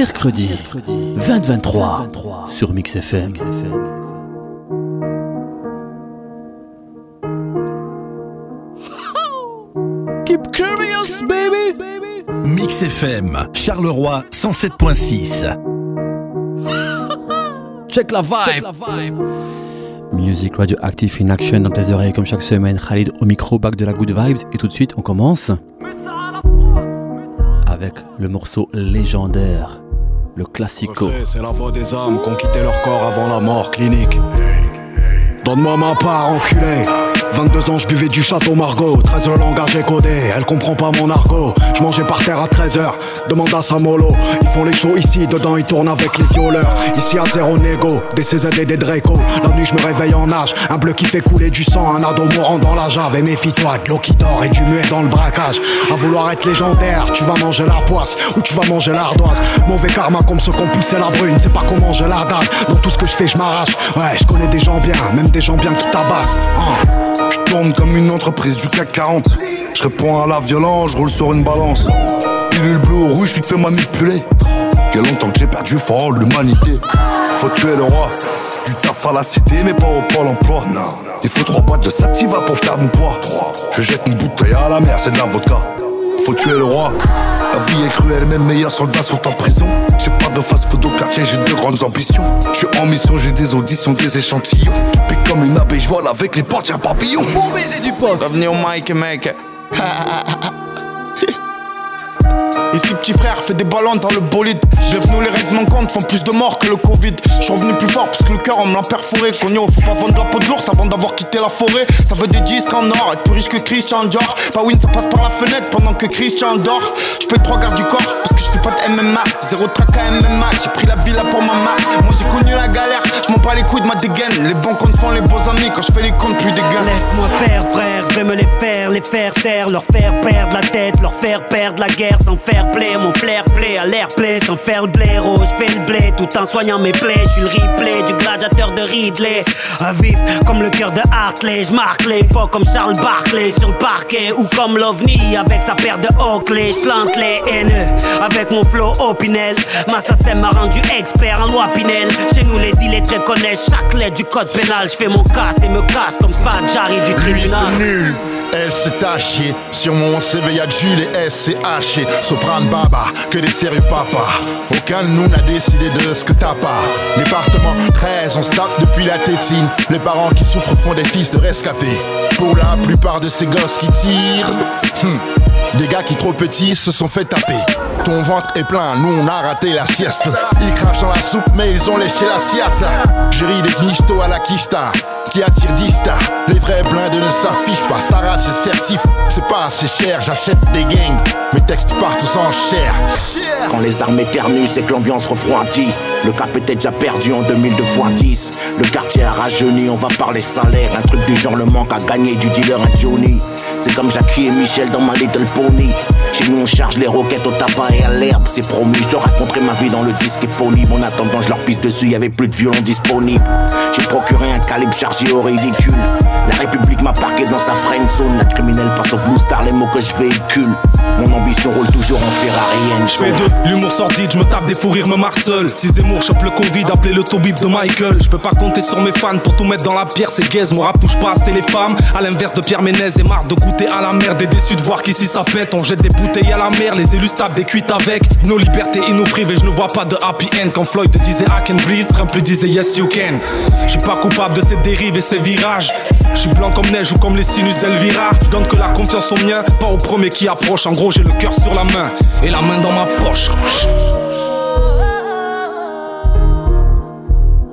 mercredi 2023 sur Mix FM. Keep curious, baby. Mix FM, Charleroi 107.6. Check la vibe. Music Radioactive in Action dans tes oreilles comme chaque semaine. Khalid au micro, back de la Good Vibes. Et tout de suite, on commence avec le morceau légendaire, le. C'est la voix des âmes qui ont quitté leur corps avant la mort clinique. Donne-moi ma part, enculé. 22 ans, je buvais du château Margot. 13 le langage codé, elle comprend pas mon argot. Je mangeais par terre à 13h, demande à Samolo. Ils font les shows ici, dedans ils tournent avec les violeurs. Ici à zéro négo, des CZ et des Draco. La nuit, je me réveille en âge. Un bleu qui fait couler du sang, un ado mourant dans la jave. Et méfie-toi, de l'eau qui dort et du muet dans le braquage. À vouloir être légendaire, tu vas manger la poisse ou tu vas manger l'ardoise. Mauvais karma comme ceux qui ont poussé la brune, c'est pas comment manger la dalle. Dans tout ce que je fais, je m'arrache. Ouais, je connais des gens bien, même des gens bien qui tabassent. Hein. Je tourne comme une entreprise du CAC 40. Je réponds à la violence, je roule sur une balance. Pilule bleue ou rouge, tu te fais manipuler. Quel longtemps que j'ai perdu fort l'humanité. Faut tuer le roi. Du taf à la cité, mais pas au pôle emploi. Non. Il faut trois boîtes de sativa pour faire mon poids. Je jette une bouteille à la mer, c'est de la vodka. Faut tuer le roi. La vie est cruelle, mes meilleurs soldats sont en prison. J'ai pas de fast-food au quartier, j'ai de grandes ambitions. Je suis en mission, j'ai des auditions, des échantillons. Pique comme une abeille, je vole avec les portières papillons. Bon baiser du poste. Bienvenue au Mike, mec. Ici petit frère fait des ballons dans le bolide. Bienvenue les règles manquantes font plus de morts que le Covid. Je suis revenu plus fort parce que le cœur on me l'a perforé Cogno faut pas vendre la peau de l'ours avant d'avoir quitté la forêt. Ça veut des disques en or être plus riche que Christian Dior. Pas win ça passe par la fenêtre pendant que Christian dort. Je paye trois gardes du corps parce que je fais pas de MMA Zéro track à MMA J'ai pris la villa pour ma marque Moi j'ai connu la galère Je m'en bats les couilles de ma dégaine. Les bons comptes font les beaux amis Quand je fais les comptes plus dégueux Laisse-moi faire, frère, je vais me les faire, les faire taire, leur faire perdre la tête, leur faire perdre la guerre sans faire play. Mon flair play à l'air play sans faire le blaireau. Je fais le blé tout en soignant mes plaies. Je suis le replay du gladiateur de Ridley. À vif comme le cœur de Hartley. Je marque les fois comme Charles Barkley sur le parquet ou comme l'OVNI avec sa paire de Oakley. Je plante les haineux avec mon flow opinel. Ma SACEM m'a rendu expert en loi Pinel. Chez nous, les illettrés connaissent chaque lettre du code pénal. Je fais mon casse et me casse comme Spad Jarry du tribunal. Elle c'est taché. Sur mon CV y'a Jules et S haché. Soprane Baba, que des sérieux papa. Aucun de nous n'a décidé de ce que t'as pas. Département 13, on tape depuis la tétine. Les parents qui souffrent font des fils de rescapés. Pour la plupart de ces gosses qui tirent, hmm, des gars qui trop petits se sont fait taper. Ton ventre est plein, nous on a raté la sieste. Ils crachent dans la soupe, mais ils ont léché l'assiette. Je ris des knichtos à la quicheta qui attire 10 stars. Les vrais blindes ne s'affichent pas, ça c'est certif. C'est pas assez cher, j'achète des gangs. Mes textes partent aux enchères. Quand les armes éternuent, c'est que l'ambiance refroidit. Le cap était déjà perdu en 2002 x 10. Le quartier a rajeuni, on va parler salaire. Un truc du genre le manque à gagner du dealer à Johnny. C'est comme Jackie et Michel dans ma Little Pony. Chez nous, on charge les roquettes au tabac et à l'herbe. C'est promis, je leur raconterai ma vie dans le disque éponyme. En attendant, je leur pisse dessus, y avait plus de violon disponible. J'ai procuré un calibre chargé au ridicule. La République m'a parqué dans sa friend zone. La criminelle passe au Blue Star, les mots que je véhicule. Mon ambition roule toujours en Ferrari Je fais de l'humour sordide, je me tape des fous me marcel. Si Zemmour chope le Covid, appelez le Tobib de Michael. Je peux pas compter sur mes fans pour tout mettre dans la pierre, c'est gaze. Mon rap touche pas assez les femmes. À l'inverse de Pierre Ménez et marre de goûter à la merde. Et déçu de voir qu'ici ça pète. On jette des la mer, les élus tapent des cuites avec. Nos libertés et nos privés, je ne vois pas de happy end. Quand Floyd disait I can breathe, Trump lui disait yes you can. Je suis pas coupable de ces dérives et ces virages. Je suis blanc comme neige ou comme les sinus d'Elvira. Donne que la confiance au mien, pas au premier qui approche. En gros, j'ai le cœur sur la main et la main dans ma poche.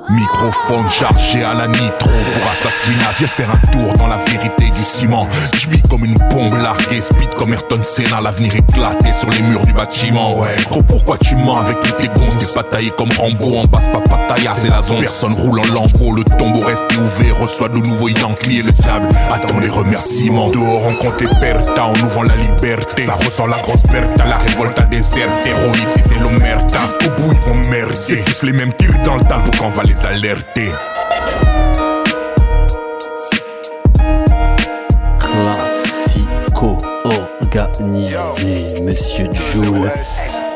Microphone chargé à la nitro pour assassinat. Viens faire un tour dans la vérité du ciment. Je vis comme une bombe larguée, speed comme Ayrton Senna. L'avenir éclaté sur les murs du bâtiment. Ouais, gros, pourquoi tu mens avec toutes les gonzes? T'es pas taillé comme Rambo en basse, pas Pataya, c'est la zone. Personne roule en lambeau, le tombeau reste ouvert. Reçoit de nouveaux Yankee et le diable. Attends les remerciements. Dehors, on compte pertas en ouvrant la liberté. Ça ressent la grosse Bertha, la révolte a déserté. Héros ici, c'est l'omerta. Jusqu'au bout, ils vont merder. C'est tous les mêmes tirs dans le tabou qu'on va les alerter. Classico organisé, Monsieur Joule.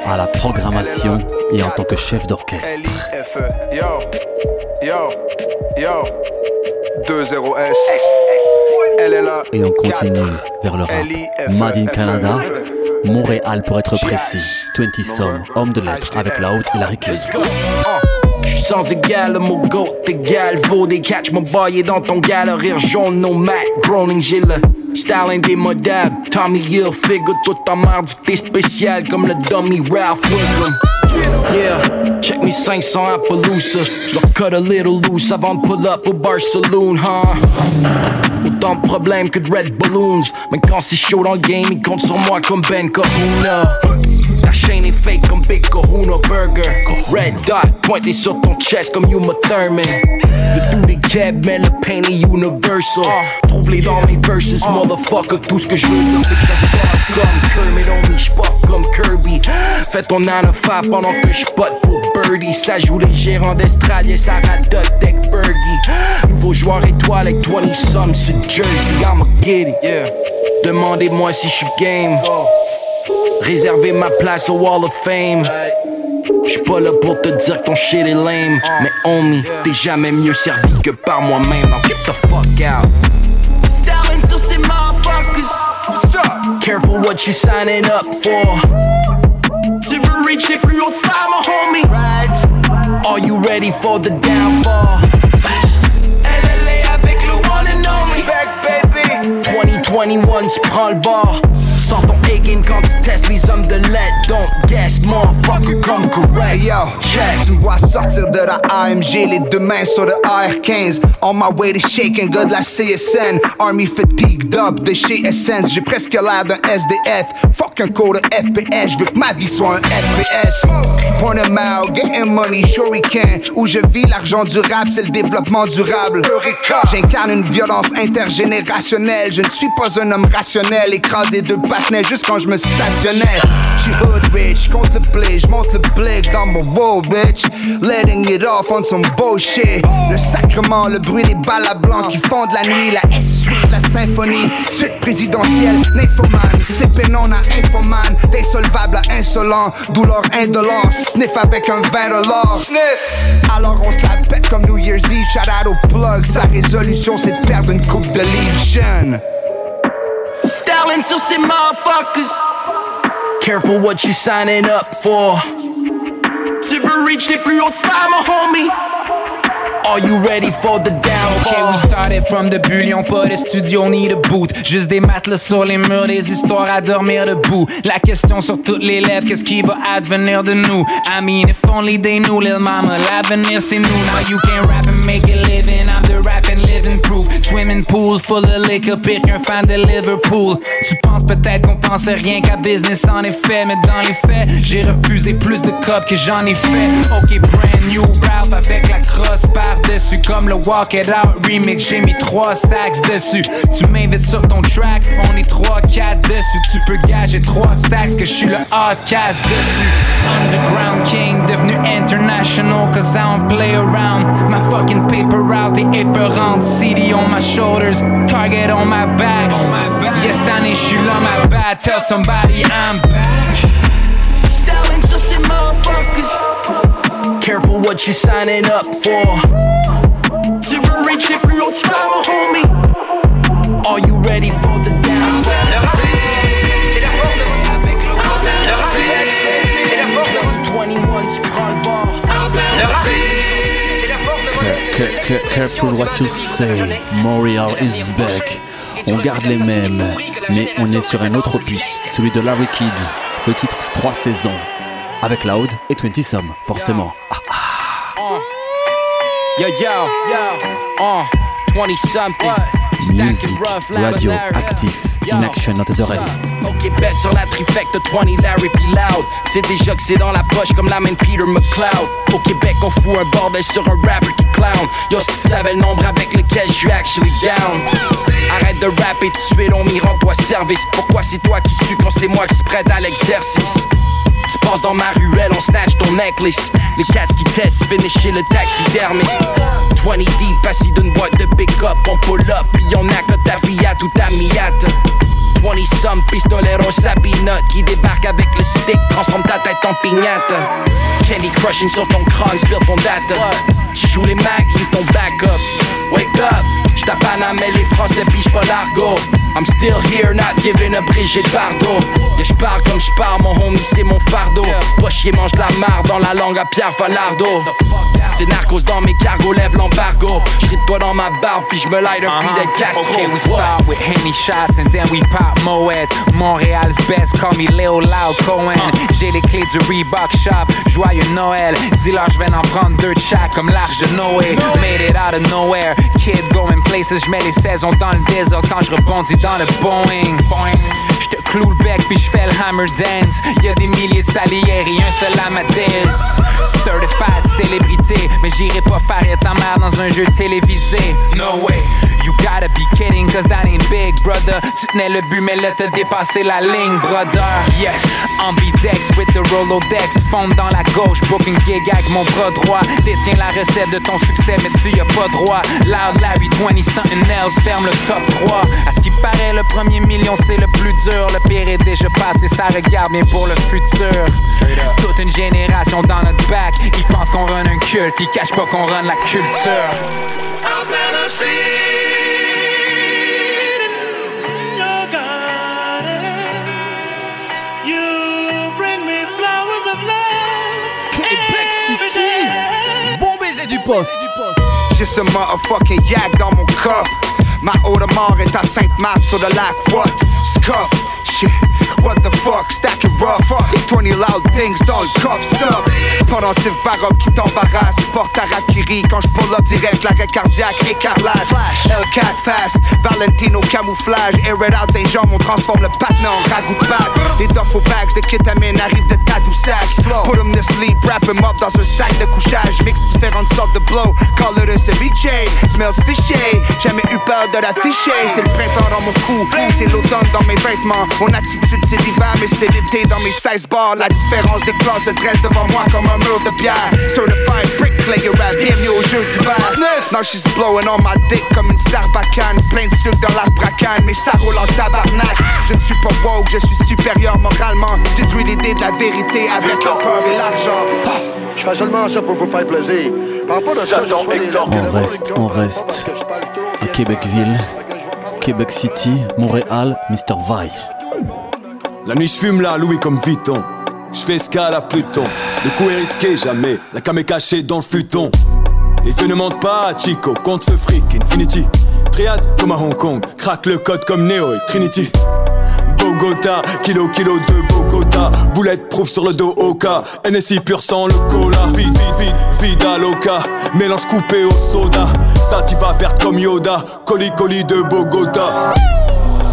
à la programmation et en tant que chef d'orchestre. Yo, yo, yo, 2-0-S. Elle est là. Et on continue vers le rap. Made in Canada, Montréal pour être précis. 20 Somme, homme de lettres avec la haute et la Ricky. Sans égal, le mot goat égal. Vaut des catch, mon boy est dans ton galerie. Jaune, no mat, groaning, j'ai le style indémodable. Tommy Hill, figure tout en mardi, t'es spécial comme le dummy Ralph Wiggum. Yeah, check me 500 Appaloosa J'leur cut a little loose avant de pull up au bar saloon, huh? Autant de problèmes que de red balloons. Mais quand c'est chaud dans le game, ils comptent sur moi comme Ben Kahuna chaîne est fake comme Big Kahuna Burger. Red dot pointé sur ton chest comme Uma Thurman. Le tout des keb, mais le pain est universal. Trouve-les dans mes verses, motherfucker. Tout ce que je veux dire, c'est que t'as comme Kermit, on j'puff comme Kirby. Fais ton 9 to 5 pendant que j'pote pour Birdie. Ça joue les gérants d'estrade, et ça radote Tech Birdie. Nouveau joueur étoile avec 20 some, c'est Jersey, I'ma get it. Yeah. Demandez-moi si j'suis game. Réserver ma place au Wall of Fame. J'suis pas là pour te dire que ton shit est lame. Mais homie, t'es jamais mieux servi que par moi-même. Now get the fuck out. Styling sur ces motherfuckers. Careful what you signing up for. Tu veux reach les plus hautes sphères, mon homie? Are you ready for the downfall? LLA avec le one and only. Back, baby. 2021, tu prends le bord. Sors ton A-game quand tu testes les hommes de l'aide. Don't guess, motherfucker, come correct. Hey yo, check. Tu me vois sortir de la AMG, les deux mains sur le AR-15. On my way to shaking, gars de la CSN. Army fatigued up de chez Essence. J'ai presque l'air d'un SDF. Fuck un code de FPS, je veux que ma vie soit un FPS. Point of mouth, getting money, sure we can. Où je vis, l'argent durable, c'est le développement durable. J'incarne une violence intergénérationnelle. Je ne suis pas un homme rationnel, écrasé de pas juste quand je me stationnais. J'suis hood rich, compte le blé, j'monte le blick dans mon beau bitch. Letting it off on some bullshit. Le sacrement, le bruit des balles à blanc qui font de la nuit, la S-suite, la symphonie. Suite présidentielle, nymphomane. C'est non à infoman, d'insolvable à insolent. Douleur indolente, sniff avec un 20 Sniff. Alors on se la pète comme New Year's Eve, shout out au plug. Sa résolution c'est de perdre une coupe de livres jeune. Ces motherfuckers. Careful what you signing up for. Veux reach les plus hautes mon homie. Are you ready for the down? Okay, we started from the bullion, pas de studio ni de boot. Juste des matelas sur les murs, des histoires à dormir debout. La question sur toutes les lèvres, qu'est-ce qui va advenir de nous? I mean, if only they knew, little mama, l'avenir c'est nous. Now you can rap and make a living, I'm the rap and Swimming pool full of liquor, pire qu'un fan de Liverpool. Tu penses peut-être qu'on pensait rien qu'à business en effet, mais dans les faits, j'ai refusé plus de copes que j'en ai fait. Ok, brand new Ralph avec la crosse par-dessus, comme le Walk It Out remix, j'ai mis trois stacks dessus. Tu m'invites sur ton track, on est trois, quatre dessus. Tu peux gager trois stacks que je suis le outcast dessus. Underground King, devenu international, cause I don't play around. My fucking paper route est épeurante. CD on my shoulders, target on my back. On my back. Yes, cette année, je suis là, my bad. Tell somebody I'm back. Styling sur ces motherfuckers. Careful what you signing up for. Tu veux reach les plus hautes sphères, mon homie. Are you ready for the down? C'est la force avec le C'est la force 21, tu prends le bord. Careful what you say, Montreal is back. On garde les mêmes, mais on est sur un autre opus, celui de Larry Kidd. Le titre 3 saisons, avec Loud et 20 Some, forcément. Ah, ah. Yo, yo, yo, uh, 20 something. Music, radio, actif, in action dans tes oreilles. Ok, bête sur la trifecte 20 Larry P. Loud. C'est déjà que c'est dans la poche comme la main Peter McLeod. Au Québec, on fout un bordel sur un rapper qui clown. Yo, si tu savais le nombre avec lequel je suis actually down. Arrête de rapper de suite, on m'y rend-toi service. Pourquoi c'est toi qui suis quand c'est moi qui se prête à l'exercice? Tu passes dans ma ruelle, on snatch ton necklace. Les cats qui testent, finish chez le taxidermiste. 20 deep, assis d'une boîte de pick-up. On pull up, pis on a que ta Fiat ou ta Miata. 20 some pistolero sabinote qui débarque avec le stick, transforme ta tête en pignate. Candy crushing sur ton crâne, spill ton data. Tu joues les Mac, you ton backup. Wake up, j'tape mais les Français pichent pas l'argot. I'm still here, not giving a Brigitte Bardot. Yeah, j'pars comme j'pars, mon homie, c'est mon fardeau. Pas chier, mange de la marre dans la langue à Pierre Falardo. C'est narcos dans mes cargos, lève l'embargo. J'ris de toi dans ma barbe, puis j'me light un uh-huh. Fidel Castro. Okay, we start with Henny shots and then we pop Moet. Montréal's best, call me Léo Loud Cohen. Uh. J'ai les clés du Reebok shop, joyeux Noël. Dis-leur, j'vais en prendre deux de chaque comme l'arche de Noé. Made it out of nowhere, kid going places. J'mets les saisons dans le désordre quand je rebondis dans le Boeing. J'te cloue le bec puis j'fais le hammer dance. Y'a des milliers de salières et un seul amateurs. Certified célébrité, mais j'irai pas faire ta mère dans un jeu télévisé. No way, you gotta be kidding, cause that ain't big, brother. Tu tenais le but, mais là t'as dépassé la ligne, brother. Yes, ambidex with the Rolodex. Fonde dans la gauche, booking gig avec mon bras droit. Détiens la recette de ton succès, mais tu y as pas droit. Loud Larry 20 something else, ferme le top 3. À ce qui paraît, le premier million c'est le plus dur. Le pire est déjà passé, ça regarde bien pour le futur. Toute une génération dans notre back, ils pensent qu'on run un culte, ils cachent pas qu'on run la culture. Bon baiser du poste. J'ai ce motherfucking yak dans mon cup. Ma eau de mort est à Sainte-Marthe sur le lac. What? Scuffed. Shit. What the fuck, stack it rough. 20 loud things dans le coffre, stop Pendentif baroque qui t'embarrasse Porte à Rakiri. Quand je pull up direct L'arrêt cardiaque, écarlate. L4 fast, Valentino camouflage. Air it out des jambes, on transforme le patin en ragout de pâte. Les duffel bags de kétamine arrivent de tadoussages Put him to sleep, wrap him up dans un sac de couchage. Mix différentes sortes de blow, call it a ceviche. Smells fishy, jamais eu peur de l'afficher. C'est le printemps dans mon cou, c'est l'automne dans mes vêtements. Mon attitude c'est l'hiver, mais c'est l'été dans mes 16 bars. La différence des classes se dresse devant moi comme un mur de pierre. Certified bricklayer rap, bienvenue au jeu d'hiver. Now she's blowing on my dick comme une sarbacane. Plein de sucre dans l'arbracane, mais ça roule en tabarnak. Je ne suis pas woke, je suis supérieur moralement. Détruis l'idée de la vérité avec la peur et l'argent. Je fais seulement ça pour vous faire plaisir. On reste, on reste à Québecville, Québec City, Montréal, Mr. Vaille. La nuit je fume là, Louis comme Vuitton. Je fais escale à Pluton. Le coup est risqué, jamais. La cam est cachée dans le futon. Les yeux ne mentent pas, Chico. Compte ce fric, Infinity. Triade comme à Hong Kong. Craque le code comme Neo et Trinity. Bogota, kilo kilo de Bogota. Boulette prouve sur le dos cas. NSI pur sang le cola. Vide, vide, vide, vida loca. Mélange coupé au soda. Sativa verte comme Yoda. Coli coli de Bogota.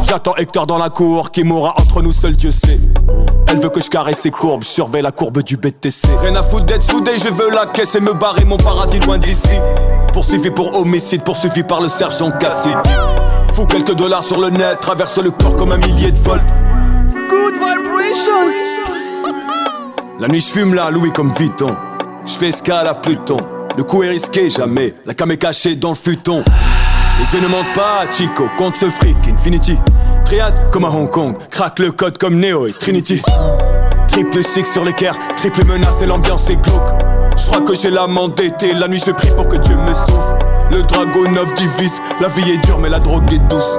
J'attends Hector dans la cour, qui mourra entre nous seuls, Dieu sait. Elle veut que je caresse ses courbes, surveille la courbe du BTC. Rien à foutre d'être soudé, je veux la caisse et me barrer mon paradis loin d'ici. Poursuivi pour homicide, poursuivi par le sergent Cassidy. Fous quelques dollars sur le net, traverse le corps comme un millier de volts. Good vibrations! La nuit je fume là, Louis comme Vuitton. Je fais escale à Pluton. Le coup est risqué, jamais. La cam est cachée dans le futon. Les yeux ne mentent pas, Chico, compte ce fric, Infinity. Triade comme à Hong Kong, craque le code comme Neo et Trinity. Triple six sur l'équerre, triple menace et l'ambiance est glauque. Je crois que j'ai l'âme endettée, la nuit je prie pour que Dieu me souffle. Le dragon 9 divise, la vie est dure mais la drogue est douce.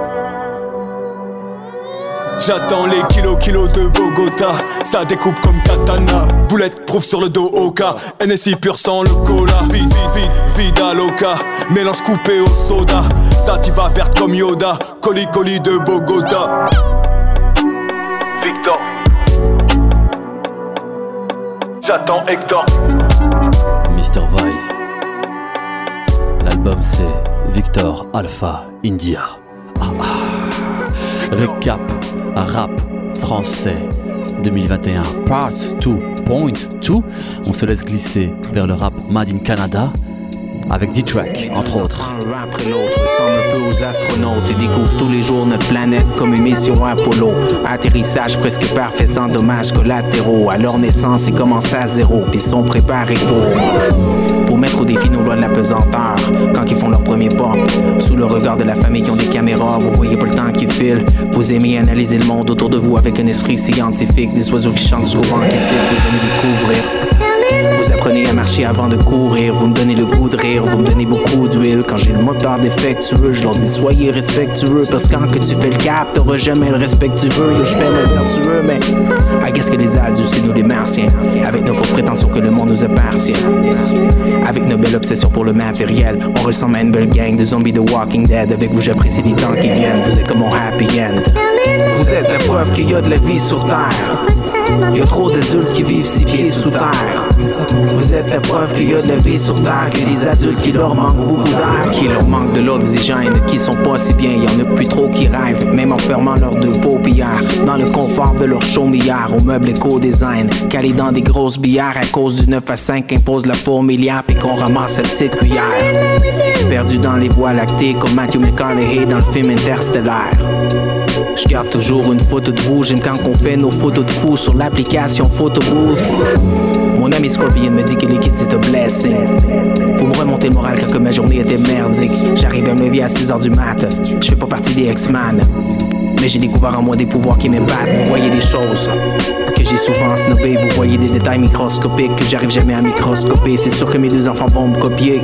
J'attends les kilos kilos de Bogota. Ça découpe comme katana. Boulette prouve sur le dos au cas NSI pur sans le cola. Vide, vide, vide, vida loca. Mélange coupé au soda. Sativa verte comme Yoda. Coli coli de Bogota. Victor. J'attends Hector. Mr. Vi L'album c'est Victor Alpha India. Ah, ah. Récap rap français 2021 Part 2.2. On se laisse glisser vers le rap Made in Canada avec D-Track, entre autres. Un après l'autre ressemble un peu aux astronautes et découvre tous les jours notre planète comme une mission Apollo. Atterrissage presque parfait sans dommages collatéraux. À leur naissance, ils commencent à zéro, puis sont préparés pour. Pour mettre au défi nos lois de la pesanteur. Quand ils font leur premier pas, sous le regard de la famille qui ont des caméras, vous voyez pas le temps qui file. Vous aimez analyser le monde autour de vous avec un esprit scientifique. Des oiseaux qui chantent jusqu'au vent qui siffle, vous aimez découvrir. Vous apprenez à marcher avant de courir, vous me donnez le goût de rire, vous me donnez beaucoup d'huile. Quand j'ai le moteur défectueux, je leur dis soyez respectueux, parce que quand que tu fais le cap, t'auras jamais le respect que tu veux. Yo, je fais mon vertueux, mais à qu'est-ce que les adultes, c'est nous les martiens, avec nos fausses prétentions que le monde nous appartient. Avec nos belles obsessions pour le matériel, on ressemble à une belle gang de zombies de Walking Dead. Avec vous, j'apprécie les temps qui viennent, vous êtes comme mon happy end. Vous êtes la preuve qu'il y a de la vie sur Terre. Y a trop d'adultes qui vivent six pieds sous terre. Vous êtes la preuve qu'il y a de la vie sur terre. Que des adultes qui leur manquent beaucoup d'air. Qui leur manquent de l'oxygène. Qui sont pas si bien. Y en a plus trop qui rêvent. Même en fermant leurs deux paupières. Dans le confort de leur chaumière. Au meuble éco-design. Calés dans des grosses bières. À cause du 9 à 5 impose la fourmilière. Puis qu'on ramasse la petite cuillère. Perdu dans les voies lactées. Comme Matthew McConaughey dans le film Interstellaire. Je garde toujours une photo de vous, j'aime quand on fait nos photos de fou sur l'application Photo Booth. Mon ami Scorpion me dit que les kids c'est un blessing. Faut me remonter le moral quand ma journée était merdique. J'arrive à me lever à 6h du mat, je fais pas partie des X-Man. Mais j'ai découvert en moi des pouvoirs qui m'épatent. Vous voyez des choses que j'ai souvent snobé. Vous voyez des détails microscopiques que j'arrive jamais à microscoper. C'est sûr que mes deux enfants vont me copier.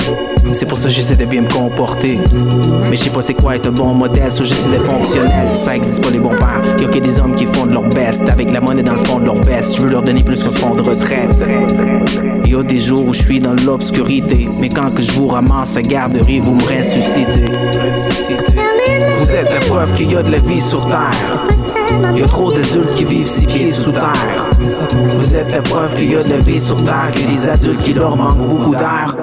C'est pour ça que j'essaie de bien me comporter. Mais je sais pas c'est quoi être un bon modèle, so j'essaie d'être fonctionnel. Ça existe pas les bons pères. Y'a que des hommes qui font de leur best. Avec la monnaie dans le fond de leur veste. Je veux leur donner plus qu'un fond de retraite. Y'a des jours où je suis dans l'obscurité. Mais quand que je vous ramasse à garderie, vous me ressuscitez. Vous êtes la preuve qu'il y a de la vie sur Terre. Y a trop d'adultes qui vivent six pieds sous terre. Vous êtes la preuve qu'il y a de la vie sur Terre. Que des adultes qui leur manquent beaucoup d'air.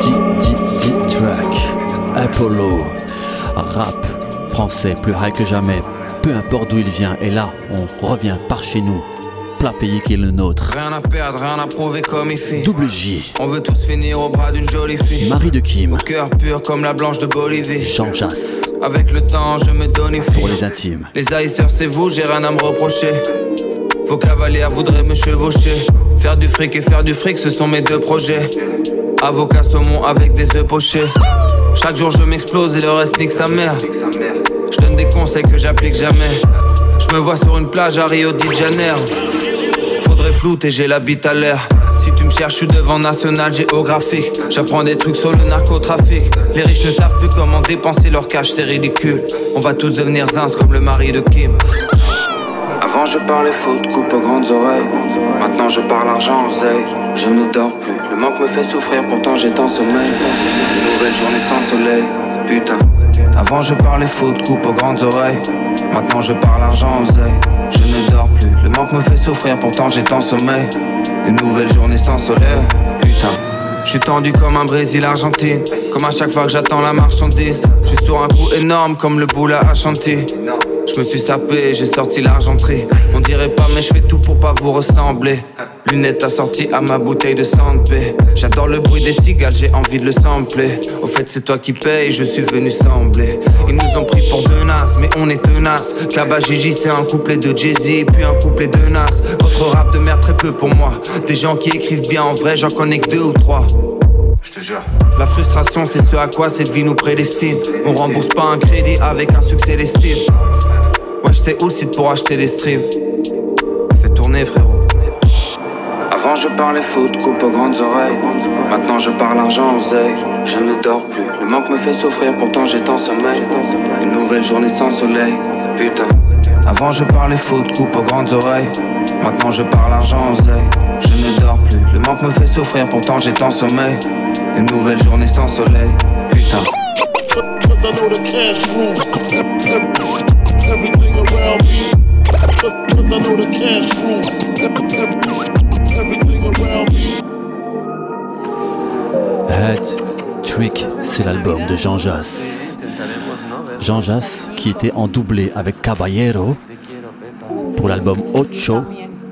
D-D-D-Track, Apollo, rap français plus high que jamais, peu importe d'où il vient, et là on revient par chez nous, plat pays qui est le nôtre. Rien à perdre, rien à prouver comme ici. Double J, On veut tous finir au bras d'une jolie fille. Marie de Kim, Cœur pur comme la blanche de Bolivie. Jean Jass, Avec le temps, je me donifie. pour les intimes. Les haïsseurs, c'est vous, j'ai rien à me reprocher. Vos cavalières voudraient me chevaucher. Faire du fric et faire du fric, ce sont mes deux projets. Avocat saumon avec des œufs pochés. Chaque jour, je m'explose et le reste nique sa mère. Je donne des conseils que j'applique jamais. Je me vois sur une plage à Rio de Janeiro. Faudrait flouter, j'ai la à l'air. Si tu me cherches, je suis devant National Géographique. J'apprends des trucs sur le narcotrafic. Les riches ne savent plus comment dépenser leur cash, c'est ridicule. On va tous devenir zins comme le mari de Kim. Avant je parlais foot, coupe aux grandes oreilles. Maintenant je parle argent, oseille. Je ne dors plus. Le manque me fait souffrir, pourtant j'ai tant sommeil. Une nouvelle journée sans soleil. Putain. Avant je parlais foot, coupe aux grandes oreilles. Maintenant je parle argent, oseille. Je ne dors plus. Le manque me fait souffrir, pourtant j'ai tant sommeil. Une nouvelle journée sans soleil. Putain. Je suis tendu comme un Brésil-Argentine. Comme à chaque fois que j'attends la marchandise. Je suis un coup énorme comme le boule à Ashanti. Je me suis sapé, j'ai sorti l'argenterie. On dirait pas, mais je fais tout pour pas vous ressembler. Lunettes assorties à ma bouteille de santé. J'adore le bruit des cigales, j'ai envie de le sampler. Au fait, c'est toi qui paye, je suis venu sembler. Ils nous ont pris pour deux nasses, mais on est tenaces. Kaba Gigi, c'est un couplet de Jay-Z, puis un couplet de Nas. Votre rap de merde, très peu pour moi. Des gens qui écrivent bien en vrai, j'en connais que deux ou trois. Je te jure. La frustration, c'est ce à quoi cette vie nous prédestine. On rembourse pas un crédit avec un succès d'estime. Sais où le site pour acheter des streams. Fais tourner, frérot. Avant, je parlais foot, coupe aux grandes oreilles. Maintenant, je parle argent, oseille. Je ne dors plus. Le manque me fait souffrir, pourtant j'ai tant sommeil. Une nouvelle journée sans soleil. Putain. Avant, je parlais foot, coupe aux grandes oreilles. Maintenant, je parle argent, oseille. Je ne dors plus. Le manque me fait souffrir, pourtant j'ai tant sommeil. Une nouvelle journée sans soleil. Putain. Cash everything around me. I know the everything around me. Trick, c'est l'album de Jean Jass. Jean Jass qui était en doublé avec Caballero pour l'album Ocho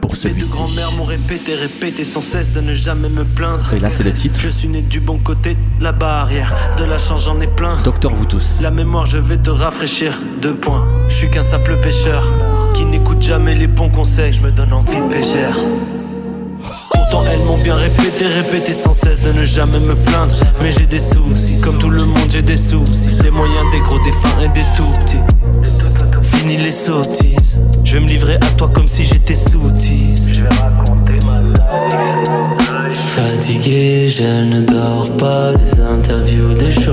pour celui-ci. grand-mère m'ont répété, répété sans cesse de ne jamais me plaindre. Et là, c'est le titre. Je suis né du bon côté de la barrière. De la chance, j'en ai plein. Docteur vous tous. La mémoire, je vais te rafraîchir. Deux points. Je suis qu'un simple pêcheur qui n'écoute jamais les bons conseils. Je me donne envie de pêcher. Pourtant elles m'ont bien répété, répété sans cesse de ne jamais me plaindre Mais j'ai des soucis, comme tout le monde j'ai des soucis Des moyens, des gros, des fins et des tout petits Fini les sottises. Je vais me livrer à toi comme si j'étais soutise. Je vais raconter ma life. Fatigué, je ne dors pas des interviews, des shows.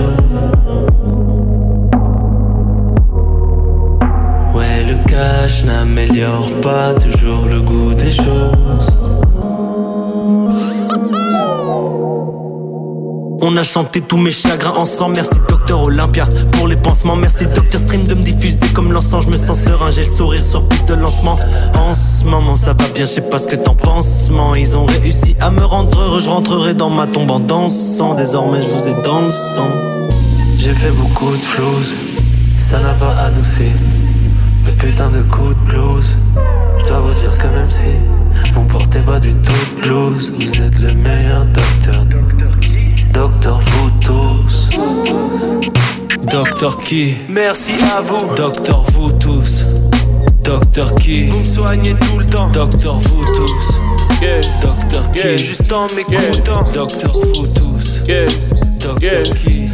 Ouais, le cash n'améliore pas toujours le goût des choses On a chanté tous mes chagrins ensemble. Merci Docteur Olympia pour les pansements. Merci Docteur Stream de me diffuser comme l'encens. Je me sens serein, j'ai le sourire sur piste de lancement. En ce moment ça va bien, je sais pas ce que t'en penses. Man. Ils ont réussi à me rendre heureux. Je rentrerai dans ma tombe en dansant. Désormais je vous ai dans le sang. J'ai fait beaucoup de floues, ça n'a pas adouci. Le putain de coup de blues. Je dois vous dire que même si vous portez pas du tout de blues, vous êtes le meilleur docteur. Docteur vous tous. Docteur qui? Merci à vous. Docteur vous tous. Docteur qui? Vous me soignez tout le temps. Docteur vous tous. Docteur qui? Juste en m'écoutant. Docteur vous tous. Docteur qui?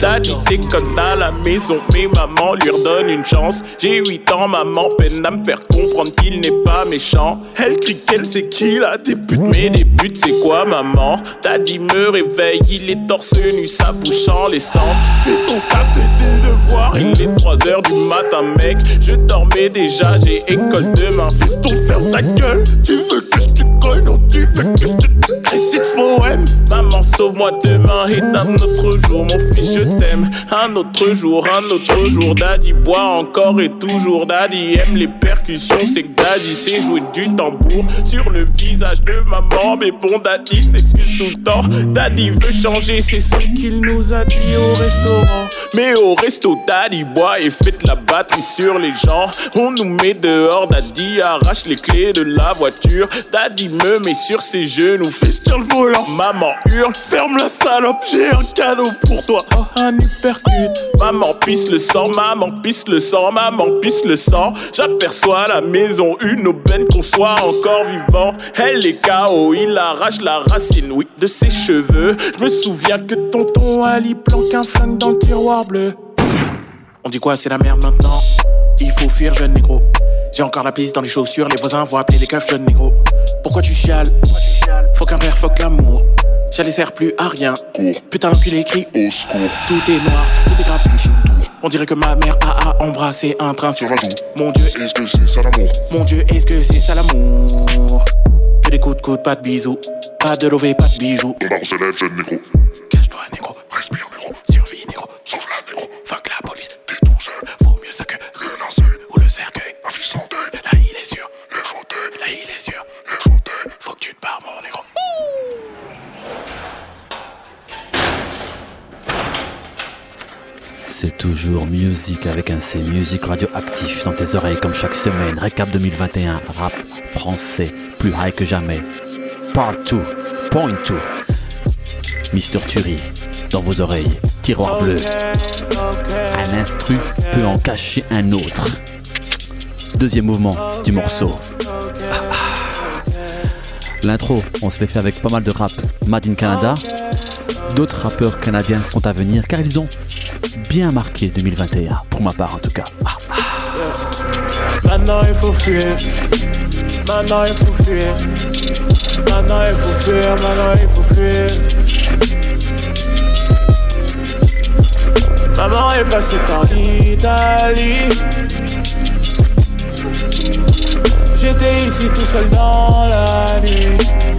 Daddy déconne à la maison, mais maman lui redonne une chance. J'ai 8 ans, maman peine à me faire comprendre qu'il n'est pas méchant. Elle crie qu'elle sait qu'il a des buts, mais des buts c'est quoi, maman? Daddy me réveille, il est torse nu, sa bouche en l'essence. Fais ton taf, tes devoirs, il est 3 heures du matin, mec. Je dormais déjà, j'ai école demain. Fais ton ferme ta gueule, tu veux que je te colle, non, tu veux que je te récite ce. Maman, sauve-moi demain et d'un autre jour, mon fils, je Un autre jour, un autre jour. Daddy boit encore et toujours. Daddy aime les percussions. C'est que Daddy sait jouer du tambour sur le visage de maman. Mais bon, Daddy s'excuse tout le temps. Daddy veut changer, c'est ce qu'il nous a dit au restaurant. Mais au resto, Daddy boit et fait la batterie sur les gens. On nous met dehors, Daddy arrache les clés de la voiture. Daddy me met sur ses genoux, fait sur le volant. Maman hurle, ferme la salope, j'ai un cadeau pour toi. Oh, Maman pisse le sang, maman pisse le sang, maman pisse le sang. J'aperçois la maison, une aubaine qu'on soit encore vivant. Elle est KO, il arrache la racine, oui, de ses cheveux. Je me souviens que tonton Ali planque un flingue dans le tiroir bleu. On dit quoi, c'est la merde maintenant? Il faut fuir, jeune négro. J'ai encore la piste dans les chaussures, les voisins vont appeler les keufs, jeune négro. Pourquoi tu chiales? Faut qu'un père, faut que l'amour. J'allais sert plus à rien. Putain, l'enculé crie au secours. Tout est noir, tout est grave. On dirait que ma mère a, a embrassé un train sur la joue. Mon Dieu, est-ce que c'est ça l'amour? Mon Dieu, est-ce que c'est ça l'amour? Que des coups de coude, pas de bisous. Pas de lové, pas de bijoux. Ton baron se lève, jeune négro. Cache-toi, négro. Respire, C'est toujours musique avec un C, musique radioactif dans tes oreilles comme chaque semaine. Récap 2021, rap français, plus high que jamais. Part 2, point 2. Mister Turi, dans vos oreilles, tiroir bleu. Un instru peut en cacher un autre. Deuxième mouvement du morceau. L'intro, on se l'est fait avec pas mal de rap Made in Canada. D'autres rappeurs canadiens sont à venir car ils ont bien marqué 2021, pour ma part en tout cas. Ah, ah. Maintenant il faut fuir. Maintenant il faut fuir. Maintenant il faut fuir. Maintenant il faut fuir. Maman est passée par l'Italie. J'étais ici tout seul dans la nuit.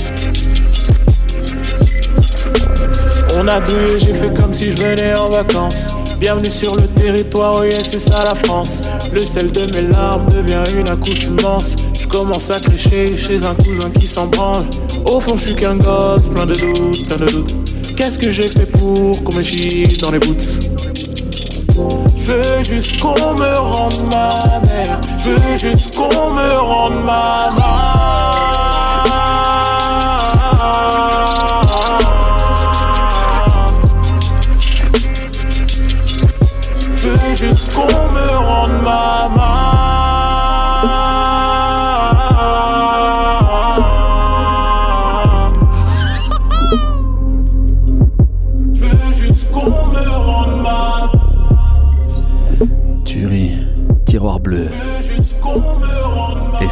On a douillé, j'ai fait comme si je venais en vacances. Bienvenue sur le territoire, oui, c'est ça la France. Le sel de mes larmes devient une accoutumance. Je commence à crécher chez un cousin qui s'en branle. Au fond, je suis qu'un gosse, plein de doutes, plein de doutes. Qu'est-ce que j'ai fait pour qu'on me chie dans les boots? Je veux juste qu'on me rende ma mère. Je veux juste qu'on me rende ma Je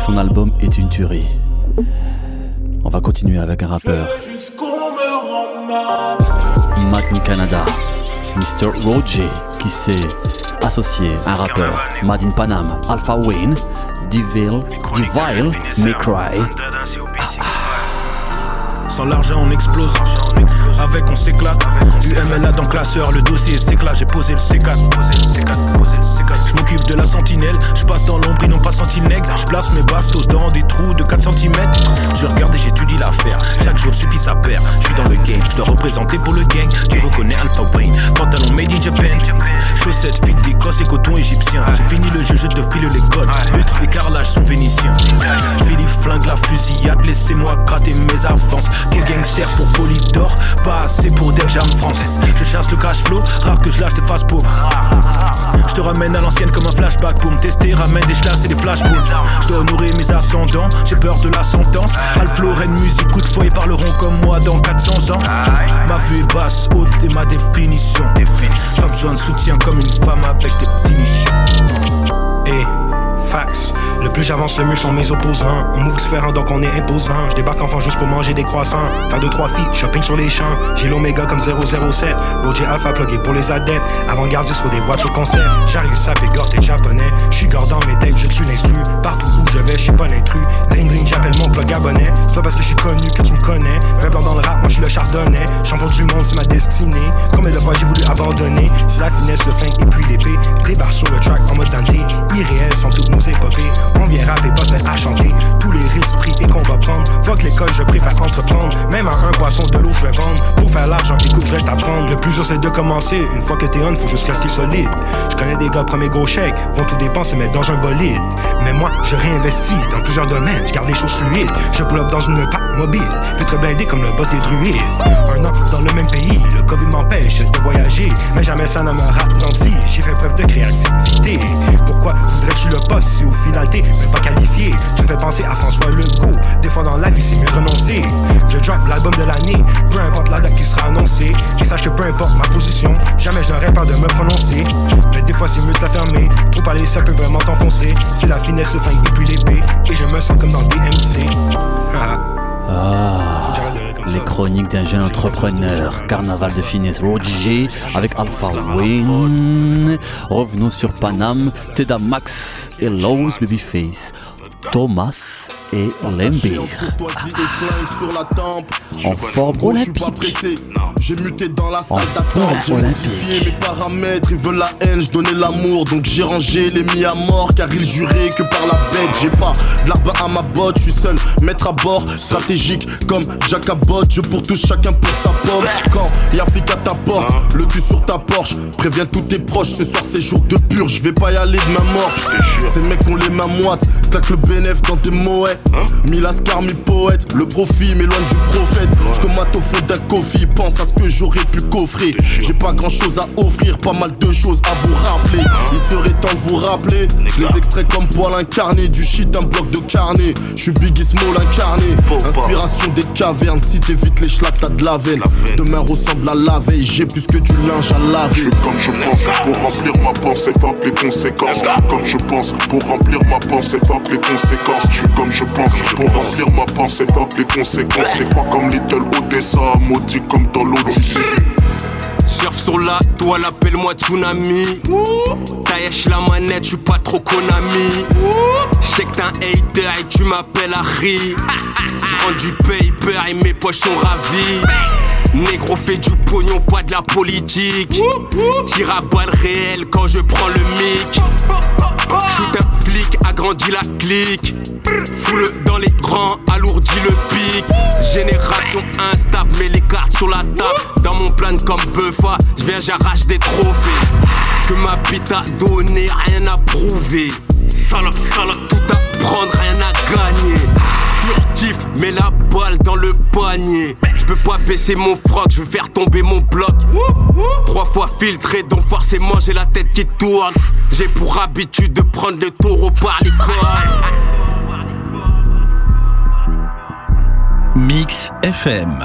son album est une tuerie. On va continuer avec un rappeur. Juste qu'on me rende ma Made in Canada, Mr. Roger, qui s'est associé à un rappeur Made in Panam, Alpha Wayne, Devil, Devile, May Cry. L'argent on explose. Avec on s'éclate. UMLA dans le classeur Le dossier s'éclate. J'ai posé le C4 Je m'occupe de la sentinelle. Je passe dans l'ombre n'ont pas senti le nègre. Je place mes bastos dans des trous de 4 cm Je regarde et j'étudie l'affaire. Chaque jour suffit sa paire. Je suis dans le game. Je dois représenter pour le gang. Tu reconnais Alpha Wayne. Pantalon made in Japan. Chaussettes fit des et coton égyptien J'ai fini le jeu je te file les codes. Lustre et carrelage sont vénitiens. Philippe flingue la fusillade Laissez-moi gratter mes avances Quel gangster pour Polydor Pas assez pour Def Jam France Je chasse le cash flow Rare que je lâche des faces pauvres Je te ramène à l'ancienne comme un flashback Pour me tester ramène des schlass et des flashballs Je dois honorer mes ascendants J'ai peur de la sentence. Alflo, Rennes, musique, coup de fouet parleront comme moi dans 400 ans. Ma vue est basse, haute et ma définition. Pas besoin de soutien comme une femme avec des petits nichons. Et Le plus j'avance, le mieux sont mes opposants. On move différent donc on est imposant. Je débarque enfin juste pour manger des croissants. Faire deux, trois filles, shopping sur les champs. J'ai l'oméga comme 007. Roger Alpha plugué pour les adeptes. Avant-gardiste sur des voitures concept. J'arrive sapé gorge t'es japonais. J'suis gorge dans mes têtes, je suis l'instru. Partout où je vais, j'suis pas l'intrus. Bling bling, j'appelle mon plug abonné. C'est pas parce que j'suis connu que tu me connais. Blanc dans le rap, moi j'suis le chardonnay. Champion du monde, c'est ma destinée. Combien de fois j'ai voulu abandonner? C'est la finesse, le flingue et puis l'épée. Barres sur le track en mode Dante. Irréel sont toutes On vient rapper, mettre à chanter. Tous les risques pris et qu'on va prendre. Fuck l'école, je préfère entreprendre. Même à un poisson de l'eau, je vais vendre. Pour faire l'argent, écoute, je vais t'apprendre. Le plus dur, c'est de commencer. Une fois que t'es on, faut juste rester solide. Je connais des gars, premier gros chèque. Vont tout dépenser, mettre dans un bolide. Mais moi, je réinvestis dans plusieurs domaines. Je garde les choses fluides. Je pull up dans une pack mobile. Vitre blindé comme le boss des druides. Un an dans le même pays. Le Covid m'empêche de voyager. Mais jamais ça ne me ralentit. J'ai fait preuve de créativité. Pourquoi voudrais-tu le poste si au final t'es même pas qualifié? Tu fais penser à François Legault. Des fois dans la vie, c'est mieux renoncer. Je drop l'album de l'année. Peu importe la date qui sera annoncée. Et sache que peu importe ma position, jamais je n'aurais pas de me prononcer. Mais des fois, c'est mieux de s'affirmer. Trop parler, ça peut vraiment t'enfoncer. C'est la finesse, le flingue et puis l'épée. Et je me sens comme dans DMC. Ah, les chroniques d'un jeune entrepreneur, carnaval de finesse, Roger avec Alpha Wayne. Revenons sur Panam, Teda Max et Lowe's Babyface, Thomas et Lembir. En forme olympique. J'ai muté dans la En salle d'attente. forme J'ai modifié mes paramètres. Ils veulent la haine, je donnais l'amour. Donc j'ai rangé les mis à mort. Car ils juraient que par la bête, j'ai pas de l'arbre à ma botte. Je suis seul, maître à bord. Stratégique comme Jack à botte. Je pour tous chacun pour sa pomme. Quand y'a flic à ta porte, le cul sur ta Porsche. Préviens tous tes proches. Ce soir c'est jour de pur. Je vais pas y aller de main morte. Ces mecs ont les mains moites. Claque le bénéf dans tes moets. Mi lascar, mi poète. Le profit m'éloigne du prophète. Je mate au fond d'un coffee. Pense à ce que j'aurais pu coffrer. J'ai pas grand chose à offrir. Pas mal de choses à vous rafler. Il serait temps de vous rappeler. Je les extraits comme poil incarné. Du shit, un bloc de carnet. Je suis Biggie Small incarné. Inspiration des cavernes. Si t'évites les schlacs, t'as de la veine. Demain ressemble à la veille. J'ai plus que du linge à laver. Je comme je pense pour remplir ma pensée, fuck les conséquences. Comme je pense pour remplir ma pensée, fuck les conséquences. Je suis comme je pense pour remplir ma pensée, fuck les conséquences. C'est pas comme Little Odessa, maudit comme dans l'Odyssée. Surf sur la toile, appelle-moi Tsunami. Taïch la manette, je suis pas trop Konami. J'sais que t'es un hater et tu m'appelles Harry. J'rends du paper et mes poches sont ravies. Négro fait du pognon, pas de la politique. Tire à balles réelles quand je prends le mic. Shoot un flic, agrandit la clique. Fous-le dans les rangs, alourdit le pic. Génération instable, mets les cartes sur la table. Dans mon plan comme Buffa, je viens j'arrache des trophées. Que ma bite a donné, rien à prouver. Salope, salope, tout à prendre, rien à gagner. Mets la balle dans le panier. Je peux pas baisser mon froc, je veux faire tomber mon bloc. Trois fois filtré, donc forcément j'ai la tête qui tourne. J'ai pour habitude de prendre le taureau par les cornes. Mix FM.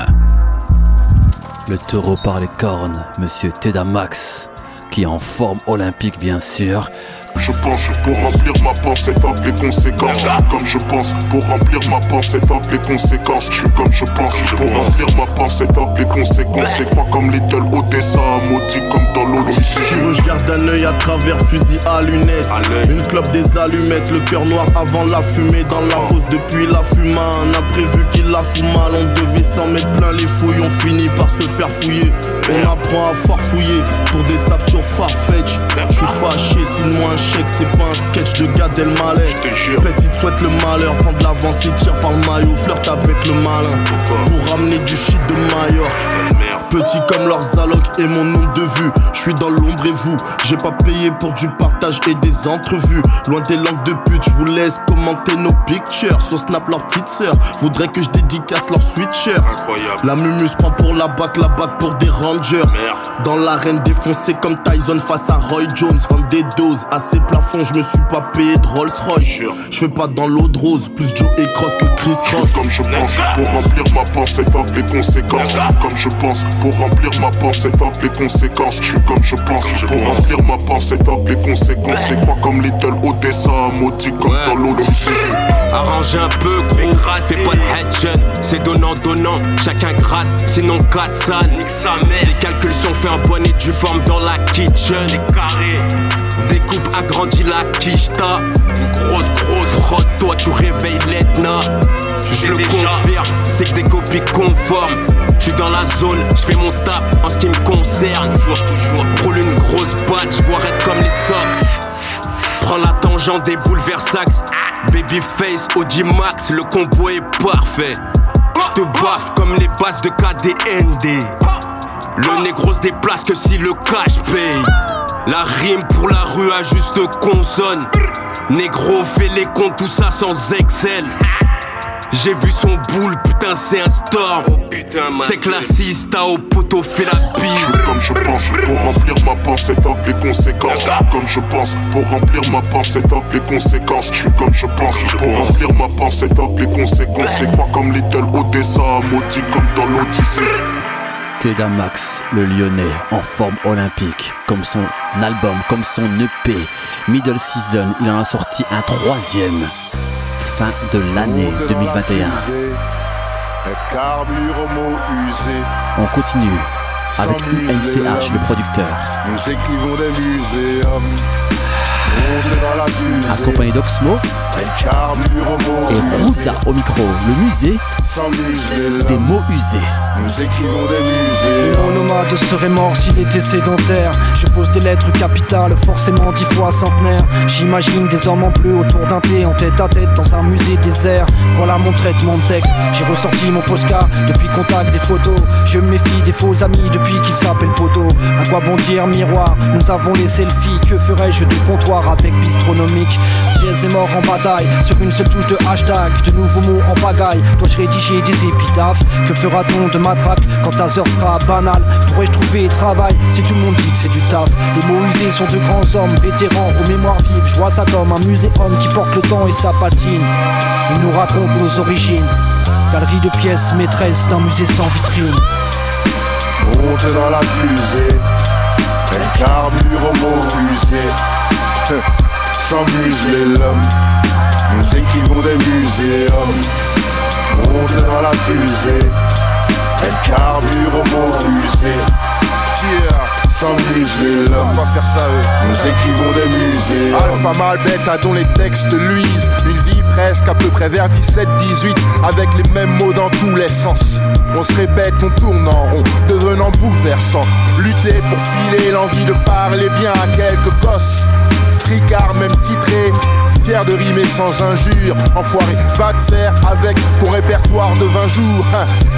Le taureau par les cornes, monsieur Teda Max, qui est en forme olympique bien sûr, je pense pour remplir ma pensée, fuck les conséquences. Comme je pense pour remplir ma pensée, fuck les conséquences. Je suis comme je pense pour remplir ma pensée, fuck les conséquences. C'est quoi comme Little Odessa, maudit comme dans l'Odyssée. Si je garde un œil à travers fusil à lunettes. Une clope des allumettes, le cœur noir avant la fumée. Dans la fosse depuis la fumée, un imprévu qui la fout mal. On devait s'en mettre plein les fouilles, on finit par se faire fouiller. On apprend à farfouiller pour des saps sur Farfetch. Je suis fâché, sinon un c'est pas un sketch de Gad Elmaleh Petite souhaite le malheur, prendre l'avance, il tire par le maillot, flirte avec le malin. Pour ramener du shit de Mallorca Petit comme leurs allocs et mon nombre de vues. Je suis dans l'ombre et vous, j'ai pas payé pour du partage et des entrevues. Loin des langues de pute, je vous laisse commenter nos pictures. Sur Snap leur petite sœur, voudrait que je dédicace leur sweatshirt La mumus prend pour la bac, la bac pour des rangers. Dans l'arène défoncée comme Tyson face à Roy Jones. Vendre des doses assez plafond, je me suis pas payé de Rolls Royce. Je fais pas dans l'eau de rose, plus Joe et Cross que Chris Cross. Comme je pense, pour remplir ma pensée, fuck les conséquences. Comme je pense, pour remplir ma pensée, fuck les conséquences. Je suis comme je pense, pour remplir ma pensée, fuck les conséquences. C'est quoi comme Little Odessa, maudit comme dans l'Odyssée. Arrange un peu gros, fais pas de headshot, c'est donnant donnant, chacun gratte, sinon 4 san. Les calculs sont faits en bonne et due forme dans la kitchen. Découpe agrandit la quicheta. Grosse, grosse. Frotte-toi, tu réveilles l'Etna. Je le confirme, c'est que des copies conformes. Je suis dans la zone, je fais mon taf en ce qui me concerne. Roule une grosse batte, je vois comme les Sox. Prends la tangente des bouleversax. Babyface, OG Max, le combo est parfait. Je te baffe comme les bases de KDND. Le négro se déplace que si le cash paye. La rime pour la rue a juste consonne. Négro fait les comptes, tout ça sans Excel. J'ai vu son boule, putain c'est un storm. c'est classiste, au poteau fait la bise. Comme je pense, pour remplir ma pensée, fuck les conséquences. Comme je pense, pour remplir ma pensée, fuck les conséquences. Je suis comme je pense, pour remplir ma pensée, fuck les conséquences. C'est quoi comme Little Odessa, maudit comme dans l'Odyssée. Teda Max, le lyonnais, en forme olympique, comme son album, comme son EP. Middle Season, il en a sorti un troisième. Fin de l'année 2021. On continue avec INCH, le producteur. Nous. Accompagné d'Oxmo et Ruta au micro, le musée des mots usés. Nous écrivons des musées. Mon nomade serait mort s'il était sédentaire. Je pose des lettres capitales, forcément dix fois centenaire. J'imagine des hommes en bleu autour d'un thé, en tête à tête dans un musée désert. Voilà mon traitement de texte. J'ai ressorti mon postcard depuis contact des photos. Je me méfie des faux amis depuis qu'ils s'appellent poteau. À quoi bon dire miroir? Nous avons les selfies. Que ferais-je de comptoir avec bistronomique. Diez est mort en bataille sur une seule touche de hashtag. De nouveaux mots en pagaille. Dois-je rédiger des épitaphes? Que fera-t-on de matraque quand ta heure sera banale? Pourrais-je trouver travail si tout le monde dit que c'est du taf? Les mots usés sont de grands hommes vétérans aux mémoires vives. Je vois ça comme un muséum qui porte le temps et sa patine. Ils nous racontent nos origines. Galerie de pièces maîtresse d'un musée sans vitrine. Monte dans la fusée. Elle carbure au Sans museler l'homme Nous écrivons des muséums. Monte dans la fusée. Elle carbure au mot musée Tire sans museler l'homme pas faire ça eux. Nous écrivons des musées Alpha Malbête dont les textes luisent. Une vie presque à peu près vers 17-18 Avec les mêmes mots dans tous les sens. On se répète, on tourne en rond Devenant bouleversant. Lutter pour filer l'envie de parler bien à quelques gosses Tricard même titré Fier de rimer sans injure. Enfoiré, va te faire avec ton répertoire de 20 jours.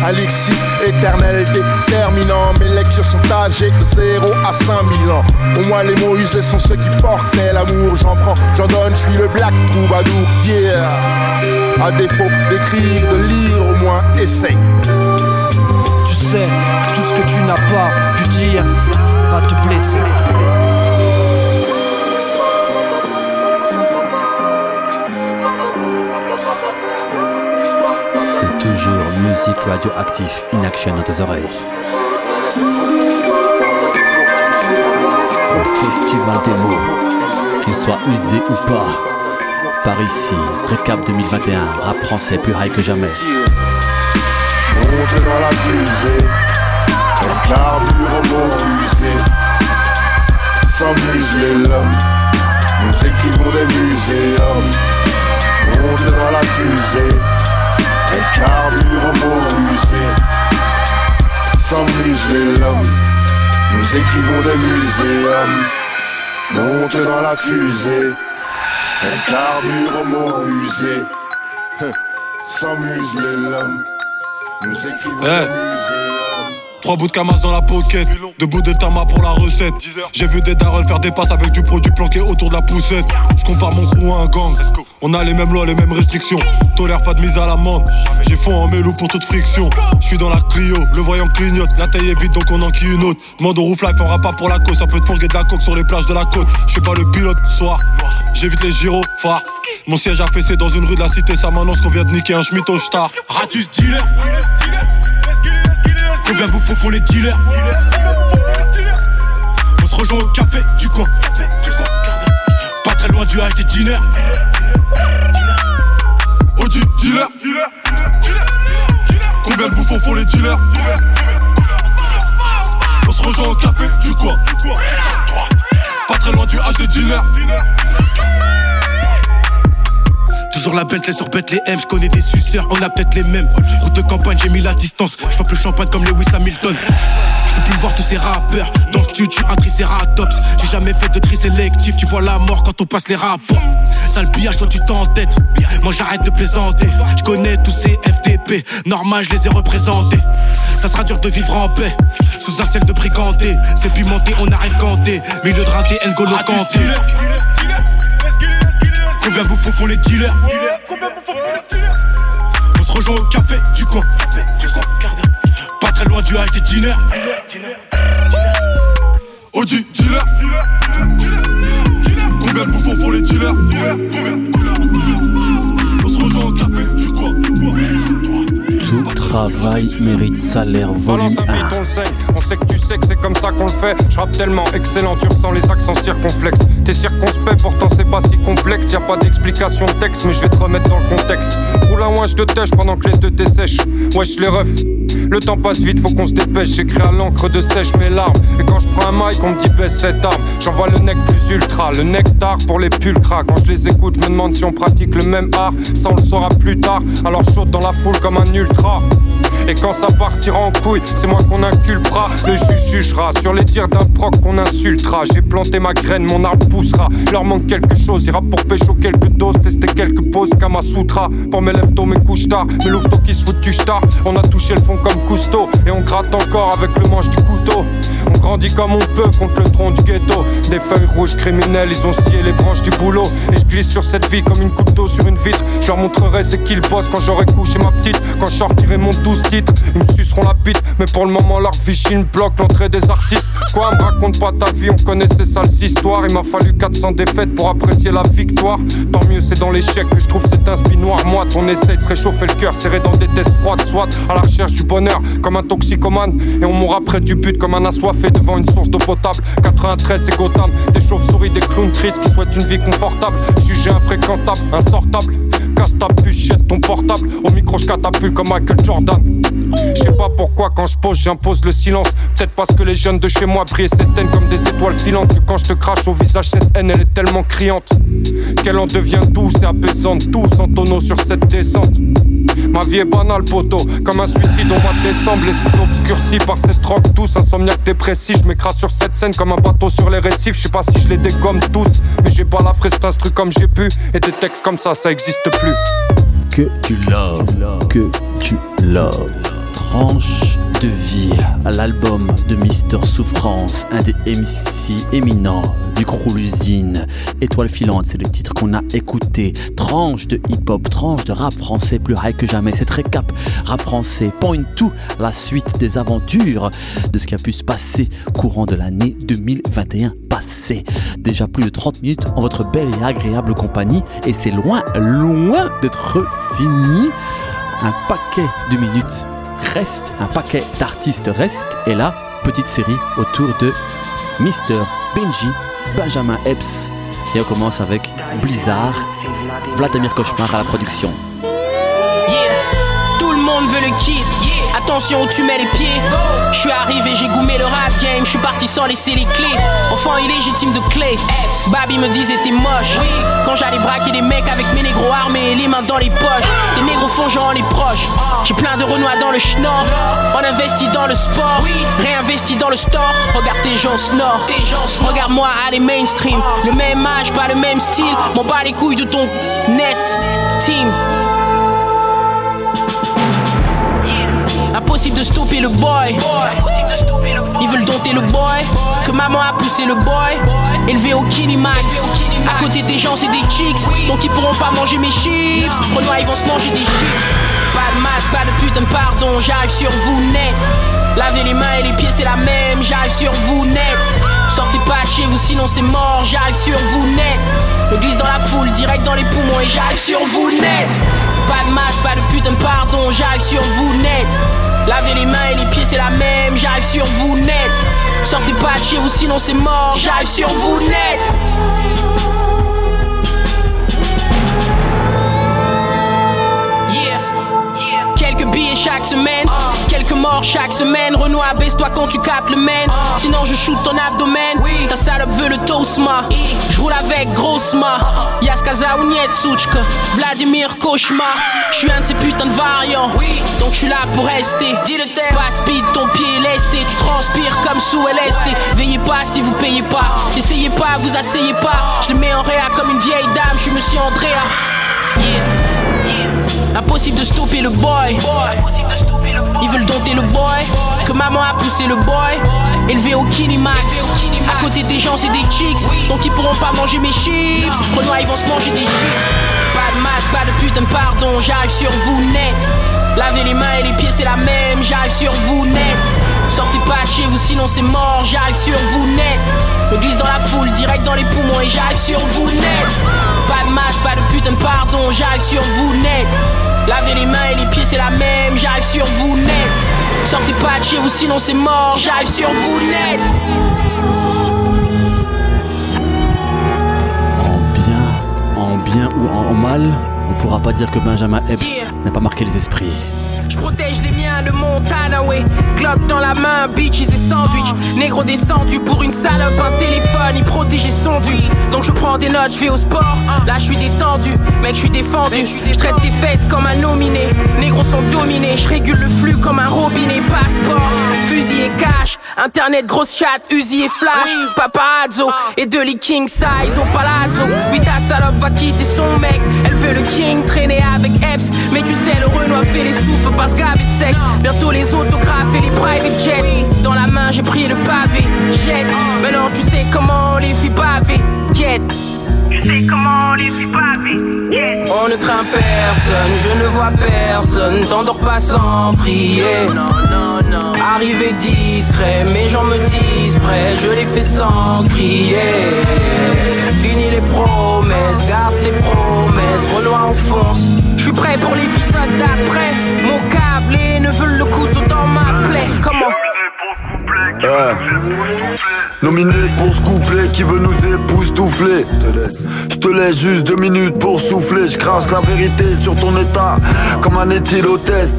Un lexique éternel déterminant. Mes lectures sont âgées de 0 à 5000 ans. Pour moi, les mots usés sont ceux qui portaient l'amour. J'en prends, j'en donne, je suis le black troubadour. Yeah. À défaut d'écrire, de lire, au moins essaye. Tu sais, tout ce que tu n'as pas pu dire va te blesser. Musique radioactive in action dans tes oreilles. Au festival des mots, qu'il soit usé ou pas. Par ici, récap 2021, rap français plus high que jamais. Monte dans la fusée, au mot usé. Sans museler l'homme, nous écrivons des muséums. Monte dans la fusée, carbure mot. Sans l'homme, nous écrivons des muséums. Monte dans la fusée, elle carbure mot usé. Sans l'homme. Nous écrivons des muséums. Trois bouts de camas dans la pocket, deux bouts de tama pour la recette. J'ai vu des darrels faire des passes avec du produit planqué autour de la poussette. Je compare mon crew à un gang. On a les mêmes lois, les mêmes restrictions. Tolère pas de mise à l'amende. J'ai fond en mélou pour toute friction. Je suis dans la Clio, le voyant clignote. La taille est vide donc on enquille une autre. Demande au roof life, on pas pour la cause. Ça peut te fourguer de la coke sur les plages de la côte. Je suis pas le pilote, soir. J'évite les gyrophares. Mon siège a fessé dans une rue de la cité. Ça m'annonce qu'on vient de niquer un schmitt au star. Ratus dealer. Combien bouffons font les dealers On se rejoint au café du coin. Pas très loin du des diners Oh du dealer. Combien de bouffons font les dealers On se rejoint au café du coin. Pas très loin du H des diners Toujours la Bentley sur Bentley M, je connais des suceurs, on a peut-être les mêmes. Route de campagne, j'ai mis la distance, je plus le champagne comme Lewis Hamilton. Je peux plus voir tous ces rappeurs, dans ce studio un tricératops. J'ai jamais fait de tri sélectif, tu vois la mort quand on passe les rapports. Sale pillage, toi tu t'entêtes. Moi j'arrête de plaisanter, je connais tous ces FDP, normal je les ai représentés. Ça sera dur de vivre en paix, sous un ciel de briganté. C'est pimenté, on arrive canté, milieu de raté, N'Golo Kanté. Combien bouffons font les dealers On se rejoint au café du coin. Pas très loin du high des diners. Oh du dealer. Combien de bouffons font les dealers On se rejoint au café du coin. Tout travail mérite salaire volume Balance un 1. beat, on le sait. On sait que tu sais que c'est comme ça qu'on le fait. Je rappe tellement excellent, tu ressens les accents circonflexes. T'es circonspect, pourtant c'est pas si complexe. Y a pas d'explication de texte, mais je vais te remettre dans le contexte. Roule un je te tèche pendant que les deux t'essèchent. Wesh les refs. Le temps passe vite, faut qu'on se dépêche. J'écris à l'encre de sèche mes larmes. Et quand je prends un mic, on me dit baisse cette arme. J'envoie le nec plus ultra, le nectar pour les pulcras. Quand je les écoute, je me demande si on pratique le même art. Ça, on le saura plus tard. Alors saute dans la foule comme un ultra. Et quand ça partira en couille, c'est moi qu'on inculpera. Le juge jugera sur les dires d'un proc qu'on insultera. J'ai planté ma graine, mon arbre poussera. Leur manque quelque chose, ira pour pécho quelques doses, tester quelques poses, Kama Sutra. Pour mes lèvres tôt, mes couches tard, mes louveteaux qui se foutent du. On a touché le fond comme Cousteau, et on gratte encore avec le manche du couteau. On grandit comme on peut contre le tronc du ghetto. Des feuilles rouges criminelles, ils ont scié les branches du boulot. Et je glisse sur cette vie comme une couteau sur une vitre. Je leur montrerai c'est qu'ils bossent quand j'aurai couché ma petite. Quand je sortirai mon 12 titres, ils me suceront la bite. Mais pour le moment, leur fichine bloque l'entrée des artistes. Quoi, me raconte pas ta vie, on connaît ces sales histoires. Il m'a fallu 400 défaites pour apprécier la victoire. Tant mieux, c'est dans l'échec que je trouve cet inspi noir. Moi, on essaie de se réchauffer le cœur, serré dans des tests froides, soit à la recherche du bonheur comme un toxicomane. Et on mourra près du but comme un assoiffé devant une source d'eau potable. 93, c'est Gotham. Des chauves-souris, des clowns tristes qui souhaitent une vie confortable. Jugé infréquentable, insortable. Casse ta puce, jette ton portable. Au micro, je catapulte comme Michael Jordan. Je sais pas pourquoi quand je pose, j'impose le silence. Peut-être parce que les jeunes de chez moi brillent cette haine comme des étoiles filantes. Que quand je te crache au visage, cette haine elle est tellement criante qu'elle en devient douce et apaisante. Tous en tonneau sur cette descente. Ma vie est banale, poteau, comme un suicide mois de décembre. L'esprit obscurci par cette drogue douce, insomniaque dépressif. Je m'écrase sur cette scène comme un bateau sur les récifs. Je sais pas si je les dégomme tous, mais j'ai pas la fraise instru comme j'ai pu. Et des textes comme ça, ça existe plus. Que tu love, que tu love. Tranche de vie à l'album de Mister Souffrance, un des MC éminents du crew L'usine. Étoile filante, c'est le titre qu'on a écouté. Tranche de hip-hop, tranche de rap français, plus high que jamais. Cette récap rap français point tout la suite des aventures de ce qui a pu se passer courant de l'année 2021 passée. Déjà plus de 30 minutes en votre belle et agréable compagnie et c'est loin, loin d'être fini. Un paquet de minutes reste, un paquet d'artistes reste, et là, petite série autour de Mr. Benji, Benjamin Epps, et on commence avec Blizzard, Vladimir Cauchemar à la production. Attention où tu mets les pieds. Je suis arrivé, j'ai goumé le rap game. Je suis parti sans laisser les clés. Enfant illégitime de clé. Baby me disait t'es moche. Quand j'allais braquer des mecs avec mes négros armés et les mains dans les poches. Tes négros font genre les proches. J'ai plein de renois dans le schnorr. On investit dans le sport. Réinvesti dans le store. Regarde tes gens snore. Regarde-moi aller mainstream. Le même âge, pas le même style. M'en bats les couilles de ton NES team. Impossible de stopper le boy. Ils veulent dompter le boy. Que maman a poussé le boy. Élevé au Kinimax. À côté des gens, c'est des chicks. Donc ils pourront pas manger mes chips. Renoir, ils vont se manger des chips. Pas de masque, pas de putain de pardon. J'arrive sur vous net. Lavez les mains et les pieds, c'est la même. J'arrive sur vous net. Sortez pas de chez vous, sinon c'est mort. J'arrive sur vous net. Me glisse dans la foule, direct dans les poumons et j'arrive sur vous net. Pas de masque, pas de putain de pardon. J'arrive sur vous net. Lavez les mains et les pieds, c'est la même. J'arrive sur vous net. Sortez pas de chez vous, sinon c'est mort. J'arrive sur vous net. Billets chaque semaine, quelques morts chaque semaine. Renoir, baisse-toi quand tu capes le main. Sinon, je shoot ton abdomen. Ta salope veut le tosma. Je roule avec Grossma. Yaskaza ou Nietsuchka. Vladimir Cauchemar. Je suis un de ces putains de variants. Donc je suis là pour rester. Dis le terme. Pas speed, ton pied est lesté. Tu transpires comme sous LSD. Veillez pas si vous payez pas. Essayez pas, vous asseyez pas. Je le mets en réa comme une vieille dame. Je suis monsieur Andrea. Impossible de stopper le boy. Ils veulent dompter le boy. Que maman a poussé le boy. Élevé au Kinimax. À côté des gens, c'est des chicks. Donc ils pourront pas manger mes chips. Renoir, ils vont se manger des chips. Pas de masque, pas de putain pardon. J'arrive sur vous net. Lavez les mains et les pieds, c'est la même. J'arrive sur vous net. Sortez pas de chez vous, sinon c'est mort. J'arrive sur vous net. Me glisse dans la foule, direct dans les poumons et j'arrive sur vous net. Pas de masque, pas de putain de pardon. J'arrive sur vous net. Lavez les mains et les pieds, c'est la même. J'arrive sur vous net. Sortez pas de chez vous, sinon c'est mort. J'arrive sur vous net. En bien ou en mal, on pourra pas dire que Benjamin Epps n'a pas marqué les esprits. Je protège les miens, le Montana, ouais. Glock dans la main, bitches et sandwich. Négro descendu pour une salope, un téléphone, il protégeait son duit. Donc je prends des notes, je vais au sport. Là, je suis détendu, mec, je suis défendu. Je traite tes fesses comme un nominé. Négros sont dominés, je régule le flux comme un robinet. Passeport, fusil et cash. Internet, grosse chatte, Uzi et flash. Paparazzo et de king size au palazzo. Oui, ta salope va quitter son mec. Elle le king traîner avec Epps. Mais tu sais, le Renoir fait les sous, peut pas se de sexe. Bientôt les autographes et les private jets. Dans la main, j'ai pris le pavé. Jet. Maintenant, tu sais comment les filles baver. Get. Tu sais comment les filles baver. Get. On ne craint personne, je ne vois personne. T'endors pas sans prier. Non, non, non. Arrivé discret, mes gens me disent prêt. Je les fais sans crier. Fini les promesses, garde les promesses. Renoir enfonce. Je suis prêt pour l'épisode d'après. Mon câble et ne veulent le couteau dans ma Comment Nominé pour ce couplet qui veut nous époustoufler. Je te laisse juste deux minutes pour souffler. Je crache la vérité sur ton état, comme un éthylotest.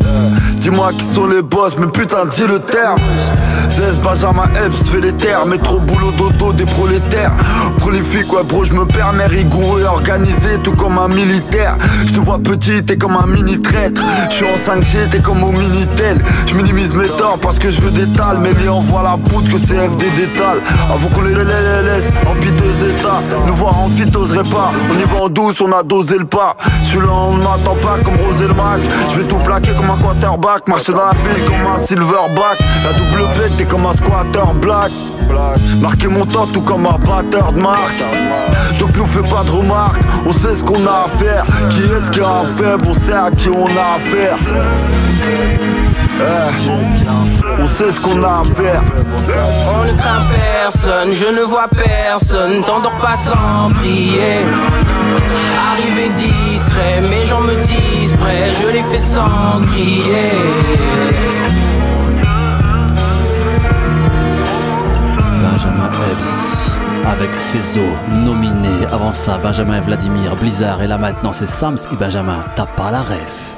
Dis-moi qui sont les boss, mais putain, dis le terme. 16 Benjamin Epps fait les terres, mais trop boulot d'auto des prolétaires. Prolifique, ouais, bro, je me permets rigoureux, organisé, tout comme un militaire. Je te vois petit, t'es comme un mini traître. Je suis en 5G, t'es comme au Minitel. Je minimise mes torts parce que je veux des tales, mais les envoie la poudre que CFD détale. Avant qu'on les laisse en piteux état, nous voir en fit oserait pas. On y va en douce, on a dosé le pas. Je suis là, on ne m'attend pas comme Rosé le Mac. Je vais tout plaquer comme un quarterback, marcher dans la ville comme un silverback. La double plate, t'es comme un squatter black. Marquer mon temps tout comme un batteur de marque. Donc nous fais pas de remarques, on sait ce qu'on a à faire. Qui est-ce qui a un faible, on sait à qui on a affaire. Eh, on sait ce qu'on a à faire. On ne craint personne, je ne vois personne, t'endors pas sans prier. Arrivé discret, mes gens me disent prêt, je les fais sans crier. Benjamin Epps avec Cézo, nominé. Avant ça, Benjamin et Vladimir, Blizzard. Et là maintenant, c'est Sams et Benjamin. T'as pas la ref.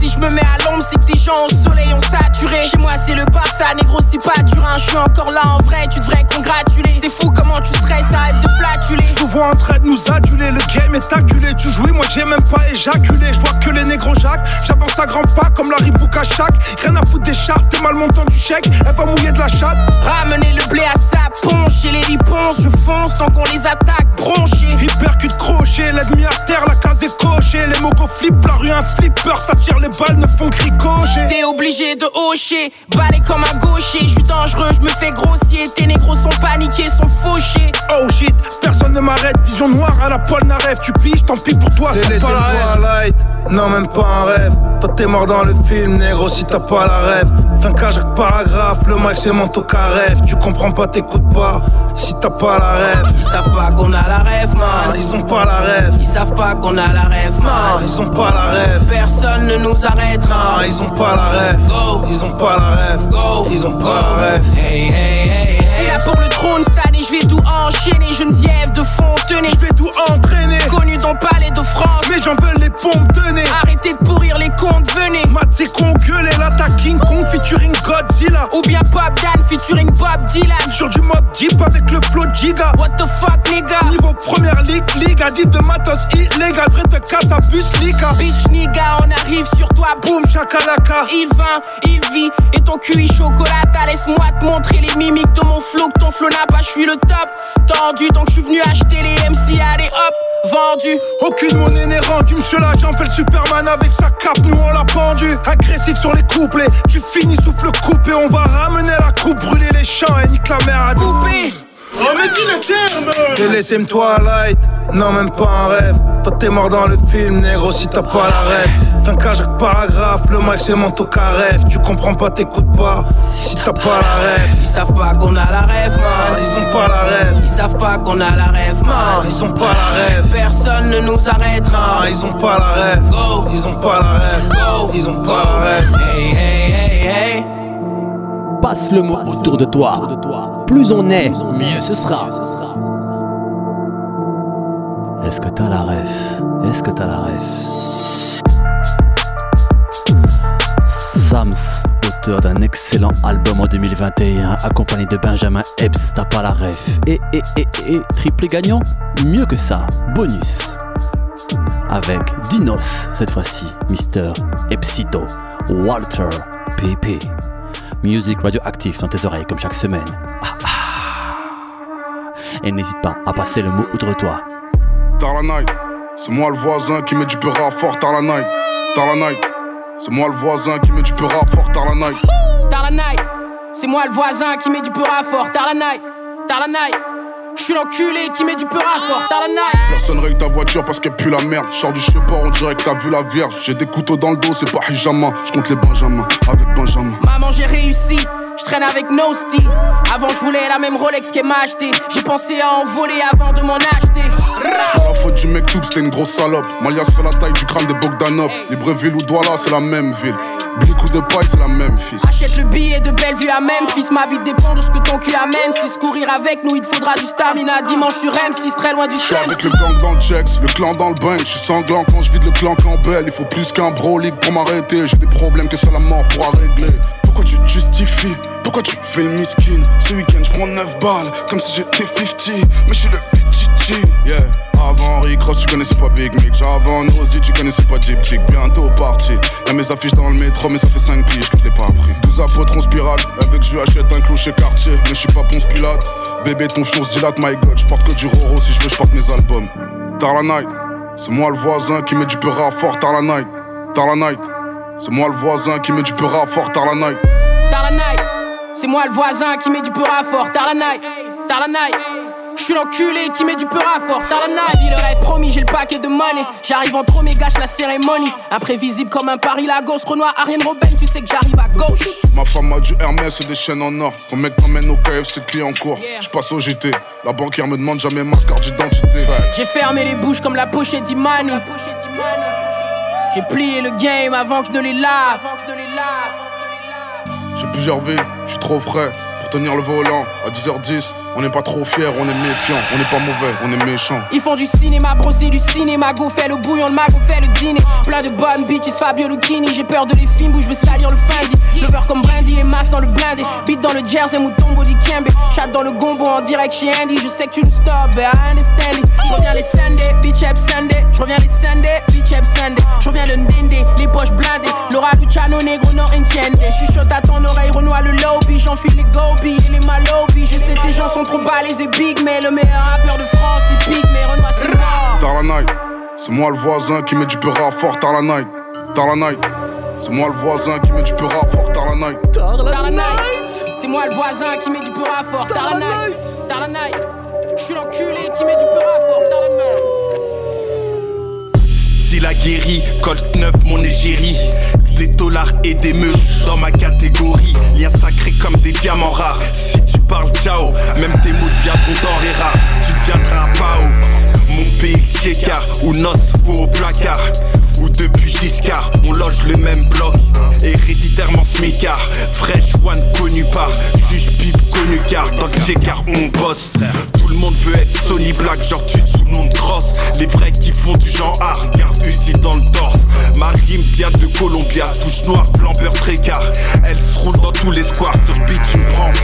Si je me mets à l'ombre, c'est que des gens au soleil ont saturé. Chez moi, c'est le Barça, négro, c'est pas Turin. Je suis encore là en vrai, tu devrais congratuler. C'est fou comment tu stresses, arrête de flatuler. Je vois en train de nous aduler, le game est acculé. Tu jouis, moi j'ai même pas éjaculé. Je vois que les négros Jacques, j'avance à grands pas comme Larry Book à chaque. Rien à foutre des chartes, t'es mal montant du chèque. Elle va mouiller de la chatte. Ramener le blé à sa ponche et les riponces, je fonce tant qu'on les attaque, bronchés. Hypercute crochet, l'ennemi à terre, la case est cochée. Les mogos flippent, la rue un flipper, ça tire les balles, ne font cricocher. T'es obligé de hocher, balai comme un gaucher. Je suis dangereux, je me fais grossier. Tes négros sont paniqués, sont fauchés. Oh shit, personne ne m'arrête. Vision noire à la poêle n'arrête. Tu piges, tant pis pour toi, c'est pas la rêve. Non, même pas un rêve. Toi, t'es mort dans le film, négro, si t'as pas la rêve. Fin chaque paragraphe, le mic c'est mon toca rêve. Tu comprends pas, t'écoutes pas, si t'as pas la rêve. Ils savent pas qu'on a la rêve, man. Ils ont pas la rêve. Ils savent pas qu'on a la rêve, man. Ils ont pas la rêve. Personne ne nous arrêtera. Ah, ils ont pas la rêve. Go. Ils ont pas la rêve. Go. Ils ont pas la rêve. Hey, hey, hey, hey. Je là pour le trône cette année, je vais tout enchaîner. Geneviève de Fontenay. Je vais tout entraîner. Connu dans le palais de France. Mais j'en veux les pompes tenez. Arrêtez de pourrir les comptes, venez. Matt, c'est con gueuler l'attaque King Kong featuring Godzilla. Ou bien Pop Dan featuring Bob Dylan. Sur du mob deep avec le flow de Giga. What the fuck, nigga? Niveau première ligue, ligue, addict de matos illégal. Vrai te casse à bus, liga. Bitch, nigga, on arrive sur toi, boum, chakalaka. Il vint, il vit, et ton cul est chocolata. Laisse-moi te montrer les mimiques de mon flow, que ton flow pas, je suis le top. Tendu, donc je suis venu acheter les MC, allez hop, vendu. Aucune monnaie n'est rendue, monsieur l'agent fait le Superman avec sa cape, nous on l'a pendu. Agressif sur les couplets, tu finis souffle coupé, on va ramener la coupe, brûler les champs et nique la mer à Coupé Oh mais dis le terme. T'es laissé me Twilight, non même pas un rêve. Toi t'es mort dans le film négro si t'as pas la rêve. Fin qu'à chaque paragraphe, le mic c'est mon toca rêve Tu comprends pas, t'écoutes pas, si t'as pas la rêve. Ils savent pas qu'on a la rêve man. Ils ont pas la rêve. Ils savent pas qu'on a la rêve man. Ils ont pas la rêve. Personne ne nous arrêtera. Ils ont pas la rêve. Go. Ils ont pas la rêve. Go. Ils ont pas la rêve. Hey hey Passe le mot autour de toi. Plus on est, mieux ce sera. Est-ce que t'as la ref? Est-ce que t'as la ref? Sams, auteur d'un excellent album en 2021, accompagné de Benjamin Epps, t'as pas la ref. Et, et, et, et, triplé gagnant Mieux que ça, bonus. Avec Dinos, cette fois-ci, Mister Epsito, Walter PP. Music radioactif dans tes oreilles comme chaque semaine. Ah, ah. Et n'hésite pas à passer le mot outre toi. Tard la night, c'est moi le voisin qui met du peur à fort tard la night. Tard la night, c'est moi le voisin qui met du peur à fort tard la night. Tard la night, c'est moi le voisin qui met du peur à fort tard la night. Tard la night. Je suis l'enculé qui met du peur à fort tard la night. Personne règle ta voiture parce qu'elle pue la merde. Sors du cheval, on dirait que t'as vu la vierge. J'ai des couteaux dans le dos, c'est pas hijama. Je compte les Benjamin avec Benjamin. Maman, j'ai réussi. Je traîne avec Nosti. Avant, je voulais la même Rolex qu'elle m'a acheté. J'ai pensé à en voler avant de m'en acheter. C'est pas la faute du mec tout, c'était une grosse salope. Malias fait la taille du crâne des Bogdanov. Libreville ou Douala, c'est la même ville. Blic ou de paille, c'est la même fils. Achète le billet de Bellevue à Memphis. Ma vie dépend de ce que ton cul amène. Si courir avec nous, il te faudra du stamina. Dimanche sur M6, très loin du J'suis avec le gang dans le checks, le clan dans le bain. J'suis sanglant quand je vide le clan belle Il faut plus qu'un brolik pour m'arrêter. J'ai des problèmes que seule la mort pourra régler. Pourquoi tu te justifies? Pourquoi tu fais le miskin? Ce week-end, j'prends 9 balles, comme si j'étais 50. Mais j'suis le PGG, yeah. Avant Rick Ross, tu connaissais pas Big Mick. Avant Nosy, tu connaissais pas Jeep. Bientôt parti. Y'a mes affiches dans le métro, mais ça fait 5 piges que je l'ai pas appris. 12 apôtres, on spirale. Avec je lui achète un clocher quartier. Mais je suis pas Ponce Pilate. Bébé, ton fion se dilate, my god. Je porte que du Roro, si je veux, je porte mes albums. Tard la night, c'est moi le voisin qui met du peur à fort. Tard la night, tard la night. C'est moi le voisin qui met du peur à fort. Tard la night. Tard la night. C'est moi le voisin qui met du peur à fort. Tard la night. Tard la night. Je suis l'enculé qui met du peur à fort. T'as la nage, le rêve promis, j'ai le paquet de money. J'arrive en trop gâche la cérémonie. Imprévisible comme un Paris Lagos. Renoir, Ariane Robin, tu sais que j'arrive à gauche. Ma femme a du Hermès et des chaînes en or. Ton mec t'emmène au KFC client en cours? Je passe au JT. La banquière me demande jamais ma carte d'identité. J'ai fermé les bouches comme la pochette d'Imani. J'ai plié le game avant que je ne les lave. J'ai plusieurs vies, je suis trop frais tenir le volant à 10h10. On n'est pas trop fier, on est méfiant, on n'est pas mauvais, on est méchant. Ils font du cinéma, brossé du cinéma, go fait le bouillon, le mago fait le dîner. Plein de bonnes bitches, Fabio Lucchini. J'ai peur de les films où je veux salir le fendi. Beurre comme Brandy et Max dans le blindé. Beat dans le jersey, mouton dit Kembe. Chat dans le gombo en direct chez Andy. Je sais que tu nous stop, but I understand it. Je reviens les Sunday, bitch up Sunday. Je reviens les Sunday, bitch up Sunday. Je reviens le Ndende, les poches blindées. Laura Luciano, negro, non entiende. Chuchote à ton oreille, renoie le lobby. J'enfile les gobies et les malobis. Je sais tes gens sont trop big, mais le meilleur rappeur de France, c'est Big, mais Renoir, c'est mort. Tard la night, c'est moi le voisin qui met du peur à fort. Tard la night, tard la night. C'est moi le voisin qui met du peur à fort, tard la night. Tard la night. C'est moi le voisin qui met du peur à fort, tard la night. Tard la night. Je suis l'enculé qui met du peur à fort, tard la night. Si la guérie, Colt 9, mon égérie des dollars et des meufs dans ma catégorie. Lien sacré comme des diamants rares. Si tu parles ciao, même tes mots deviendront denrées rares. Tu deviendras pao. Mon pays Tchécard ou Nos faux au placard ou depuis Giscard, on loge le même bloc. Héréditairement smicard, fresh one connu par juge bip connu car dans le car on bosse. Tout le monde veut être Sony Black, genre tu sous nom de cross. Les vrais qui font du genre art, garde ici dans le torse. Ma rime vient de Columbia, touche noire, blanc, beurre. Elle se roule dans tous les squares, sur beat tu me force.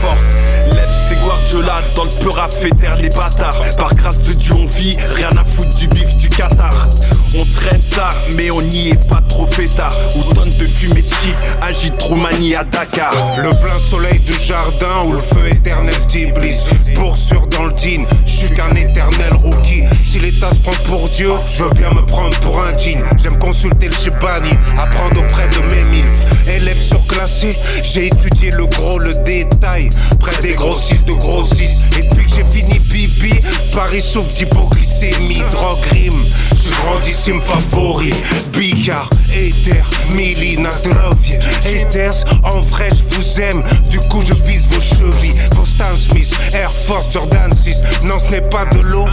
Lève c'est Guardiola, dans le peur à faire les bâtards. Par grâce de Dieu on vit, rien à foutre du bif du Qatar. On traîne tard, mais on n'y est pas trop fêtard. Ou tonne de fumée de agite Roumanie à Dakar. Le plein soleil du jardin ou le feu éternel d'Iblis. Pour dans le jean, je suis qu'un éternel rookie. Si l'État se prend pour Dieu, je veux bien me prendre pour un jean. J'aime consulter le Shibani, apprendre auprès de mes milfs. Élève surclassé, j'ai étudié le gros, le détail. Près des grossistes de grossistes. Et depuis que j'ai fini bibi, Paris souffre d'hypoglycémie, drogue, rime. Je grandissime favori. Bicard, Ether, Milina, Zdrovie. Ethers, en vrai, je vous aime. Du coup, je vise vos chevilles. Vos Stan Smith, Air Force, Jordan 6. Non, ce n'est pas de l'eau.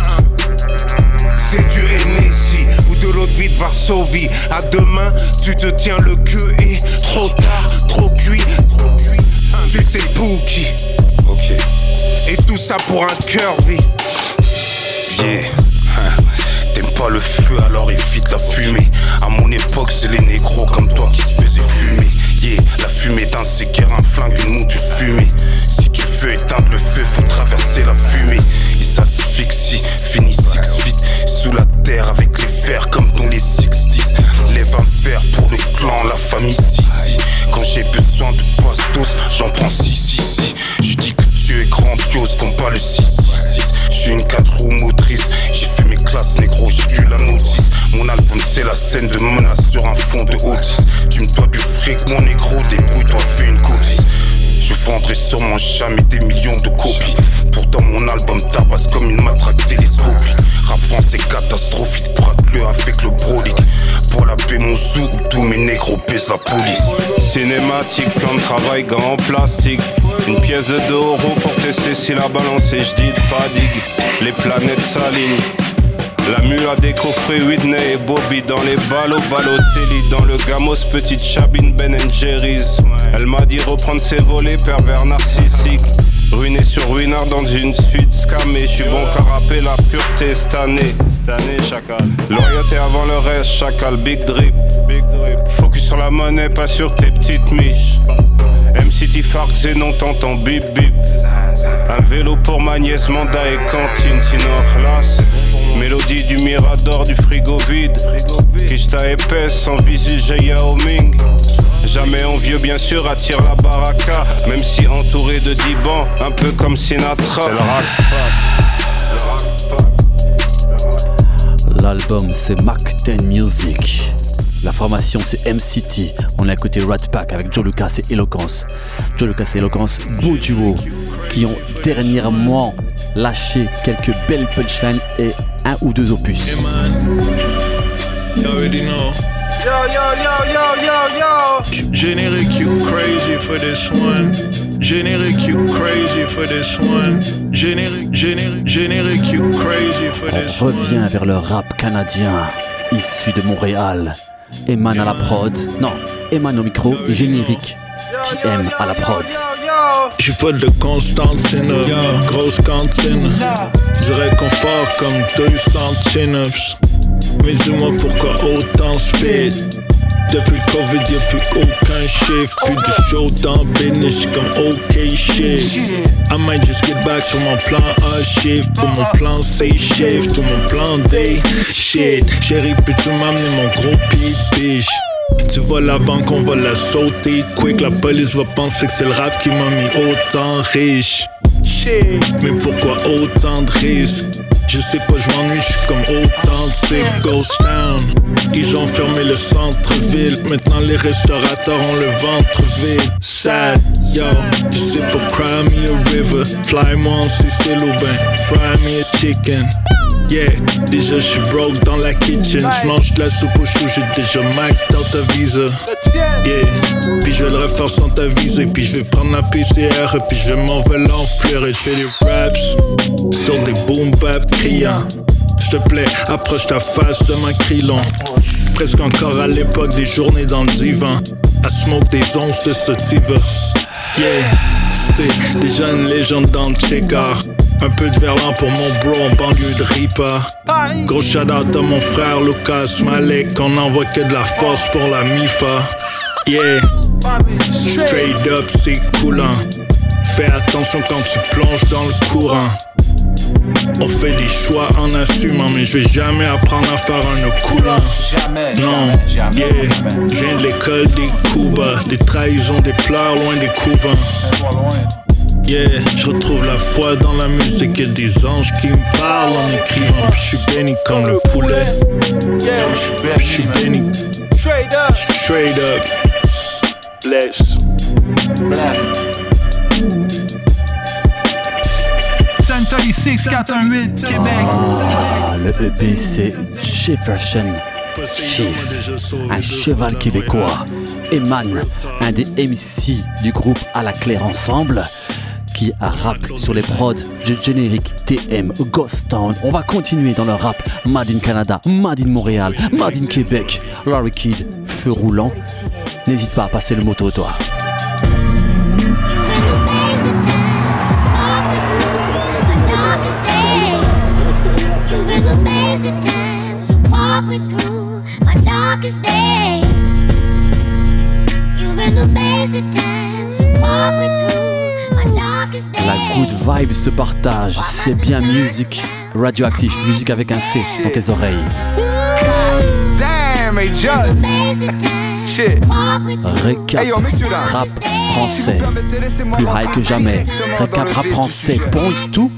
C'est du Hennessy ou de l'eau de vie de Varsovie. À demain, tu te tiens le queue et trop tard, trop cuit, trop cuit. Tu sais, Pookie. Ok. Et tout ça pour un curvy. Yeah. T'aimes pas le feu, alors la fumée. À mon époque, c'est les négros comme toi qui se faisaient fumer. Yeah, la fumée d'un séquer, un flingue, une mouche fumée. Si tu veux éteindre le feu, faut traverser la fumée. Et ça s'asphyxie, finit six feet sous la terre avec les fers comme dans les 60s. Lève un verre pour le clan, la famille si Quand j'ai besoin de pastos, j'en prends 6 si si. Je dis que tu es grandiose comme pas le 6 J'ai une 4 roues motrice, j'ai fait mes classes négro, j'ai eu la notice. Mon album c'est la scène de menace sur un fond de Otis. Tu me dois du fric, mon négro, débrouille-toi, fais une cotise. Je vendrai sûrement jamais des millions de copies. Pourtant mon album tabasse comme une matraque télescopique. Rap français catastrophique, brate-le avec le brolic. Pour la paix mon où tous mes négros pèsent la police. Cinématique, plan de travail, gants en plastique. Une pièce de 2 euros pour tester si la balance est j'dis pas digue. Les planètes s'alignent. La mule a des coffrets Whitney et Bobby dans les ballots, Balotelli dans le gamos, petite chabine Ben Jerry's. Elle m'a dit reprendre ses volets, pervers narcissique. Ruiné sur ruinard dans une suite scamée. Je suis bon rapper la pureté cette année. Cette année, chacal. Loyauté avant le reste, chacal. Big drip. Big drip. Focus sur la monnaie, pas sur tes petites miches. MCT Farks et non t'entends bip bip. Un vélo pour ma nièce, mandat et cantine, sinon. Mélodie du mirador, du frigo vide. Kishta épaisse, sans visu, j'ai Yao Ming. Jamais envieux, bien sûr, attire la baraka. Même si entouré de dibans, un peu comme Sinatra. L'album c'est Mac 10 Music. La formation c'est MCT. On a écouté Rat Pack avec Joe Lucas et Eloquence. Joe Lucas et Eloquence, beau duo, qui ont dernièrement lâché quelques belles punchlines et un ou deux opus. Yo, yo, yo, yo, yo, yo. Generic, you crazy for this one. Generic, you crazy for this one. Generic, generic, generic, you crazy for this On revient vers le rap canadien, issu de Montréal. Eman à la prod. Non, Eman au micro et générique. TM à la prod. J'ai fait de Constantine, grosse cantine. Dirais confort comme 200 chin-ups. Mais dis-moi pourquoi autant speed Depuis le Covid y'a plus aucun chiffre Plus de show dans business comme OK shit I might just get back sur mon plan A shift Pour mon plan C shift Tout mon plan D shit Chérie peux-tu m'amener mon gros pied tu vois la banque, on va la sauter quick. La police va penser que c'est le rap qui m'a mis autant riche. Mais pourquoi autant de risques? Je sais pas, je m'ennuie, je suis comme authentique Ghost Town. Ils ont fermé le centre-ville. Maintenant les restaurateurs ont le ventre vide. Sad, yo sais pas, cry me a river Fly-moi en Sicile ou ben Fry me a chicken Yeah, déjà je suis broke dans la kitchen. J'mange de la soupe au chou, j'ai déjà max dans ta visa. Yeah, puis je vais le refaire sans ta visa. Puis je vais prendre la PCR. Et puis je vais m'envoler en fleurs. Et je fais des raps sur des boom bap criants. S'il te plaît, approche ta face de ma crilon. Presque encore à l'époque des journées dans le divan. À smoke des onces de sativa. Yeah, c'est déjà une légende dans le checker. Un peu de verlan pour mon bro en banlieue de Ripa. Gros shout out à mon frère Lucas Malek. On envoie que de la force pour la MIFA. Yeah, straight up, c'est coulant. Fais attention quand tu plonges dans le courant. On fait des choix en assumant, mais je vais jamais apprendre à faire un coulant. Non, yeah, je viens de l'école des coups des trahisons, des pleurs loin des couvents. Yeah, je retrouve la foi dans la musique et des anges qui me parlent en écrivant. Je suis béni comme le poulet. Je suis béni. Straight up. Straight up. Bless. Bless. 6-418 Québec. Ah, le EP Jefferson Chief, un cheval québécois. Eman, un des MC du groupe À la Claire Ensemble qui a rap sur les prods de générique TM Ghost Town. On va continuer dans le rap Made in Canada, Made in Montréal, Made in Québec. Larry Kid, feu roulant. N'hésite pas à passer le moto toi. Good vibe se partage, c'est bien musique radioactive, musique avec un C dans tes oreilles. Récap rap français, plus high que jamais. Récap rap français, point tout.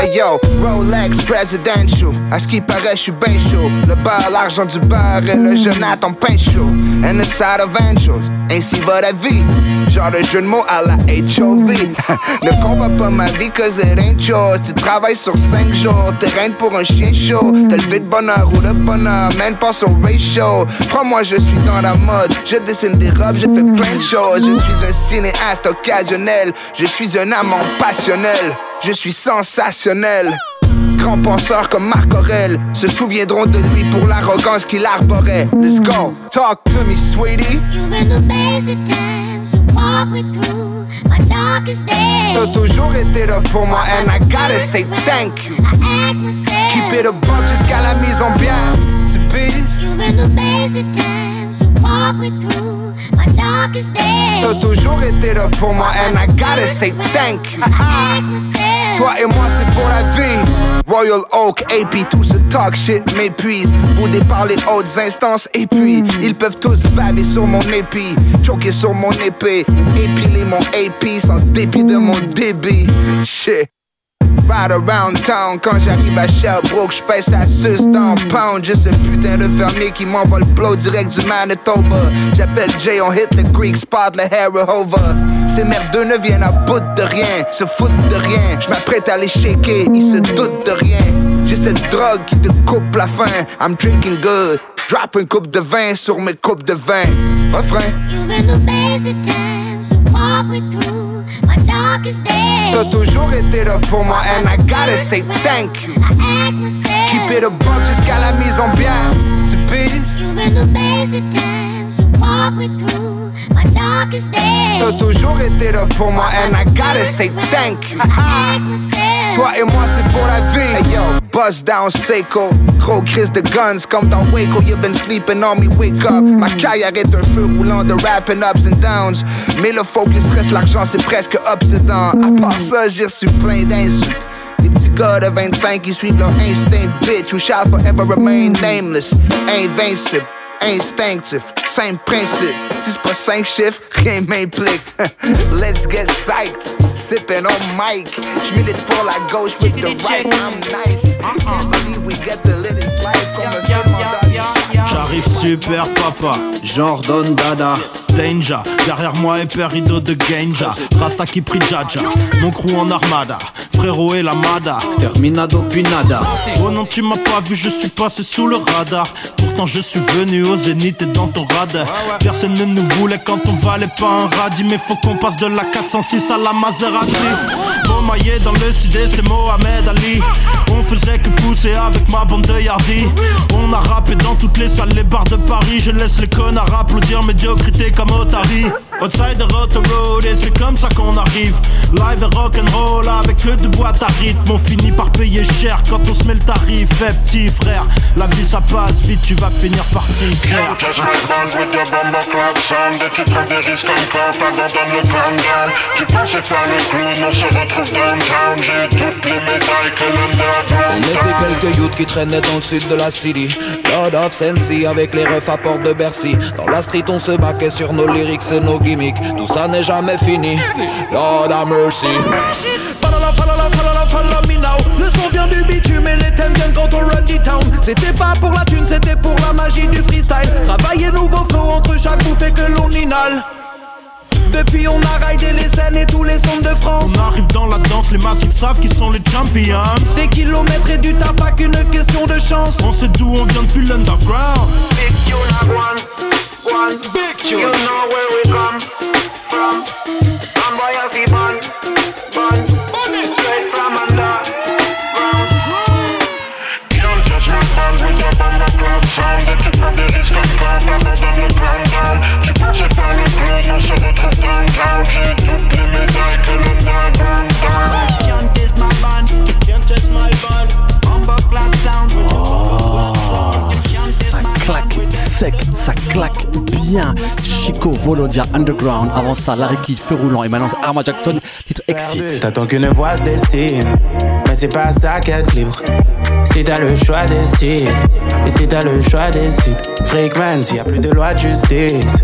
Hey yo, Rolex presidential. À ce qui paraît, je suis ben chaud. Le beurre, l'argent du beurre et le Jonathan pain chaud. And the side of angels, ainsi va la vie. Genre de jeu de mots à la HOV. ne combat pas ma vie, cause it ain't yours. Tu travailles sur 5 jours, t'es reine pour un chien chaud. T'as levé de bonheur ou de bonheur, man, pense au ratio. Crois-moi, je suis dans la mode. Je dessine des robes, j'ai fait plein de choses. Je suis un cinéaste occasionnel. Je suis un amant passionnel. Je suis sensationnel. grands penseurs comme Marc Aurel se souviendront de lui pour l'arrogance qu'il arborait. Let's go, talk to me, sweetie. You've been the best of times, T'as toujours été là pour moi, and I gotta say thank you. Keep it a buck jusqu'à la mise en bien. Tu. T'as toujours été là pour moi, and I gotta say thank you. Toi et moi c'est pour la vie. Royal Oak, AP, tout ce talk shit m'épuise. Boudé par les hautes instances et puis Ils peuvent tous baver sur mon épi Choquer sur mon épée Épiler mon AP sans dépit de mon débit. Shit Ride around town quand j'arrive à Sherbrooke, j'pèse à 6 dans pound. J'ai ce putain de fermier qui m'envoie le blow direct du Manitoba. J'appelle Jay, on hit le Greek spot, le Hover. Ces merdeux ne viennent à bout de rien, se foutent de rien. J'm'apprête à les shaker, ils se doutent de rien. J'ai cette drogue qui te coupe la faim. I'm drinking good. Drop une coupe de vin sur mes coupes de vin. Refrain. You've been the best of times, through. T'as toujours été là pour moi, and I gotta say thank you. Keep it a buck jusqu'à la mise en bien. Tu You've been the best of times, walk me through my darkest days. T'as toujours été là pour moi, and I gotta say thank you. Toi et moi, c'est pour la vie. Hey yo, buzz down Seiko. Gros crise de guns comme dans Waco. You've been sleeping on me, wake up. Ma carrière est un feu roulant de rapping ups and downs. Mais le focus reste l'argent, c'est presque downs. À part ça, j'ai reçu plein d'insultes. Des petits gars de 25 qui suivent leur instinct, bitch, who shall forever remain nameless, invincible instinctif, same principe. Si c'est pas cinq chiffres, rien m'implique. Let's get psyched, sipping on mic. J'milite pour la gauche with the right, I'm nice. Can't believe we get the latest life J'arrive super papa, Don Dada. Danger, derrière moi et rideau de Genja. Rasta qui prie Jaja, mon crew en armada. Frérot et la Mada, terminado puis nada. Oh non, tu m'as pas vu, je suis passé sous le radar. Pourtant, je suis venu au zénith et dans ton radar. Personne ne nous voulait quand on valait pas un radis. Mais faut qu'on passe de la 406 à la Maserati. Bon maillé dans le studio, c'est Mohamed Ali. On faisait que pousser avec ma bande de Yardi. On a rappé dans toutes les salles, les bars de Paris. Je laisse les connards applaudir médiocrité comme Outside the road et c'est comme ça qu'on arrive. Live et rock'n'roll avec que de boîte à rythme. On finit par payer cher quand on se met le tarif. Eh petit frère, la vie ça passe vite, tu vas finir par frère. Tu prends des risques encore, t'abandonnes le countdown Tu pensais faire le clown, on se retrouve downtown J'ai toutes les médailles que l'underground On était quelques youths qui traînaient dans le sud de la city Lord of Sensi avec les refs à porte de Bercy Dans la street on se baquait sur nos lyrics et nos gimmicks. Tout ça n'est jamais fini. Lord have mercy. Me now Le son vient du bitume et les thèmes viennent quand on run the town. C'était pas pour la thune, c'était pour la magie du freestyle. Travailler nouveau flow entre chaque bouffée que l'on inhale. Depuis on a raidé les scènes et tous les centres de France. On arrive dans la danse, les massifs savent qui sont les champions. Des kilomètres et du taf, pas qu'une question de chance. On sait d'où on vient depuis l'underground one, one Big tune You know where we come from. I'm royalty bun, bun Straight from underground. Can't just move on with your bomber club sound Et tu prends des risques encore, t'abandonnes le plan down. Tu pensais faire le clown, on se retrouve downtown J'ai toutes les médailles que l'underground donne Can't test my band Can't test my band Bomber clap sound. Ça claque sec, ça claque bien. Chico Volodia Underground. Avant ça, Larry Kid, Feu Roulant. Et maintenant, Arma Jackson, titre Exit. T'attends qu'une voix se dessine, mais c'est pas ça qu'être libre. Si t'as le choix, décide. Et si t'as le choix, décide. Freakman, s'il y a plus de loi de justice,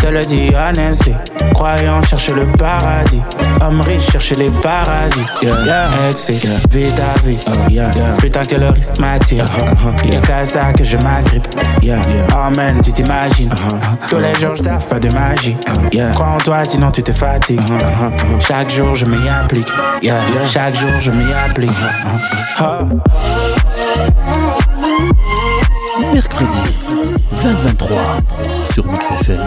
te le dis honestly. Croyant chercher le paradis. Homme riche, chercher les paradis. Yeah, Exit, vie ta vie. Putain, que le risque m'attire. Y'a qu'à ça que je m'agrippe. Yeah, Amen, tu t'imagines. Tous les jours, je taffe pas de magie. Crois en toi, sinon tu te fatigues. Chaque jour, je m'y applique. Yeah, Chaque jour, je m'y applique. Mercredi, 20-23, sur Mix FM.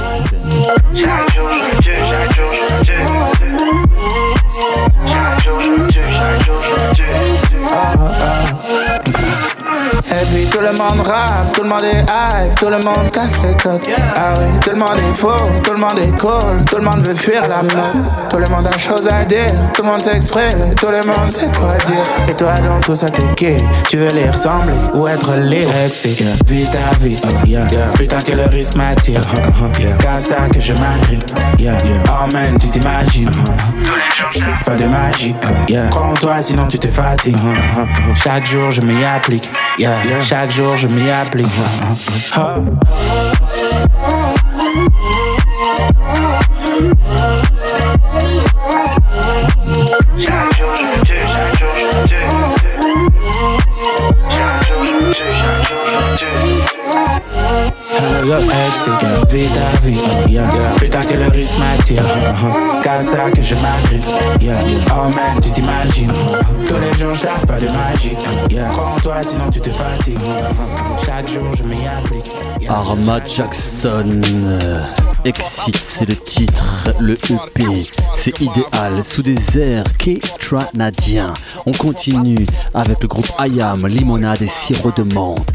Chaque jour, je tue, chaque jour, je tue. Chaque jour, je tue, chaque jour, je tue. Tout le monde rap, tout le monde est hype, tout le monde casse les codes. Ah oui, tout le monde est faux, tout le monde est cool, tout le monde veut fuir la mode. Tout le monde a chose à dire, tout le monde s'exprime, tout le monde sait quoi dire. Et toi dans tout ça t'es qui? Tu veux les ressembler ou être les yeah. Vis ta vie, oh, yeah. Putain que le risque m'attire. Uh -huh. ça que je m'agrippe. Yeah. Oh man, tu t'imagines. Pas de magie. Yeah. Crois en toi sinon tu te fatigues. Chaque jour je m'y applique. Yeah. Chaque jour je m'y applique. Chaque tue. Yo, ex, vie ta vie, yeah. Putain que le risque m'attire, uh ça que je m'agrippe, yeah. Oh man, tu t'imagines, tous les jours je pas de magie, yeah. Crois en toi sinon tu te fatigues, chaque jour je m'y applique. Arma Jackson. Exit, c'est le titre, le EP, c'est idéal, sous des airs K-Tranadiens. On continue avec le groupe Ayam, limonade et sirop de menthe.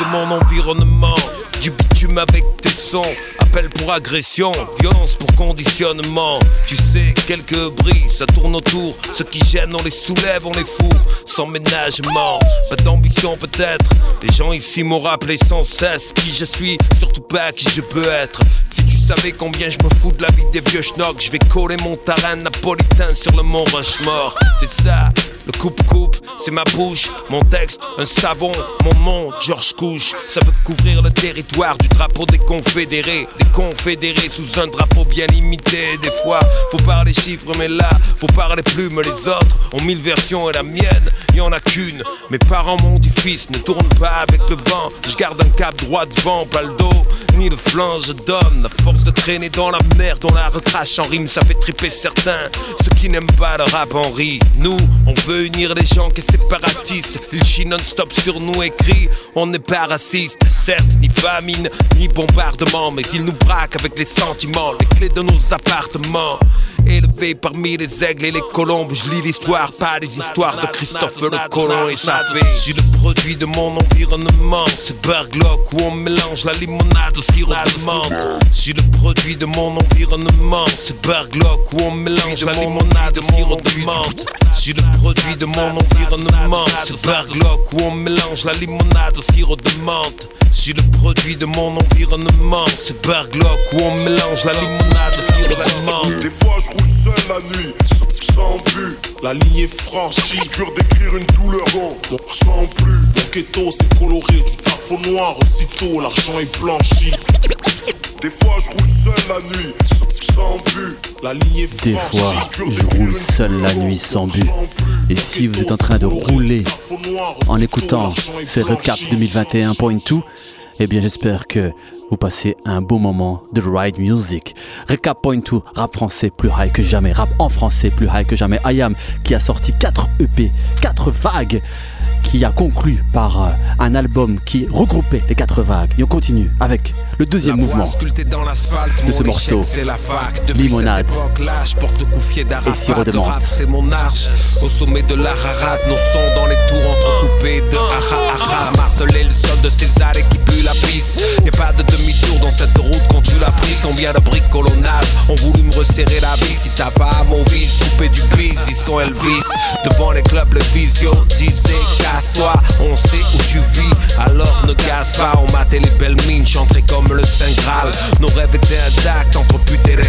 de mon environnement, du bitume avec tes sons, appel pour agression, violence pour conditionnement. Tu sais, quelques bris, ça tourne autour. Ceux qui gênent, on les soulève, on les fourre, sans ménagement. Pas d'ambition peut-être. Les gens ici m'ont rappelé sans cesse qui je suis, surtout pas qui je peux être. Si tu savais combien je me fous de la vie des vieux schnocks, je vais coller mon tarin napolitain sur le mont Rushmore. C'est ça, le coupe-coupe, c'est ma bouche, mon texte, un savon, mon nom, George Couche. Ça veut couvrir le territoire du drapeau des confédérés, des confédérés sous un drapeau bien limité. Des fois, faut parler chiffres, mais là, faut parler plumes. Les autres ont mille versions et la mienne, y en a qu'une. Mes parents m'ont dit fils, ne tourne pas avec le vent. Je garde un cap droit devant, pas le dos, ni le flanc, je donne. La force de traîner dans la merde, on la recrache en rime, ça fait triper certains. Ceux qui n'aiment pas le rap en. Nous, on veut unir les gens que séparatistes. Ils chient non-stop sur nous écrit, on n'est pas raciste. Certes, ni famine, ni bombardement, mais ils nous braquent avec les sentiments, les clés de nos appartements. Élevé parmi les aigles et les colombes, je lis l'histoire, pas les histoires de Christophe le colon et sa fait. Je suis le produit de mon environnement, c'est Berglock où on mélange la limonade sirop de menthe. Je suis le produit de mon environnement, c'est Berglock où on mélange la limonade au sirop de menthe. Je suis le produit de mon environnement, c'est Berglock où on mélange la limonade au sirop de menthe. Je suis le produit de mon environnement, c'est Berglock où on mélange la limonade au sirop de menthe. Des fois je roule seul la nuit, sans but. La ligne est franchie, dur d'écrire une douleur, non, on sent plus. Mon ghetto c'est coloré, du taf au noir, aussitôt l'argent est blanchi. Des fois je roule seul la nuit, sans but. La ligne est Des fois, je roule seul la nuit sans but. Et si vous êtes en train de rouler en écoutant ces recap 2021.2, eh bien j'espère que vous passez un beau moment de ride music. Recap point 2, rap français plus high que jamais, rap en français plus high que jamais. Ayam qui a sorti 4 EP, 4 vagues, qui a conclu par euh, un album qui regroupait les 4 vagues. Et on continue avec le deuxième mouvement de ce morceau, Limonade et sirop de menthe. C'est mon arche, au sommet de l'Ararat, nos sons dans les tours entrecoupés de. Marteler le sol de César et qui pue la pisse. Y'a pas de la vie. Si ta femme au vice, couper du bis, ils sont Elvis. Devant les clubs, le visio disait casse-toi. On sait où tu vis, alors ne gasse pas. On matait les belles mines, chanterait comme le Saint Graal. Nos rêves étaient intacts entre pute et les.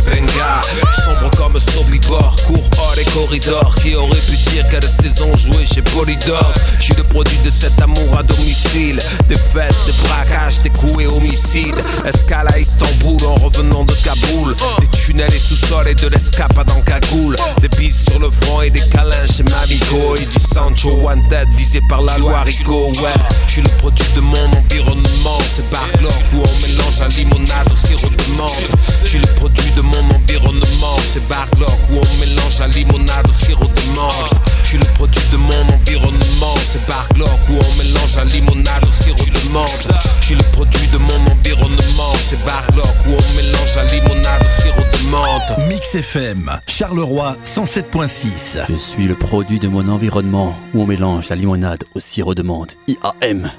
Comme Sobibor, cours hors les corridors. Qui aurait pu dire quelle saison jouée chez Polydor? Je suis le produit de cet amour à domicile. Des fêtes, des braquages, des coups et homicides. Escale à Istanbul en revenant de Kaboul. Des tunnels et sous-sols et de l'escapade en cagoule. Des bises sur le front et des câlins chez Mamico. Et du Sancho Wanted visé par la loi Rico. Ouais, je le produit de mon environnement. C'est Barclay où on mélange la limonade au sirop de menthe. Je suis le produit de mon environnement. C'est Barclay où on mélange la limonade au sirop de menthe. Je suis le produit de mon environnement. C'est Barclay où on mélange la limonade au sirop de menthe. Je suis le produit de mon environnement. C'est Barlock où on mélange la limonade au sirop de menthe. Mix FM, Charleroi 107.6. Je suis le produit de mon environnement où on mélange la limonade au sirop de menthe. IAM.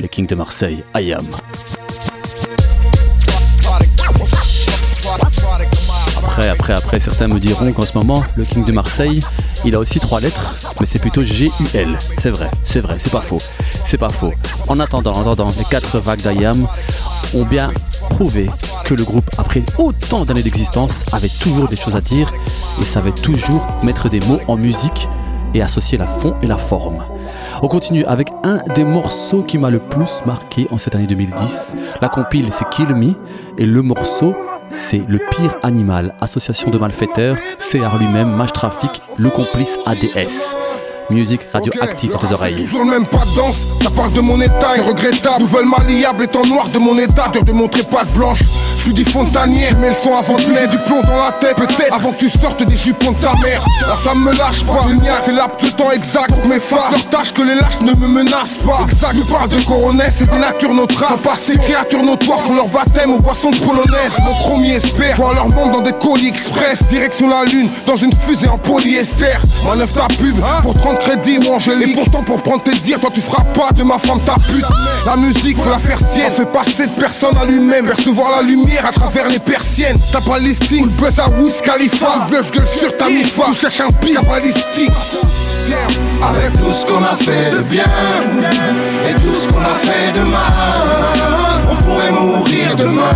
les Kings de Marseille, Ayam. Après, après, certains me diront qu'en ce moment, le King de Marseille, il a aussi trois lettres, mais c'est plutôt G-U-L. C'est vrai, c'est vrai, c'est pas faux. C'est pas faux. En attendant, en attendant, les quatre vagues d'Ayam ont bien prouvé que le groupe, après autant d'années d'existence, avait toujours des choses à dire et savait toujours mettre des mots en musique et associer la fond et la forme. On continue avec un des morceaux qui m'a le plus marqué en cette année 2010. La compile, c'est Kill Me, et le morceau, c'est Le Pire Animal, association de malfaiteurs, CR lui-même, Mage Trafic, le complice ADS. Musique radioactive okay. à tes oreilles. Toujours le même pas de danse, ça parle de mon état, c'est regrettable. Nouvelle malliable étant noir de mon état, de montrer pas de blanche. Je suis dit fontanier, mets le son avant de mettre du plomb dans la tête, peut-être avant que tu sortes des jupons de ta mère. Là ça me lâche pas, c'est l'apte de temps exact pour mes phares leur tâche que les lâches ne me menacent pas. Exact, je parle de coronets, c'est des natures notre Sans passer, créatures notoires font leur baptême aux boissons de polonaise. Mon premier espère, voir leur monde dans des colis express, direction la lune, dans une fusée en polyester. Manœuvre ta pub pour 30 crédit ou angélique Et pourtant pour prendre tes dires Toi tu feras pas de ma femme ta pute. La musique faut la faire sienne. Fait passer de personne à lui-même. Percevoir la lumière à travers les persiennes. T'as pas listing. Le buzz à Wiz Khalifa. Tu bluffes gueule sur ta mifa. Tu cherches un pire balistique Avec tout ce qu'on a fait de bien. Et tout ce qu'on a fait de mal. On pourrait mourir demain.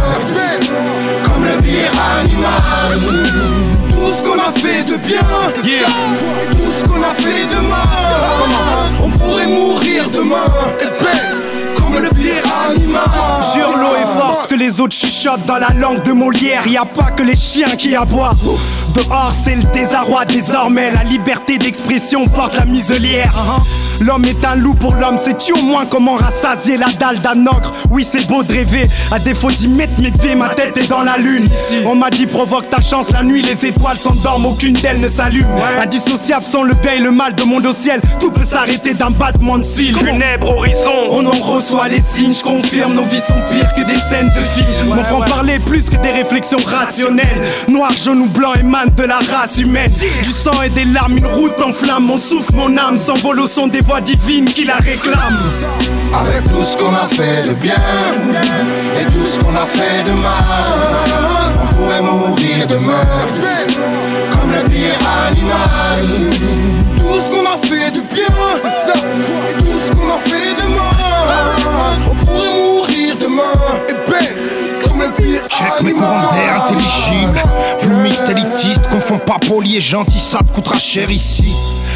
Comme le pire animal ce qu'on a fait de bien, yeah. et tout ce qu'on a fait de mal. On pourrait mourir demain, et ben, le pire animal. Jure l'eau et force que les autres chuchotent dans la langue de Molière. Y a pas que les chiens qui aboient. Dehors, c'est le désarroi désormais. La liberté d'expression porte la muselière. L'homme est un loup pour l'homme, sais-tu au moins comment rassasier la dalle d'un ogre? Oui, c'est beau de rêver, à défaut d'y mettre mes pieds, ma tête est dans la lune. On m'a dit provoque ta chance la nuit, les étoiles s'endorment, aucune d'elles ne s'allume. Indissociable sont le bien et le mal de monde au ciel, tout peut s'arrêter d'un battement de cils. Funèbre horizon, on en reçoit les signes, je confirme, nos vies sont pires que des scènes de films. Mon franc parler plus que des réflexions rationnelles. Noir, jaune ou blanc émane de la race humaine. Du sang et des larmes, une route en flamme, mon souffle, mon âme s'envole au son des voix divine qui la réclame. Avec tout ce qu'on a fait de bien et tout ce qu'on a fait de mal, on pourrait mourir demain comme le pire animal. Tout ce qu'on a fait de bien, c'est ça, et tout ce on pourrait mourir demain. Et ben, comme le pire Check mes courants d'air intelligibles, plumiste, élitiste, confond pas poli et gentil, ça te coûtera cher ici.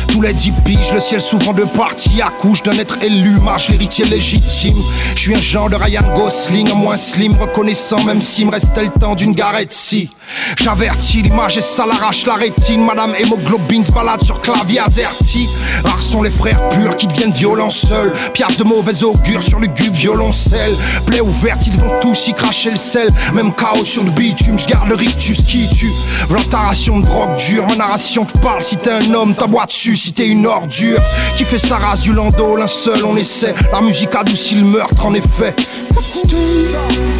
Tous les dix piges, le ciel s'ouvre en deux parties Accouche d'un être élu, marche l'héritier légitime. Je suis un genre de Ryan Gosling, moins slim Reconnaissant même s'il me restait le temps d'une garette si. J'avertis, l'image et ça l'arrache la rétine. Madame hémoglobine se balade sur clavier averti Rares sont les frères purs qui deviennent violents seuls. Pierre de mauvais augure sur le violoncelle. Plaie ouverte, ils vont tous y cracher le sel. Même chaos sur le bitume, je garde le rictus qui tue Vlantaration de drogue dure, ma narration te parle Si t'es un homme, ta boîte dessus. Si t'es une ordure Qui fait sa race du landau, l'un seul on essaie. La musique adoucit le meurtre en effet.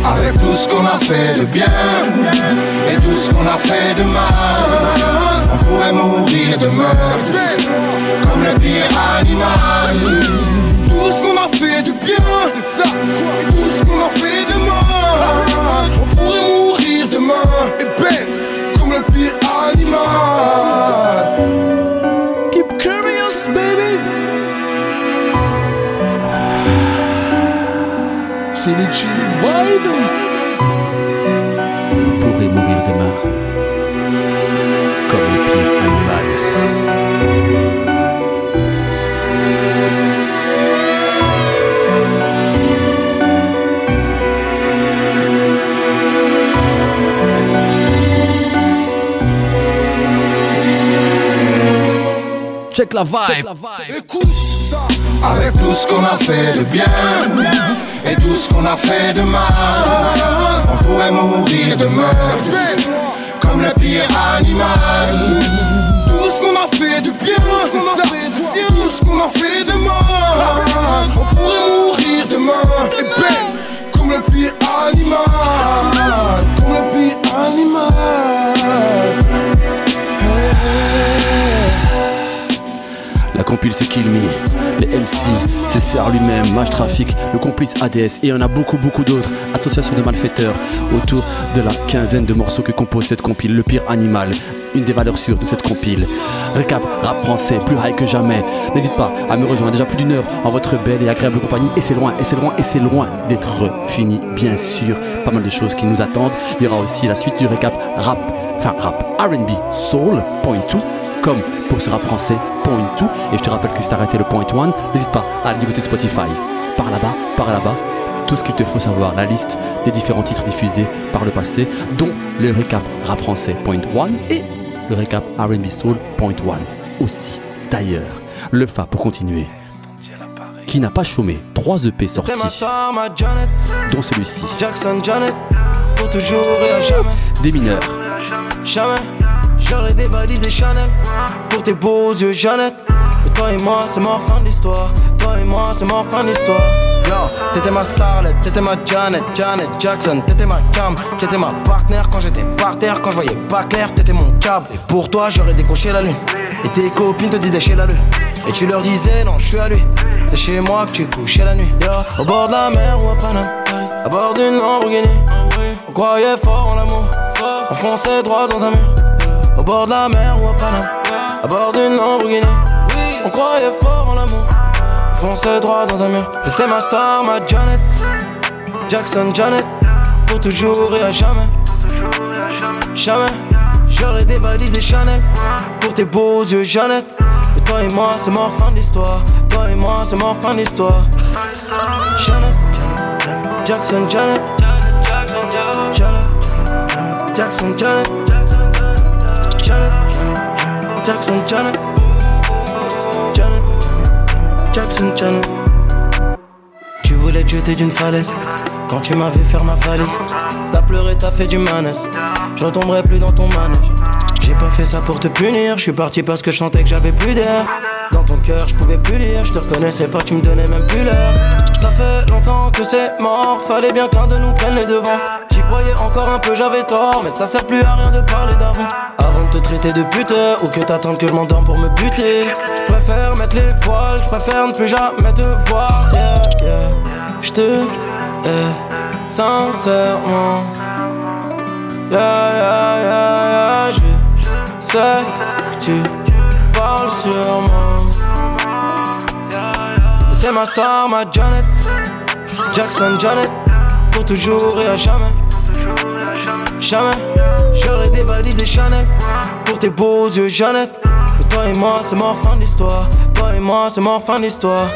Avec tout ce qu'on a fait de bien Et tout ce qu'on a fait de mal On pourrait mourir demain Comme le pire animal Tout ce qu'on a fait de bien, c'est ça Et tout ce qu'on a fait de mal On pourrait mourir demain. Et ben, comme le pire Keep curious, baby. Chili chili vibes. Pourrait mourir demain Check la vibe. Écoute ça. Avec tout ce qu'on a fait de bien Et tout ce qu'on a fait de mal On pourrait mourir demain Comme le pire animal Tout ce qu'on a fait de bien, c'est ça. Et tout ce qu'on a fait de mal, on pourrait mourir demain. Et ben, comme le pire animal, comme le pire animal. La compile c'est Kill Me. Les MC, c'est Serre lui-même, Mage Trafic, le complice ADS, et il y en a beaucoup, beaucoup d'autres. Association de malfaiteurs, autour de la quinzaine de morceaux que compose cette compile. Le pire animal, une des valeurs sûres de cette compile. Récap, rap français, plus high que jamais. N'hésite pas à me rejoindre déjà plus d'une heure en votre belle et agréable compagnie. Et c'est loin, et c'est loin, et c'est loin d'être fini, bien sûr. Pas mal de choses qui nous attendent. Il y aura aussi la suite du récap rap, enfin rap RB Soul, point 2 comme pour ce rap français, point 2. Et je te rappelle que si t'as arrêté le point 1, n'hésite pas à aller écouter Spotify. Par là-bas, par là-bas, tout ce qu'il te faut savoir, la liste des différents titres diffusés par le passé, dont le récap rap français point 1 et le récap RB Soul Point One aussi. D'ailleurs, le Fa pour continuer, qui n'a pas chômé, 3 EP sortis, dont celui-ci. Jackson Janet, pour toujours. Des mineurs. J'aurais dévalisé Chanel, pour tes beaux yeux Jeannette. Et toi et moi, c'est ma fin d'histoire. Toi et moi, c'est ma fin d'histoire. Yo, t'étais ma starlet, t'étais ma Janet, Janet Jackson, t'étais ma cam, t'étais ma partenaire quand j'étais par terre, quand je voyais pas clair, t'étais mon câble. Et pour toi, j'aurais décroché la lune. Et tes copines te disaient chez la lune. Et tu leur disais non, je suis à lui. C'est chez moi que tu couchais la nuit. Au bord de la mer ou à Paname, à bord d'une Lamborghini. On croyait fort en l'amour, on fonçait droit dans un mur. Bord de la mer ou à Paname, à bord d'une Lamborghini. On croyait fort en l'amour. Fonçait droit dans un mur. T'étais ma star, ma Janet. Jackson Janet. Pour toujours et à jamais. Jamais. J'aurais dévalisé Chanel. Pour tes beaux yeux, Jeannette. Et toi et moi, c'est mort fin d'histoire. Toi et moi, c'est mort fin d'histoire. Janet. Jackson Janet. Janet. Jackson Janet. Janet. Jackson Janet. Janet. Jackson Janet. Tu voulais te jeter d'une falaise quand tu m'as vu faire ma valise. T'as pleuré, t'as fait du manès. Je retomberai plus dans ton manège. J'ai pas fait ça pour te punir, je suis parti parce que je sentais que j'avais plus d'air. Dans ton cœur, je pouvais plus lire, je te reconnaissais pas, tu me donnais même plus l'heure. Ça fait longtemps que c'est mort, fallait bien que l'un de nous prenne les devants. J'y croyais encore un peu, j'avais tort, mais ça sert plus à rien de parler d'avant. Avant de te traiter de pute, ou que t'attendes que je m'endorme pour me buter. Je préfère mettre les voiles, je préfère ne plus jamais te voir. Yeah, yeah. Je te sincèrement. Yeah, yeah, yeah, yeah, je sais que tu parles sûrement. Ma star, ma Janet. Jackson Janet. Pour toujours et à jamais. Jamais. J'aurais dévalisé Chanel. Pour tes beaux yeux, Jeannette. Et toi et moi, c'est mort fin d'histoire. Toi et moi, c'est mort fin d'histoire.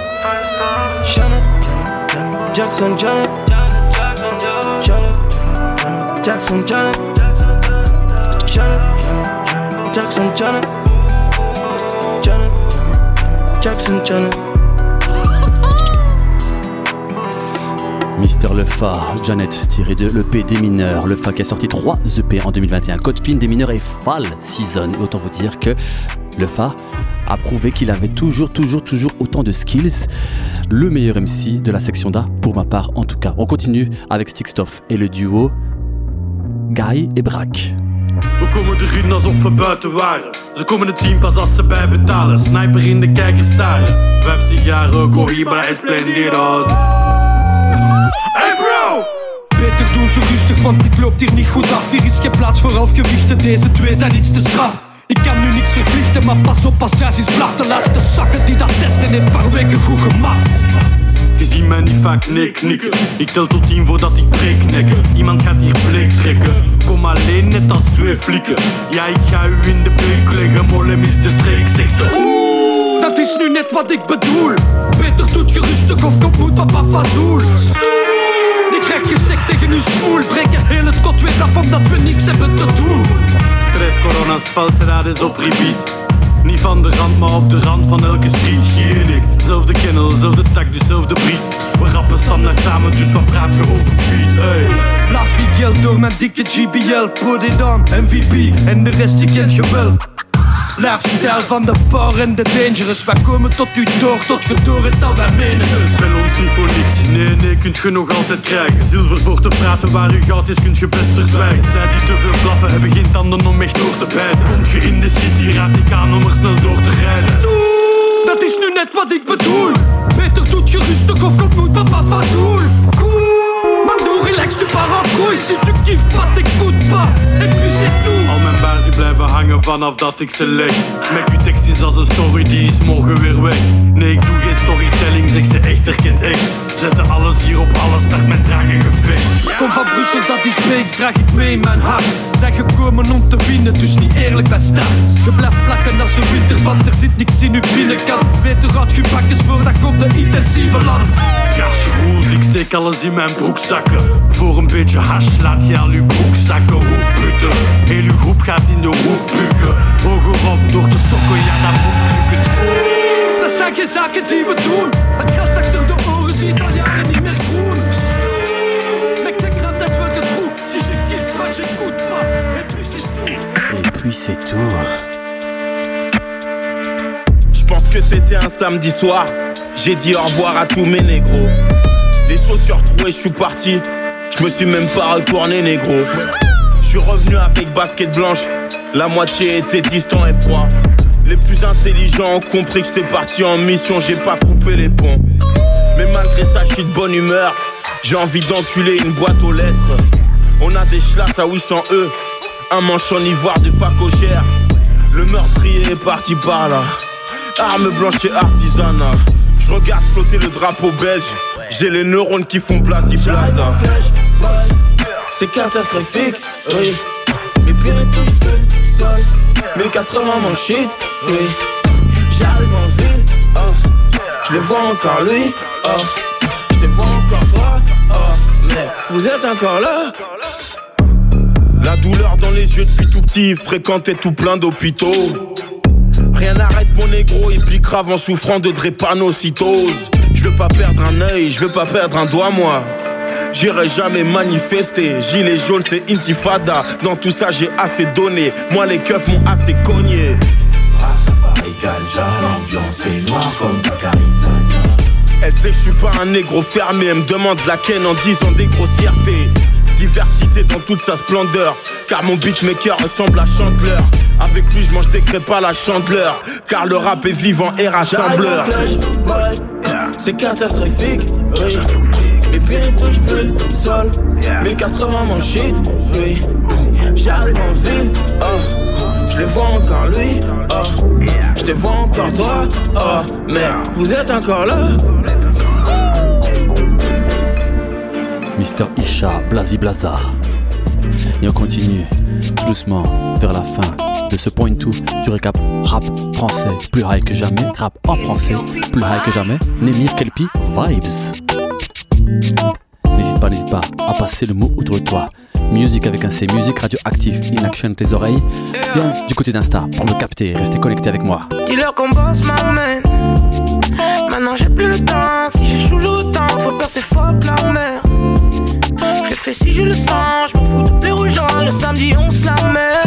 Janet. Jackson Janet. Janet. Jackson Janet. Janet. Jackson Janet. Janet. Jackson Janet. Mister Lefa, Janet, tiré de l'EP des mineurs. Lefa qui a sorti 3 EP en 2021. Code PIN des mineurs et Fall Season. Et autant vous dire que Lefa a prouvé qu'il avait toujours, toujours, toujours autant de skills. Le meilleur MC de la section d'A, pour ma part en tout cas. On continue avec Stickstoff et le duo Guy et Brack. Hey bro! Beter doen zo rustig, want dit loopt hier niet goed af. Hier is geen plaats voor halfgewichten, deze twee zijn iets te straf. Ik kan nu niks verplichten, maar pas op als Jazz is blaf. De laatste zakken die dat testen heeft paar weken goed gemaft. Je ziet mij niet vaak nee knikken. Ik tel tot tien voordat ik breek nekken. Iemand gaat hier bleek trekken. Kom alleen net als twee flikken. Ja, ik ga u in de beek leggen. Mollem is de streek, zeg ze. Oeh, dat is nu net wat ik bedoel. Beter doet je rustig of komt moet papa fazoel. Stoel, je sec tegen uw smoel. Breken heel het kot weer af omdat we niks hebben te doen. Tres coronas, valserades op repeat. Niet van de rand, maar op de rand van elke street. Hier en ik, zelfde kennel, zelfde tak, dezelfde breed. We rappen standaard samen, dus wat praat je over feed, ey. Blaas Miguel door mijn dikke GBL. Put it on, MVP. En de rest die kent je wel. Lifestyle van de bar en de dangerous. Wij komen tot u door, tot je door het dat wij menen het. Ons niet voor niks, nee, nee, kunt je nog altijd krijgen. Zilver voor te praten waar u goud is, kunt je best verzwijgen. Zij die te veel blaffen, hebben geen tanden om echt door te bijten. Komt je in de city, raad ik aan om er snel door te rijden. Dat is nu net wat ik bedoel Beter doet je rustig of dat moet papa fazoel Cool vanaf dat ik ze leg. Met uw tekst is als een story, die is morgen weer weg. Nee, ik doe geen storytelling, zeg ze echt herkent echt. Zetten alles hier op alles, start met draken gevecht. Kom van Brussel, dat is Beeks, draag ik mee in mijn hart. Zijn gekomen om te winnen, dus niet eerlijk bij start. Je blijft plakken als een winterband, er zit niks in uw binnenkant. Beter uit je bakjes voordat komt de intensieve land. Cash rules, ik steek alles in mijn broekzakken. Voor een beetje hash laat je al uw broekzakken hoek bukken Hoger op door te sokken, ja dat moet lukken Dat zijn geen zaken die we doen Het gras achter de oren ziet al jaren niet meer groen Mec, t'es grave d'être welke trou Si je kiffe pas, j'écoute pas Et puis c'est tout Et puis c'est tout. Je pense que c'était un samedi soir. J'ai dit au revoir à tous mes négros. Les chaussures trouées, je suis parti. Je me suis même pas retourné, négro. Je suis revenu avec basket blanche. La moitié était distant et froid. Les plus intelligents ont compris que j'étais parti en mission, j'ai pas coupé les ponts. Mais malgré ça, je suis de bonne humeur. J'ai envie d'enculer une boîte aux lettres. On a des chlasses à 800 E, un manche en ivoire de facogère. Le meurtrier est parti par là. Arme blanche et artisanat. Je regarde flotter le drapeau belge. J'ai les neurones qui font blasi plaza. C'est catastrophique, oui. Mais bientôt je peux seul. 1080 mon shit, oui. J'arrive en ville, oh. Je le vois encore lui, oh. Je te vois encore toi, oh. Mais vous êtes encore là? La douleur dans les yeux depuis tout petit, fréquentait tout plein d'hôpitaux. Rien n'arrête mon négro, et puis grave en souffrant de drépanocytose. Je veux pas perdre un œil, je veux pas perdre un doigt, moi. J'irai jamais manifester, gilet jaune c'est intifada. Dans tout ça j'ai assez donné, moi les keufs m'ont assez cogné. L'ambiance est noire comme Elle sait que je suis pas un négro fermé, elle me demande la ken en disant des grossièretés. Diversité dans toute sa splendeur, car mon beatmaker ressemble à Chandler. Avec lui je mange des crêpes à la chandeleur, car le rap est vivant et rassembleur. C'est catastrophique, oui. Bientôt je peux seul 1080 mon shit, oui. J'arrive en ville, oh. Je le vois encore lui, oh. Je te vois encore toi, oh. Mais vous êtes encore là? Mister Isha, Blasi Blaza. Et on continue tout doucement vers la fin de ce point tout du récap rap français plus high que jamais, rap en français plus high que jamais, Nemir Kelpi Vibes. N'hésite pas, n'hésite pas à passer le mot autour de toi. Musique avec un C, musique radioactif, in action tes oreilles. Viens du côté d'Insta pour me capter, restez connecté avec moi. Dis-leur qu'on bosse m'emmène. Maintenant j'ai plus le temps. Si j'échoue l'autant, faut peur, c'est faux, la mer. Je fais si je le sens, je m'en fous de plaire aux gens. Le samedi, on se la met.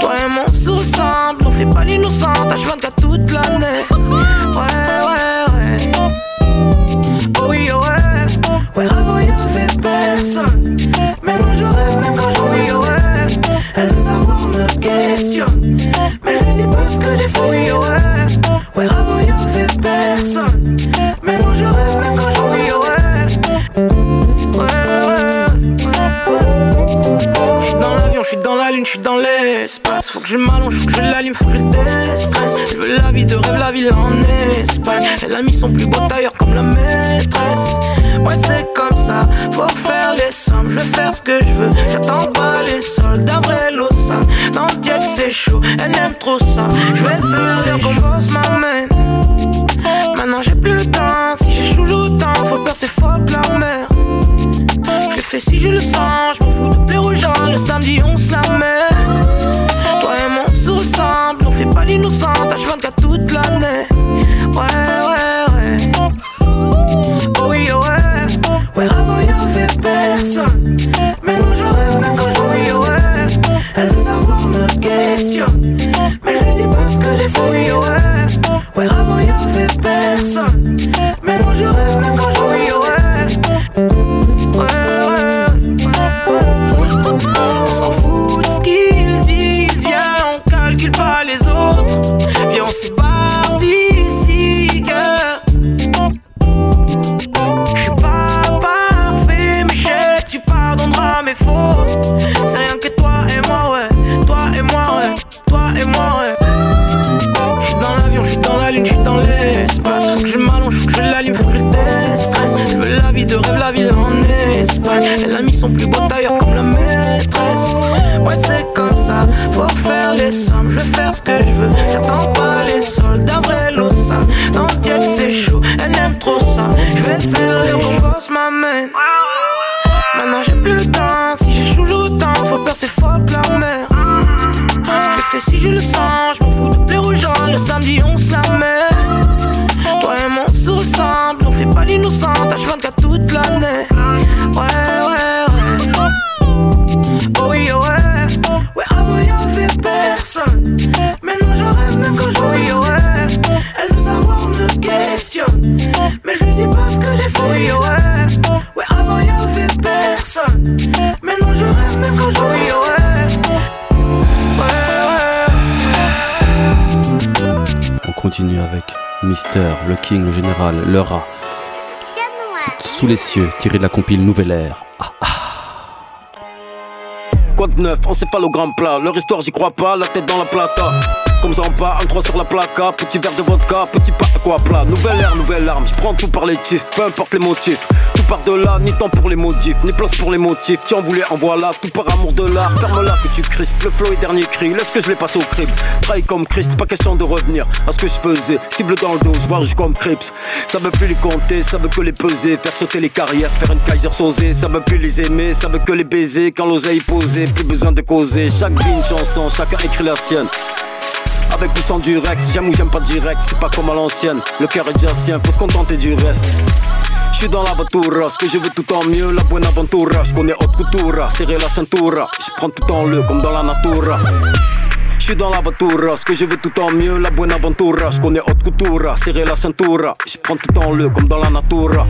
Toi et moi, on se ressemble. On fait pas l'innocent, H24 toute l'année. Ouais, ouais. Je suis dans l'espace. Faut que je m'allonge, faut que je l'allume, faut que je déstresse. Je veux la vie de rêve, la ville en Espagne. Elle a mis son plus beau tailleur comme la maîtresse. Ouais, c'est comme ça, faut faire les sommes. Je vais faire ce que je veux, j'attends pas les soldes. D'avril au sein, dans le diable c'est chaud. Elle aime trop ça, je vais faire les bosse m'amène. Maintenant j'ai plus le temps, si j'échoue l'autant, faut peur, c'est faux, la mer. Je fais si je le sens, je m'en fous de plaire aux gens. Le samedi, on se. Toi et moi, on se ressemble, on fait pas l'innocent. H24 toute l'année. Ouais, ouais, ouais. Oh oui, oh ouais. Ouais, avant y'avait personne. Maintenant je rêve, même quand j'oublie, oh ouais. Elle veut savoir, me questionne. Mais je dis pas ce que j'ai fait, oui, oh ouais. je vais faire ce que je veux. J'attends pas les soldats, vrai l'ossin. Dans le diète, c'est chaud, elle aime trop ça. Je vais faire les boss m'amène. Maintenant, j'ai plus le temps. Si j'ai toujours le temps, faut percer fort la mer. Je fais si je le sens, je m'en fous de plaire aux gens. Le samedi, on se. Toi et moi, on se ressemble, on fait pas l'innocente, H24. Continue avec Mister, le King, le Général, le rat. Sous les cieux, tiré de la compile Nouvelle Ère. Ah, ah. Quoi de neuf, encéphalogramme plat, leur histoire j'y crois pas, la tête dans la plata comme Zampa, un 3 sur la placa, petit verre de vodka, petit pas quoi plat. Nouvelle ère, nouvelle arme, je prends tout par les tifs, peu importe les motifs. Là, ni temps pour les modifs, ni place pour les motifs. Tu en voulais, en voilà, tout par amour de l'art. Ferme-la que tu crispes, le flow et dernier cri, laisse que je les passe au crib. Trahi comme Christ, pas question de revenir à ce que je faisais. Cible dans le dos, je vois comme Crips. Ça veut plus les compter, ça veut que les peser, faire sauter les carrières, faire une Kaiser sausée. Ça veut plus les aimer, ça veut que les baiser quand l'oseille posée. Plus besoin de causer, chaque vie une chanson, chacun écrit la sienne. Avec ou sans du Rex, j'aime ou j'aime pas direct, c'est pas comme à l'ancienne. Le cœur est déjà sien, faut se contenter du reste. Je suis dans la voiture, ce que je veux tout en mieux, la bonne aventure. Je connais haute couture, serrer la ceinture. Je prends tout en le comme dans la nature. Je suis dans la voiture, ce que je veux tout en mieux, la bonne aventure. Je connais haute couture, serrer la ceinture. Je prends tout en le comme dans la nature.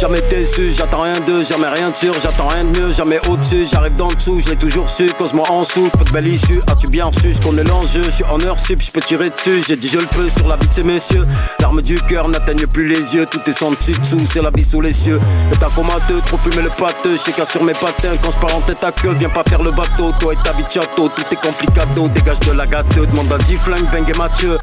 Jamais déçu, j'attends rien de, jamais rien de sûr, j'attends rien de mieux, jamais au-dessus. J'arrive le dessous, je l'ai toujours su, cause-moi en dessous, pas de belle issue. As-tu bien reçu, je connais l'enjeu, je suis en heure sup, je peux tirer dessus. J'ai dit je le peux sur la vie de ces messieurs. L'arme du cœur n'atteigne plus les yeux, tout est sans dessus dessous, c'est la vie sous les cieux. Et t'as comateux, trop fumé le pâteux, je sur mes patins. Quand je parle en tête à queue, viens pas faire le bateau, toi et ta vie tout est complicado, dégage de la gâteau, demande à 10 flingues, Beng et Mathieu.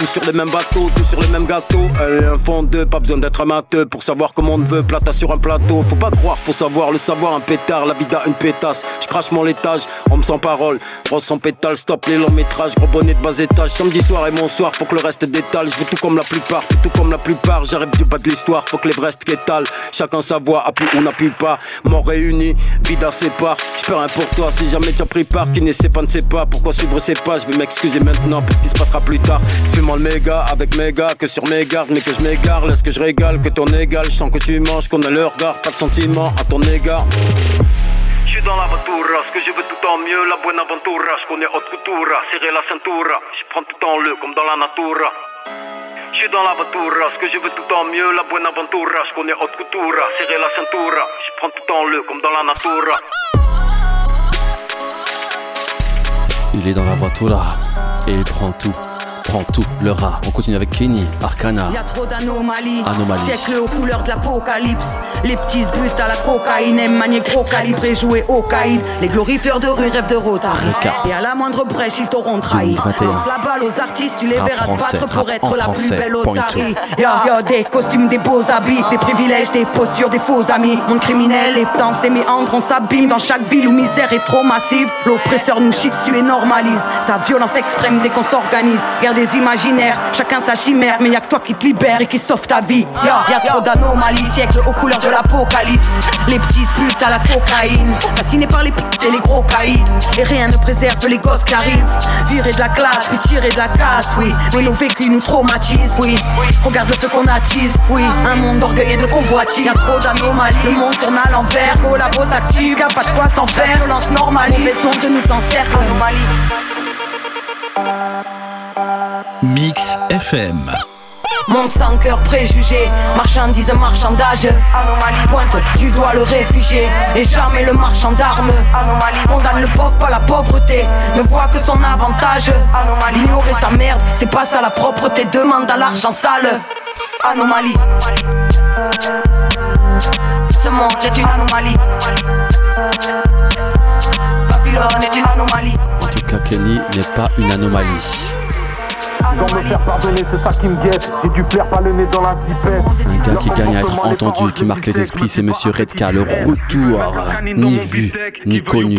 Tous sur les mêmes bateaux, tous sur les mêmes gâteaux. Elle est un fond deux, pas besoin d'être amateur pour savoir comment on veut. Plata sur un plateau, faut pas croire, faut savoir le savoir. Un pétard, la vida une pétasse. Je crache mon laitage, homme sans parole. Rose sans pétale, stop les longs métrages. Gros bonnet de bas étage. Samedi soir et mon soir, faut que le reste détale. Je veux tout comme la plupart, tout comme la plupart. J'arrive du bas de l'histoire, faut que l'Everest qu'étale. Chacun sa voix, appuie ou n'appuie pas. Mort réunis, vida sépare. Je un pour toi si jamais tu as pris part. Qui ne sait pas, ne sait pas pourquoi suivre ses Je vais m'excuser maintenant pour ce qui se passera plus tard. Fais le méga avec mes gars que sur mes gardes, mais que je m'égare. Laisse que je régale, que ton égal. Je sens que tu manges, qu'on a le regard, pas de sentiment à ton égard. Je suis dans la voiture, ce que je veux tout en mieux, la bonne aventure. Je connais haute couture, serrer la ceinture. Je prends tout en le comme dans la nature. Je suis dans la voiture, ce que je veux tout en mieux, la bonne aventure. Je connais haute couture, serrer la ceinture. Je prends tout en le comme dans la nature. Il est dans la voiture et il prend tout prend tout, le rat. On continue avec Kenny, Arcana. Y a trop d'anomalies. Anomalie. Siècle aux couleurs de l'apocalypse. Les petits butent à la cocaïne, aiment manier gros calibre et jouer au caïd. Les glorifieurs de rue rêvent de Rotary. Et à la moindre brèche, ils t'auront trahi. Lance la balle aux artistes, tu les verras se battre pour être la plus belle otarie. Y'a y a des costumes, des beaux habits, des privilèges, des postures, des faux amis. Monde criminel, les temps, c'est méandres, on s'abîme dans chaque ville où misère est trop massive. L'oppresseur nous chie dessus et normalise sa violence extrême dès qu'on s'organise imaginaires, chacun sa chimère, mais y'a que toi qui te libère et qui sauve ta vie. Y'a y a trop d'anomalies, siècles aux couleurs de l'apocalypse. Les petits se à la cocaïne, fascinés par les putes et les gros caïds. Et rien ne préserve les gosses qui arrivent. Virer de la classe, puis tirer de la casse, oui. Mais nos vécus nous traumatisent, oui. Regarde le feu qu'on attise, oui. Un monde d'orgueil et de convoitise. Y'a trop d'anomalies, le monde tourne à l'envers. Collabos s'active, y'a pas de quoi s'en faire. Violence normale, son de nous encercle. Mix FM. Monde sans cœur préjugé, marchandise, marchandage. Anomalie. Pointe du doigt le réfugié, et jamais le marchand d'armes. Anomalie. Condamne le pauvre, pas la pauvreté, ne voit que son avantage. Anomalie. Ignorer sa merde, c'est pas ça la propreté, demande à l'argent sale. Anomalie. Ce monde est une anomalie. Babylone est une anomalie. En tout cas, Kenny n'est pas une anomalie. Dois me faire pardonner, c'est ça qui me guette. J'ai dû plaire pas le nez dans la zipette. Un gars qui gagne à être entendu, qui marque les esprits, c'est Monsieur Redka. Le retour, ni vu, ni connu.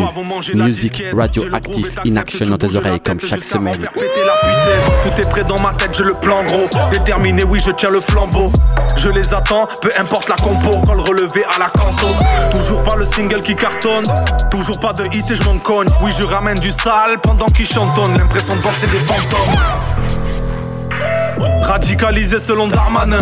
Music radioactive in action dans tes oreilles comme chaque semaine. Tout est prêt dans ma tête, je le plan gros. Déterminé, oui, je tiens le flambeau. Je les attends, peu importe la compo, col relevé à la canto. Toujours pas le single qui cartonne, toujours pas de hit et je m'en cogne. Oui, je ramène du sale pendant qu'ils chantonnent. L'impression de voir c'est des fantômes. Radicalisé selon Darmanin.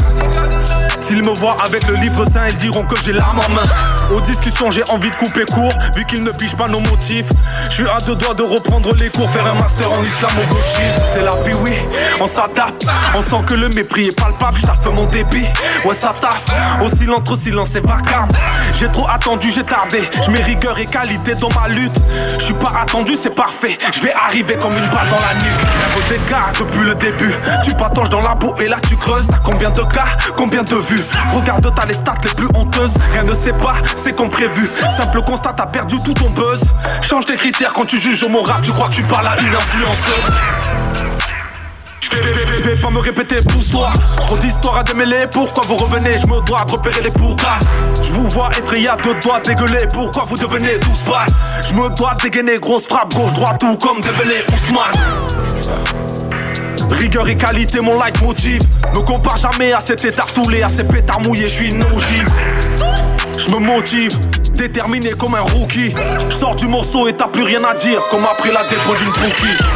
S'ils me voient avec le livre saint, ils diront que j'ai l'arme en main. Aux discussions, j'ai envie de couper court, vu qu'ils ne pigent pas nos motifs. Je suis à deux doigts de reprendre les cours, faire un master en islamo-gauchisme. C'est la vie, oui, on s'adapte. On sent que le mépris est palpable, je mon débit. Ouais, ça taffe. Aussi entre silence et vacarme. J'ai trop attendu, j'ai tardé. Je mets rigueur et qualité dans ma lutte. Je suis pas attendu, c'est parfait. Je vais arriver comme une balle dans la nuque. Un dégâts depuis le début. Tu dans la boue et là tu creuses. T'as combien de cas, de Regarde, t'as les stats les plus honteuses. Rien ne sait pas, c'est comme prévu. Simple constat, t'as perdu tout ton buzz. Change tes critères quand tu juges au mon rap. Tu crois que tu parles à une influenceuse. Je vais pas me répéter, pousse-toi. Trop d'histoires à démêler, pourquoi vous revenez? Je me dois de repérer les pourquoi. Je vous vois effrayé à deux doigts dégueuler, pourquoi vous devenez tous balles? Je me dois dégainer, grosse frappe, gauche-droite, tout comme dévelé Ousmane. Rigueur et qualité, mon leitmotiv. Me compare jamais à cet état à ces pétards mouillés, je suis une ogive. Je me motive, déterminé comme un rookie. Je sors du morceau et t'as plus rien à dire, comme après la dépôt d'une bouquille.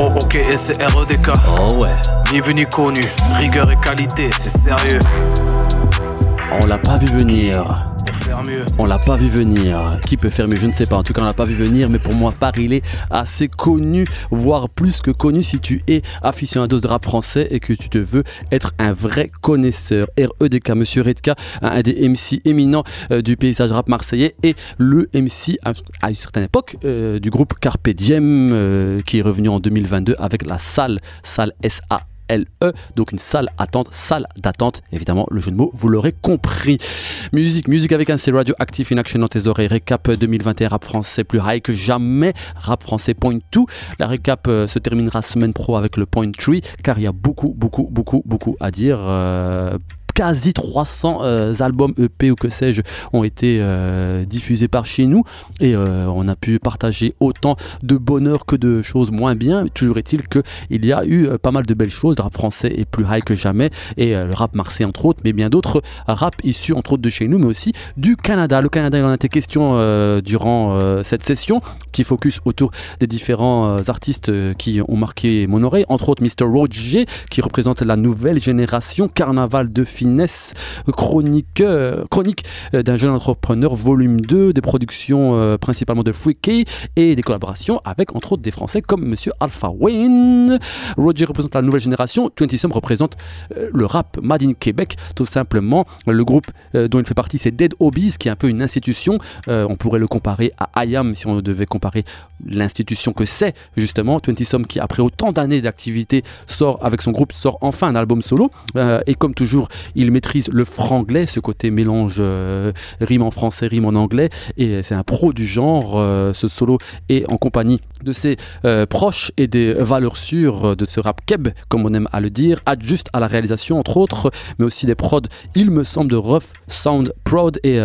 Oh ok et c'est REDK Oh ouais Ni vu ni connu Rigueur et qualité c'est sérieux On l'a pas vu venir on l'a pas vu venir. Qui peut faire mieux Je ne sais pas. En tout cas, on l'a pas vu venir. Mais pour moi, Paris, il est assez connu, voire plus que connu si tu es aficionado de rap français et que tu te veux être un vrai connaisseur. REDK, Monsieur Redka, un des MC éminents euh, du paysage rap marseillais et le MC à, une certaine époque euh, du groupe Carpe Diem euh, qui est revenu en 2022 avec la salle, salle SA LE, donc une salle attente, salle d'attente, évidemment le jeu de mots, vous l'aurez compris. Musique, musique avec un C Radio Active in Action dans tes oreilles, récap 2021 rap français plus high que jamais, rap français point 2. La récap euh, se terminera semaine pro avec le point 3 car il y a beaucoup, beaucoup, beaucoup, beaucoup à dire. Euh, quasi 300 euh, albums EP ou que sais-je ont été euh, diffusés par chez nous et euh, on a pu partager autant de bonheur que de choses moins bien. Toujours est-il qu'il y a eu pas mal de belles choses. Le rap français est plus high que jamais et le rap marseillais entre autres, mais bien d'autres rap issus entre autres de chez nous, mais aussi du Canada. Le Canada, il en a été question durant cette session qui focus autour des différents artistes qui ont marqué mon oreille, entre autres Mr. Roger qui représente la nouvelle génération Carnaval de chronique, chronique euh, d'un jeune entrepreneur, volume 2, des productions euh, principalement de Freaky et des collaborations avec entre autres des Français comme Monsieur Alpha Wayne. Roger représente la nouvelle génération, 20 Some représente euh, le rap Made in Québec, tout simplement. Le groupe dont il fait partie, c'est Dead Hobbies, qui est un peu une institution. on pourrait le comparer à IAM si on devait comparer l'institution que c'est, justement. 20 Some qui, après autant d'années d'activité, sort avec son groupe, sort enfin un album solo. et comme toujours, il maîtrise le franglais, ce côté mélange euh, rime en français, rime en anglais, et c'est un pro du genre. Euh, ce solo est en compagnie de ses euh, proches et des valeurs sûres de ce rap keb, comme on aime à le dire, juste à la réalisation entre autres, mais aussi des prods, il me semble, de Rough Sound Proud et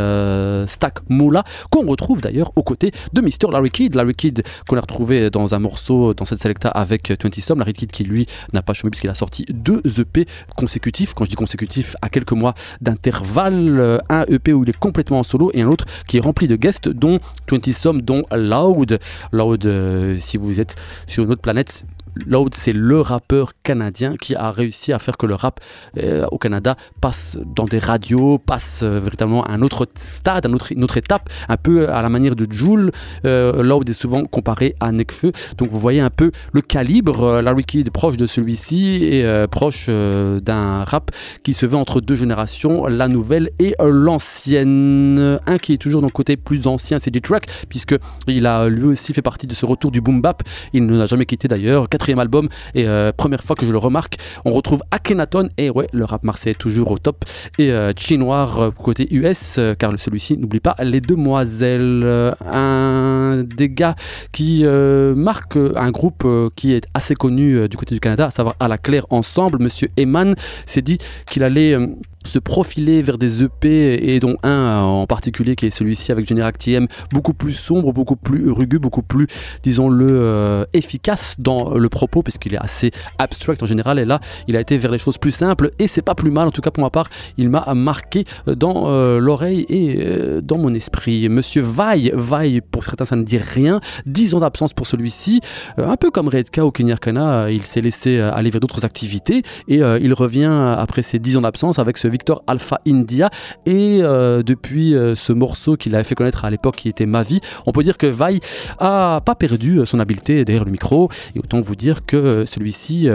Stack Moula, qu'on retrouve d'ailleurs aux côtés de Mr. Larry Kidd. Larry Kidd qu'on a retrouvé dans un morceau dans cette selecta avec 20 Some, Larry Kidd qui lui n'a pas chômé puisqu'il a sorti deux EP consécutifs. Quand je dis consécutifs, à quelques mois d'intervalle. Euh, un EP où il est complètement en solo et un autre qui est rempli de guests, dont 20 Some, dont Loud. Loud, euh, si vous êtes sur une autre planète, Loud, c'est le rappeur canadien qui a réussi à faire que le rap euh, au Canada passe dans des radios, passe euh, véritablement à un autre stade, à une autre, étape, un peu à la manière de Joule. Euh, Loud est souvent comparé à Nekfeu. Donc vous voyez un peu le calibre. Larry Kidd proche de celui-ci et proche d'un rap qui se veut entre deux générations, la nouvelle et l'ancienne. Un qui est toujours dans le côté plus ancien, c'est D-Track, puisque il a lui aussi fait partie de ce retour du boom bap. Il ne l'a jamais quitté d'ailleurs. Album et première fois que je le remarque, on retrouve Akhenaton et ouais, le rap marseillais toujours au top et Chinoir côté US car celui-ci n'oublie pas les demoiselles, un des gars qui marque un groupe qui est assez connu du côté du Canada, à savoir à la claire ensemble, Monsieur Eman s'est dit qu'il allait se profiler vers des EP et dont un en particulier qui est celui-ci avec Generac TM beaucoup plus sombre, beaucoup plus rugueux, beaucoup plus disons-le euh, efficace dans le propos puisqu'il est assez abstract en général et là il a été vers les choses plus simples et c'est pas plus mal en tout cas pour ma part il m'a marqué dans euh, l'oreille et euh, dans mon esprit Monsieur Vaille, Vaille pour certains ça ne dit rien 10 ans d'absence pour celui-ci un peu comme Redka ou Kenyarkana il s'est laissé aller vers d'autres activités et il revient après ces 10 ans d'absence avec ce Victor Alpha India. Et euh, depuis euh, ce morceau qu'il avait fait connaître à l'époque, qui était Ma vie, on peut dire que Vai a pas perdu euh, son habileté derrière le micro. Et autant vous dire que celui-ci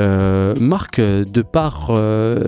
marque de par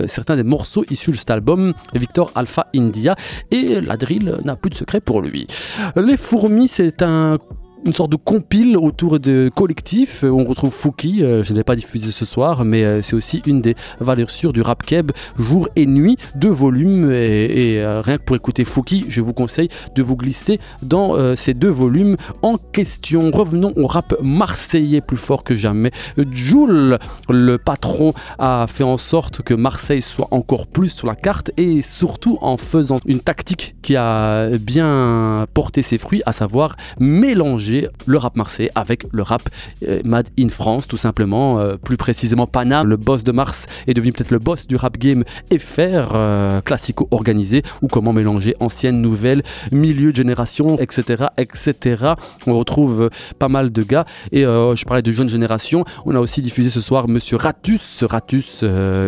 certains des morceaux issus de cet album, Victor Alpha India. Et la drill n'a plus de secret pour lui. Les fourmis, c'est un une sorte de compile autour de collectifs. On retrouve Fouki, euh, je ne l'ai pas diffusé ce soir, mais euh, c'est aussi une des valeurs sûres du rap keb, jour et nuit, deux volumes. Et, euh, rien que pour écouter Fouki, je vous conseille de vous glisser dans ces deux volumes en question. Revenons au rap marseillais plus fort que jamais. Jules, le patron, a fait en sorte que Marseille soit encore plus sur la carte et surtout en faisant une tactique qui a bien porté ses fruits, à savoir mélanger le rap marseillais avec le rap euh, Mad in France, tout simplement. Euh, plus précisément, Panam, le boss de Mars, est devenu peut-être le boss du rap game FR, euh, classico-organisé, ou comment mélanger ancienne, nouvelle, milieu de génération, etc. etc. On retrouve pas mal de gars. Et je parlais de jeune génération. On a aussi diffusé ce soir Monsieur Ratus, Ratus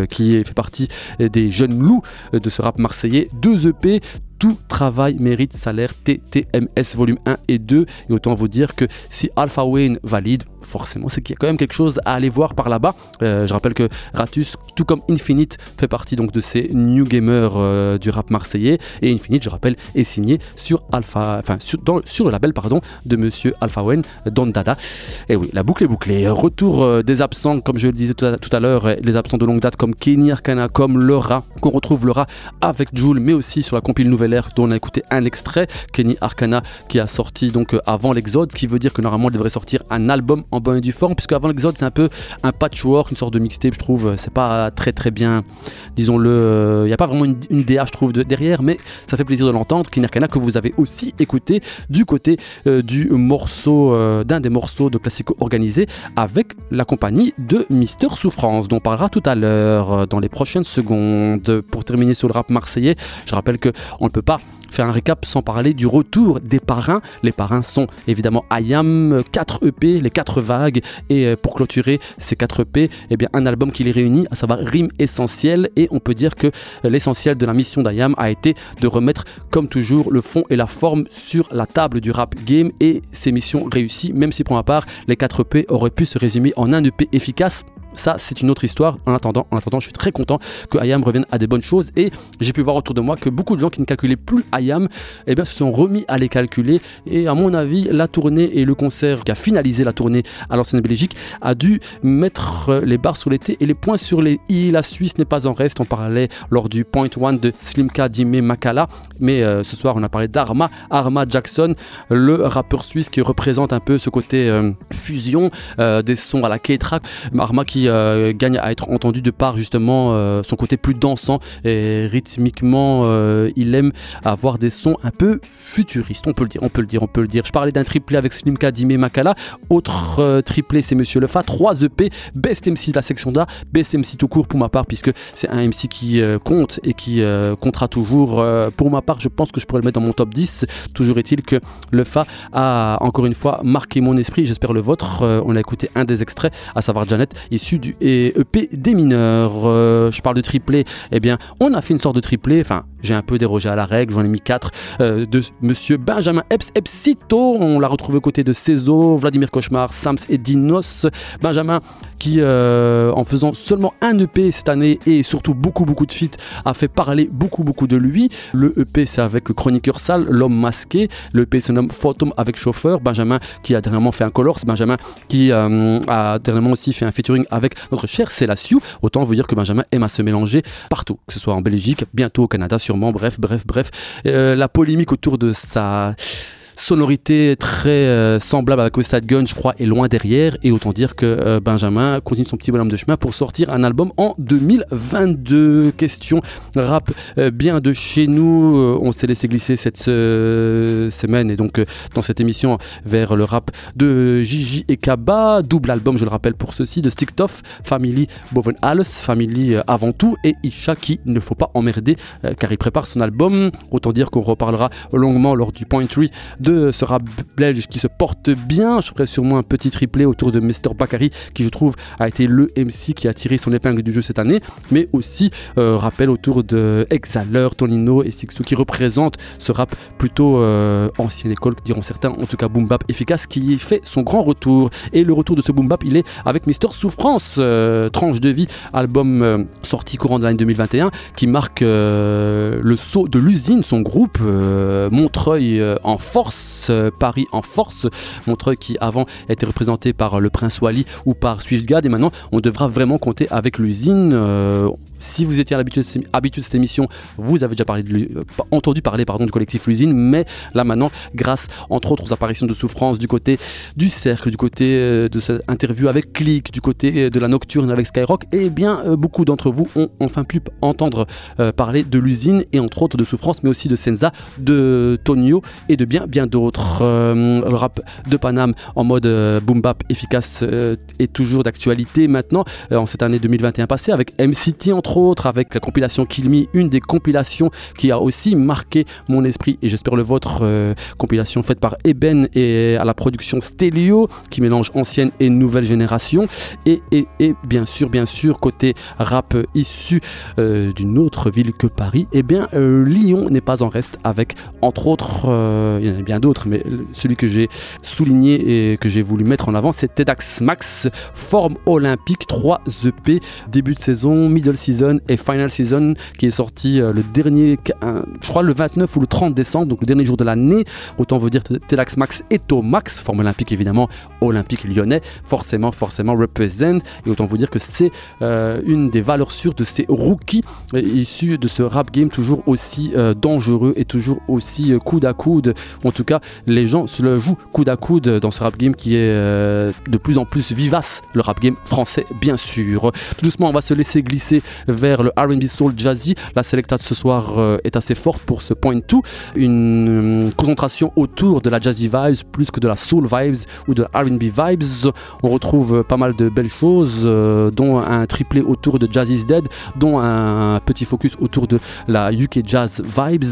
qui fait partie des jeunes loups de ce rap marseillais. Deux EP, tout travail mérite salaire TTMS volume 1 et 2. Et autant vous dire que si Alpha Wayne valide, forcément, c'est qu'il y a quand même quelque chose à aller voir par là-bas. Euh, je rappelle que Ratus, tout comme Infinite, fait partie donc de ces new gamers euh, du rap marseillais. Et Infinite, je rappelle, est signé sur Alpha, enfin sur, le label de Monsieur Alpha Wayne, Don Dada. Et oui, la boucle est bouclée. Retour euh, des absents, comme je le disais tout à, l'heure, les absents de longue date comme Kenny Arcana, comme Laura, qu'on retrouve Laura avec Jules, mais aussi sur la compile Nouvelle Air dont on a écouté un extrait. Kenny Arcana qui a sorti donc avant l'Exode, ce qui veut dire que normalement il devrait sortir un album en bonne et due forme, puisque avant l'Exode, c'est un peu un patchwork, une sorte de mixtape, je trouve. C'est pas très très bien, disons-le. Il n'y a pas vraiment une, une, DA, je trouve, de, derrière, mais ça fait plaisir de l'entendre. Kinarkana, que vous avez aussi écouté du côté euh, du morceau, euh, d'un des morceaux de Classico organisé avec la compagnie de Mister Souffrance, dont on parlera tout à l'heure euh, dans les prochaines secondes. Pour terminer sur le rap marseillais, je rappelle que on ne peut pas faire un récap sans parler du retour des parrains. Les parrains sont évidemment Ayam, 4 EP, les 4 vagues, et euh, pour clôturer ces 4 EP, eh bien, un album qui les réunit, à savoir Rime Essentiel, et on peut dire que l'essentiel de la mission d'Ayam a été de remettre, comme toujours, le fond et la forme sur la table du rap game, et ces missions réussies, même si pour ma part, les 4 EP auraient pu se résumer en un EP efficace ça c'est une autre histoire. En attendant, en attendant, je suis très content que IAM revienne à des bonnes choses et j'ai pu voir autour de moi que beaucoup de gens qui ne calculaient plus IAM eh bien, se sont remis à les calculer et à mon avis la tournée et le concert qui a finalisé la tournée à l'ancienne Belgique a dû mettre les barres sur les T et les points sur les I. La Suisse n'est pas en reste. On parlait lors du Point One de Slimka Dime Makala mais euh, ce soir on a parlé d'Arma, Arma Jackson, le rappeur suisse qui représente un peu ce côté euh, fusion euh, des sons à la K-Track. Arma qui gagne à être entendu de par justement son côté plus dansant et rythmiquement il aime avoir des sons un peu futuristes on peut le dire on peut le dire on peut le dire je parlais d'un triplé avec Slimka Dime Makala autre triplé c'est Monsieur Lefa 3 EP Best MC de la section d'A Best MC tout court pour ma part puisque c'est un MC qui compte et qui comptera toujours pour ma part je pense que je pourrais le mettre dans mon top 10 toujours est-il que Lefa a encore une fois marqué mon esprit j'espère le vôtre on a écouté un des extraits à savoir Janet issu du EP des mineurs. Euh, je parle de triplé. Eh bien, on a fait une sorte de triplé. Enfin, j'ai un peu dérogé à la règle. J'en ai mis 4 euh, de Monsieur Benjamin Epps Epsito. On l'a retrouvé aux côtés de Cézo, Vladimir Cauchemar, Sams et Dinos. Benjamin qui, en faisant seulement un EP cette année et surtout beaucoup beaucoup de feats, a fait parler beaucoup beaucoup de lui. Le EP c'est avec Chroniqueur Sale, L'homme masqué. Le EP se nomme Phantom avec chauffeur. Benjamin qui a dernièrement fait un color, c'est Benjamin qui a dernièrement aussi fait un featuring avec notre cher Célassiou. Autant vous dire que Benjamin aime à se mélanger partout, que ce soit en Belgique, bientôt au Canada sûrement, bref, bref, bref. la polémique autour de sa sonorité très euh, semblable à West Gun, je crois, est loin derrière. Et autant dire que euh, Benjamin continue son petit bonhomme de chemin pour sortir un album en 2022. Question rap euh, bien de chez nous. on s'est laissé glisser cette semaine et donc dans cette émission vers le rap de Gigi et Kaba. Double album, je le rappelle pour ceci, de Sticktoff, Family Boven Alles, Family avant tout, et Isha qui ne faut pas emmerder car il prépare son album. Autant dire qu'on reparlera longuement lors du Point 3 de ce rap belge qui se porte bien. Je ferai sûrement un petit triplé autour de Mr. Bakary qui je trouve a été le MC qui a tiré son épingle du jeu cette année, mais aussi euh, rappel autour de Exhaler, Tonino et Sixou qui représentent ce rap plutôt euh, ancienne école, diront certains, en tout cas boom bap efficace qui fait son grand retour. Et le retour de ce boom bap, il est avec Mr. Souffrance, euh, tranche de vie, album sorti courant de l'année 2021 qui marque le saut de l'usine, son groupe Montreuil en force euh, Paris en force. Montreuil qui avant était représenté par le Prince Wally ou par Swiftgad et maintenant on devra vraiment compter avec l'usine. Euh, si vous étiez habitué de cette émission, vous avez déjà parlé de, euh, entendu parler pardon, du collectif L'usine, mais là maintenant, grâce entre autres aux apparitions de souffrance du côté du cercle, du côté de cette interview avec Click, du côté de la nocturne avec Skyrock, et eh bien beaucoup d'entre vous ont enfin pu entendre parler de l'usine et entre autres de souffrance, mais aussi de Senza, de Tonio et de bien bien d'autres. Euh, le rap de Paname en mode euh, boom bap efficace euh, est toujours d'actualité maintenant, en cette année 2021 passée, avec MCT entre avec la compilation Kill Me, une des compilations qui a aussi marqué mon esprit et j'espère le vôtre, compilation faite par Eben et à la production Stelio, qui mélange ancienne et nouvelle génération. Et, et, et bien sûr, bien sûr, côté rap issu d'une autre ville que Paris, et eh bien Lyon n'est pas en reste avec entre autres il y en a bien d'autres, mais celui que j'ai souligné et que j'ai voulu mettre en avant, c'est TEDx Max, forme olympique 3 EP, début de saison, middle season et final season, qui est sorti euh, le dernier, je crois le 29 ou le 30 décembre, donc le dernier jour de l'année. Autant vous dire TEDx Max est au max, forme olympique évidemment, olympique lyonnais, forcément, forcément represent, et autant vous dire que c'est euh, une des valeurs sûres de ces rookies euh, issus de ce rap game toujours aussi dangereux et toujours aussi coude à coude en tout cas, les gens se le jouent coude à coude dans ce rap game qui est euh, de plus en plus vivace, le rap game français bien sûr. Tout doucement, on va se laisser glisser vers le R&B soul jazzy. La selecta de ce soir euh, est assez forte pour ce point tout, une euh, concentration autour de la jazzy vibes plus que de la soul vibes ou de la R&B vibes. On retrouve pas mal de belles choses, dont un triplé autour de Jazzy's Dead, dont un petit focus autour de la UK jazz vibes.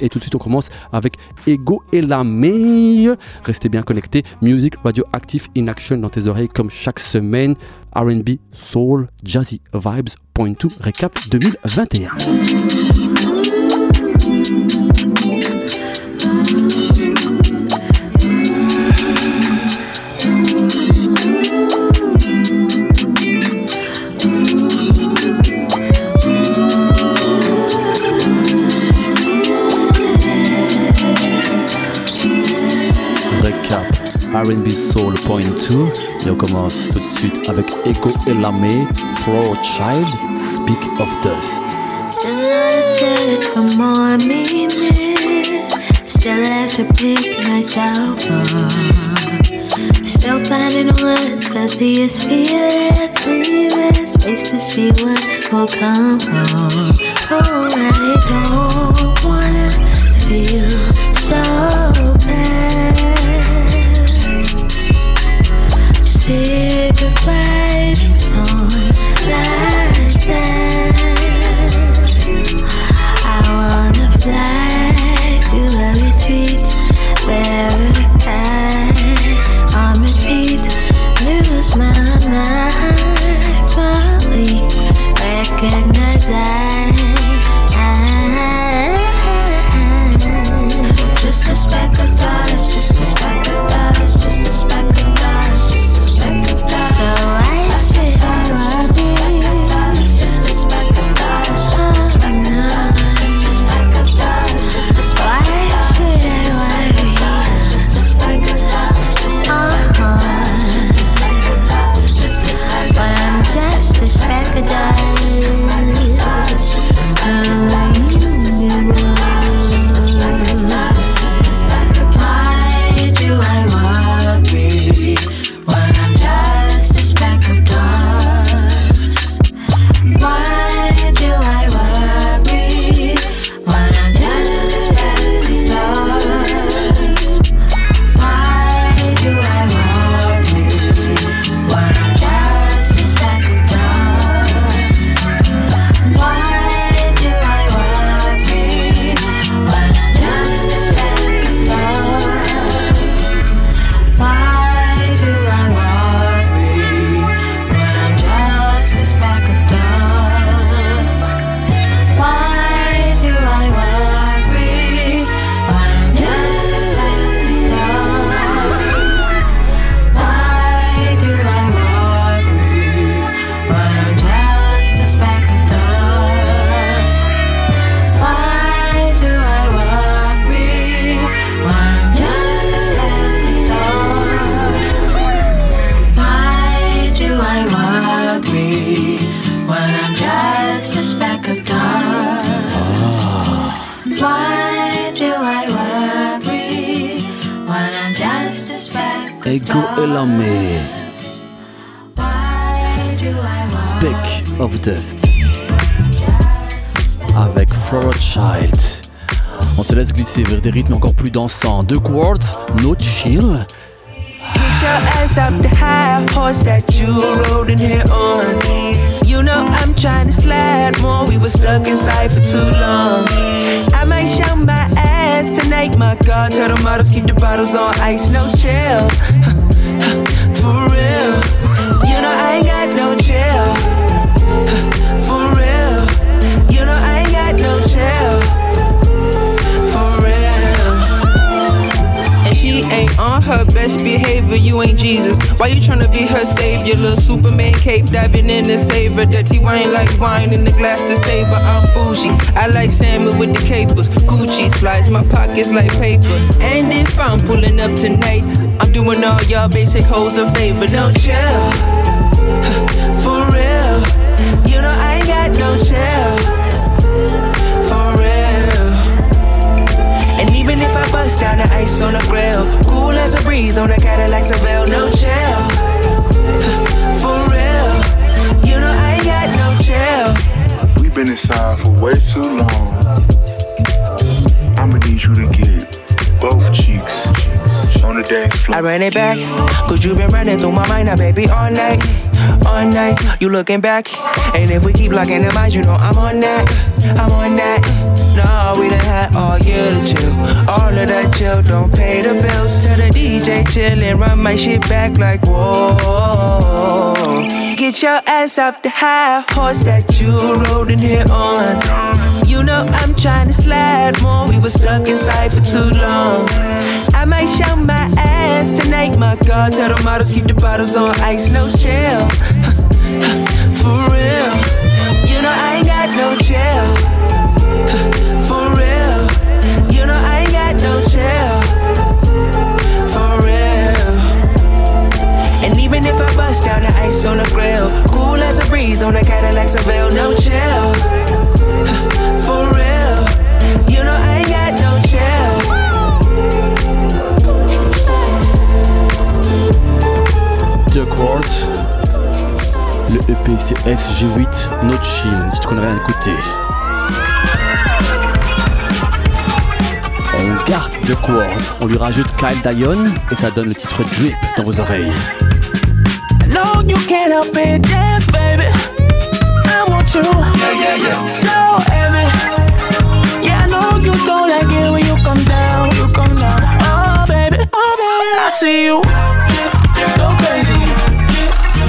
et tout de suite, on commence avec Ego et la meilleure. Restez bien connectés. Music Radioactive in Action dans tes oreilles comme chaque semaine. RB, Soul, Jazzy Vibes. Point 2, récap 2021. R&B Soul Point 2 et on commence tout de suite avec Ego Elame, Flow Child, Speak of Dust. Still I search for more meaning Still have to pick myself up. Still finding words for these feelings Leaving space to see what will come from Oh, I don't wanna feel so goodbye Ego Elame. Speck of Dust. Avec Flora Child. On se laisse glisser vers des rythmes encore plus dansants. The Quartz, No Chill. Get your ass off the high horse that you rode in here on. You know I'm trying to slide more. We were stuck inside for too long. I might show my ass tonight. My God, tell the models keep the bottles on ice, no chill. For real, her best behavior, you ain't Jesus. Why you tryna be her savior? Little Superman cape diving in save her. Dirty wine like wine in the glass to save her. I'm bougie. I like salmon with the capers. Gucci slides my pockets like paper. And if I'm pulling up tonight, I'm doing all y'all basic hoes a favor. No chill. For real. You know I ain't got no chill. And even if I bust down the ice on the grill, cool as a breeze on a Cadillac Seville, no chill. For real, you know I ain't got no chill. We've been inside for way too long. I'ma need you to get both cheeks on the dance floor. I ran it back, cause you been running through my mind now, baby, all night. All night, you looking back. And if we keep locking the minds, you know I'm on that. I'm on that. No, we done had all year to chill. All of that chill, don't pay the bills. Tell the DJ chill and run my shit back like whoa. Get your ass off the high horse that you rode in here on. You know I'm trying to slide more. We were stuck inside for too long. I might show my ass tonight. My God, tell the models keep the bottles on ice, no chill. For real, you know I ain't got no chill. On the grill, cool as a breeze on a Cadillac Seville, no chill. For real, you know I ain't got no chill. The Quartz. Le EP c'est SG8 No Chill, qu'on avait écouté. On garde The Quartz, on lui rajoute Kyle Dion et ça donne le titre Drip dans vos oreilles. No, you can't help it, dance, baby. I want you. Yeah, yeah, yeah. So heavy. Yeah, I know you don't like it when you come down, you come down. Oh, baby, oh, baby. I see you. Go crazy.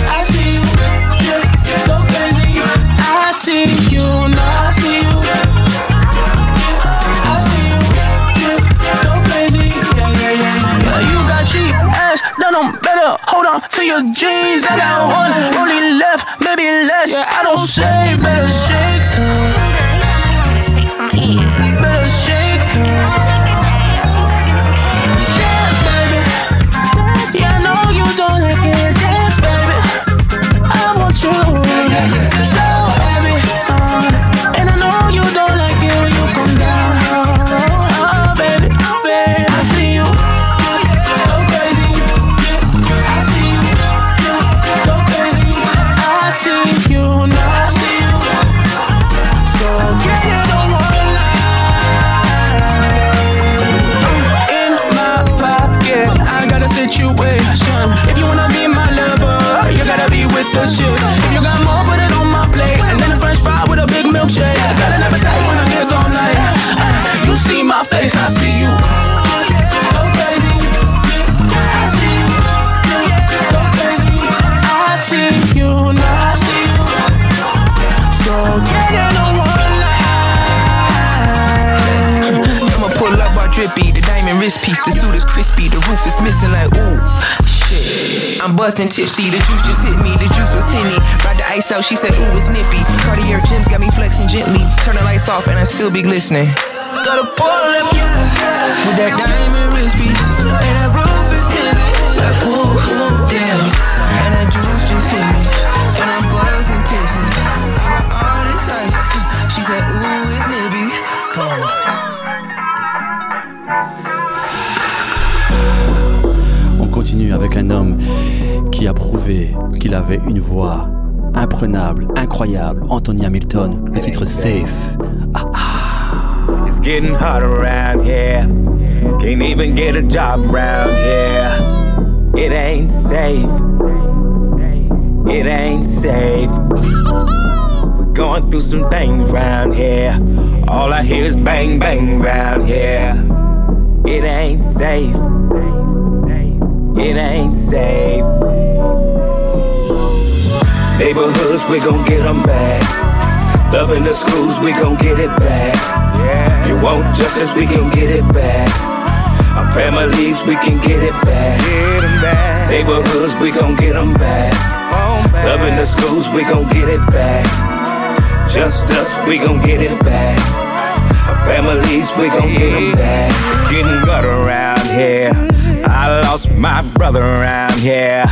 I see you. Go crazy. I see you. No, I see you. Your jeans. I got one, only left, maybe less. Yeah, I don't say better shake piece, the suit is crispy, the roof is missing like ooh. Shit. I'm busting tipsy, the juice just hit me, the juice was henny. Ride the ice out, she said, ooh, it's nippy. Cartier gems got me flexing gently. Turn the lights off and I still be glistening. Gotta pull up, yeah, with that diamond wrist piece. On. continue avec un homme qui a prouvé qu'il avait une voix imprenable, incroyable. Anthony Hamilton, le titre Safe. Ah, ah. It's getting hard around here. Can't even get a job around here. It ain't safe. It ain't safe. We're going through some things around here. All I hear is bang bang around here. It ain't safe. It ain't safe. Neighborhoods, we gon' get them back. Loving the schools, we gon' get it back. You want justice, we can get it back. Our families, we can get it back. Neighborhoods, we gon' get them back. Loving the schools, we gon' get it back. Just us, we gon' get it back. Our families, we gon' get them back. It's getting here. I lost my brother around here.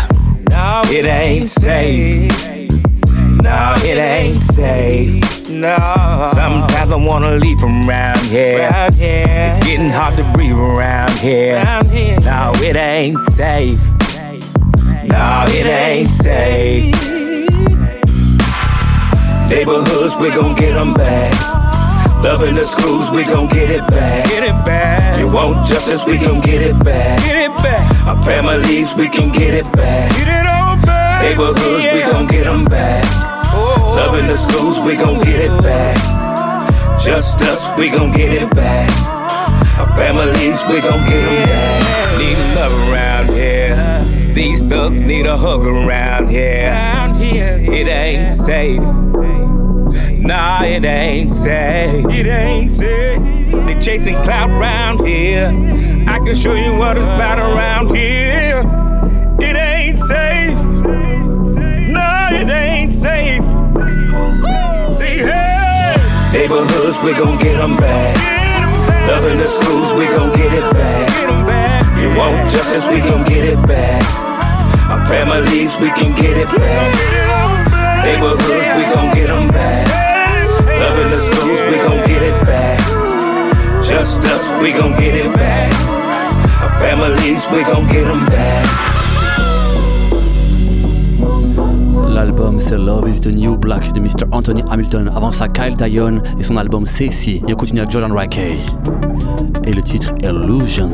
No, it ain't safe. No, it ain't safe. No. Sometimes I wanna leave from around here. It's getting hard to breathe around here. No, it ain't safe. No, it ain't safe. Neighborhoods, we gon' get them back. Loving the schools, we gon' get it back. Get it back. You want justice, we gon' get it back. Get it back. Our families, we can get it back. Get it all back. Neighborhoods, we gon' get them back. Oh, oh, Loving the oh. schools, we gon' get it back. Just us, we gon' get it back. Our families, we gon' get them back. Need love around here. These thugs need a hug around here. It ain't safe. Nah, it ain't safe. It ain't safe. They chasing clout around here. I can show you what it's about around here. It ain't safe. Nah, it ain't safe. See, hey. Neighborhoods, we gon' get them back. Loving the schools, we gon' get it back. You want justice, we gon' get it back. Our families, we can get it back. Neighborhoods, we gon' get them back. Loving the schools, we gon' get it back. Just us, we gon' get it L'album c'est Love is the New Black de Mr. Anthony Hamilton. Avant ça, Kyle Dion et son album Ceci. Et on continue avec Jordan Rackey. Et le titre Illusions.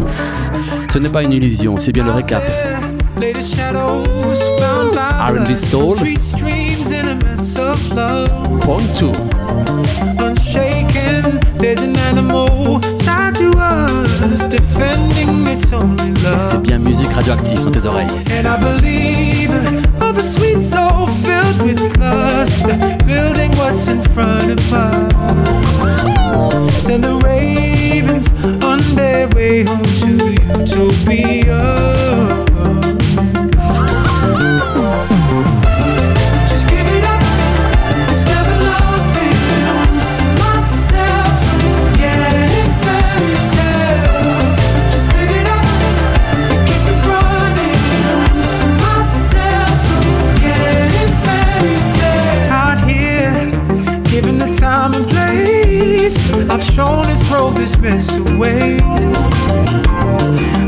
Ce n'est pas une illusion, c'est bien le récap. R&B Soul. Point 2. Unshaken, there's an animal c'est bien musique radioactive dans tes oreilles. And I believe of a sweet soul filled with lust, building what's in front of us. Send the ravens on their way home to utopia. I've shown to throw this mess away.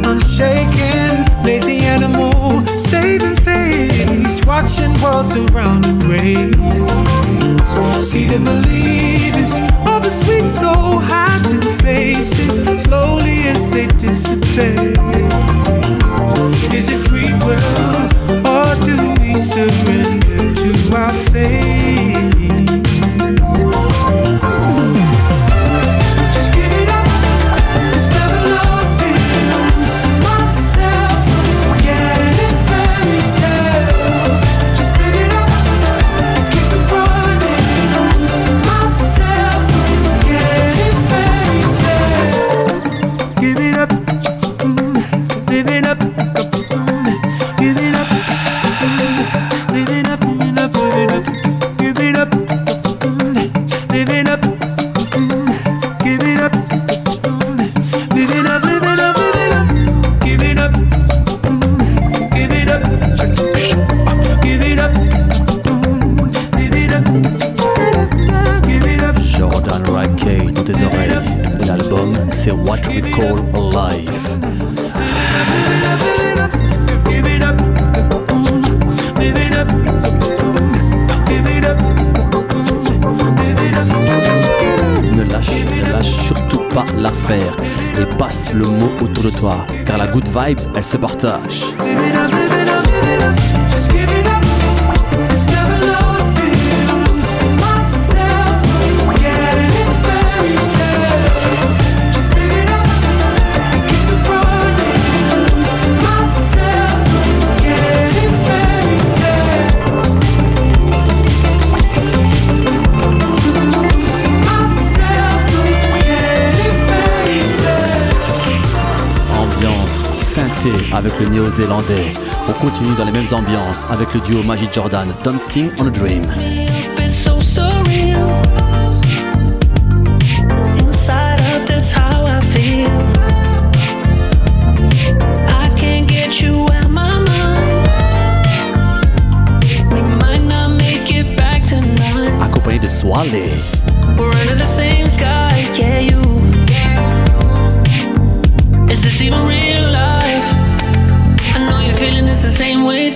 Unshaken, lazy animal, saving face, watching worlds around embrace. See the believers of a sweet soul hiding faces slowly as they dissipate. Is it free will or do we surrender to our fate? Vibes, elle se partage. avec le néo-zélandais. On continue dans les mêmes ambiances avec le duo Magic Jordan, Dancing on a Dream.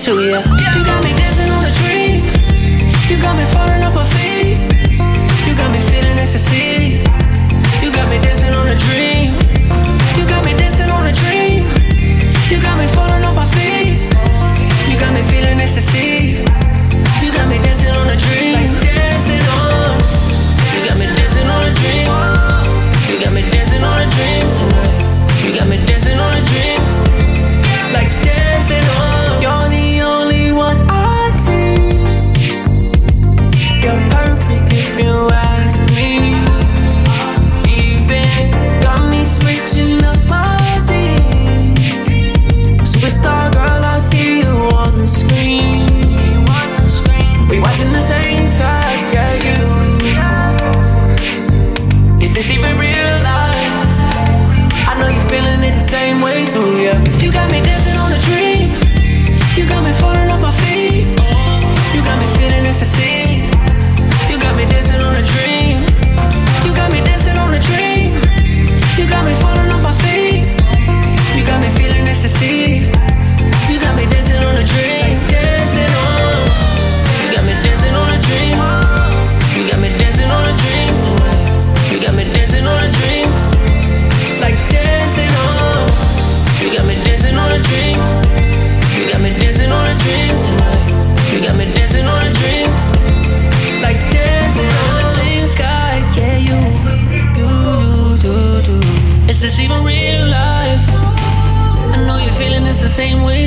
to you.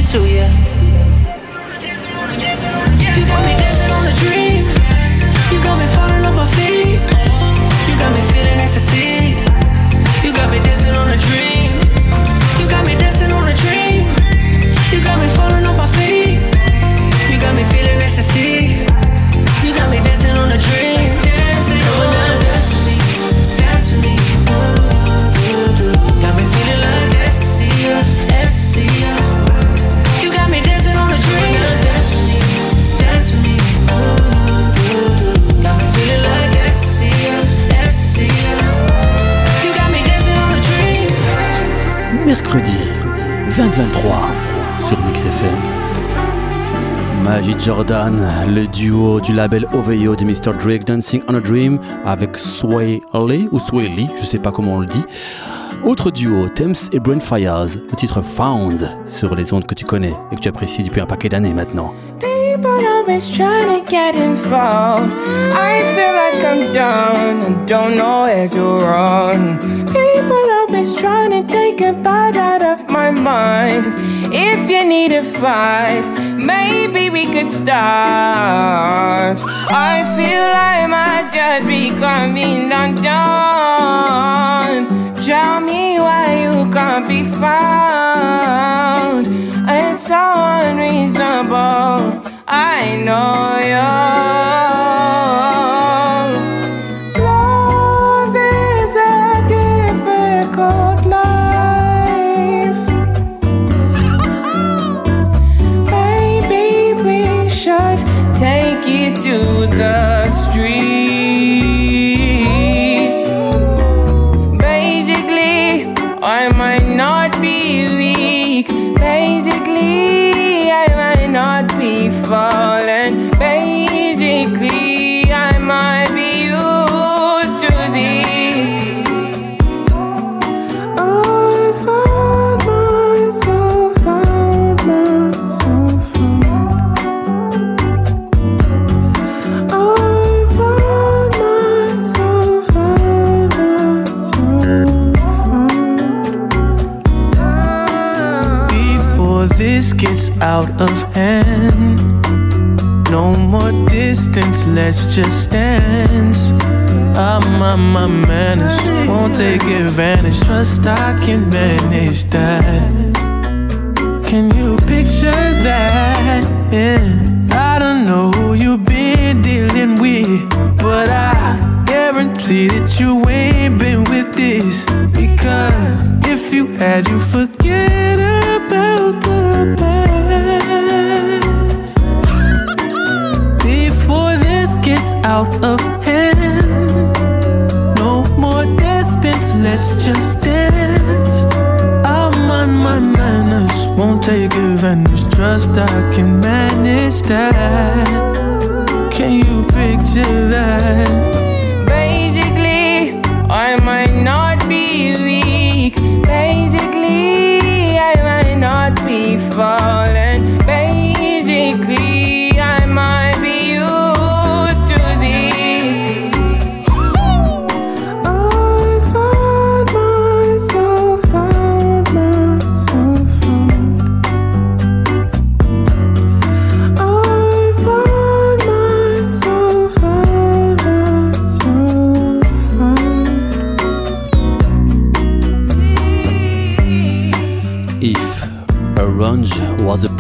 to you. 23 sur Mix FM. Magic Jordan, le duo du label OVO de Mr. Drake Dancing on a Dream avec Sway Lee ou Sway Lee, je sais pas comment on le dit. Autre duo, Thames et Brent Fires, le titre Found sur les ondes que tu connais et que tu apprécies depuis un paquet d'années maintenant. but always trying to get involved. I feel like I'm done and don't know where to run. People always trying to take a bite out of my mind. If you need a fight, maybe we could start. I feel like my just becoming undone. Tell me why you can't be found. It's so unreasonable. I know you're. Out of hand. No more distance, let's just dance. Ah, my, my manners won't take advantage. Trust I can manage that. Can you picture that? Yeah. I don't know who you've been dealing with, but I guarantee that you ain't been with this. Because if you had, you forget out of hand, no more distance, let's just dance. I'm on my manners, won't take advantage. Trust I can manage that. Can you picture that?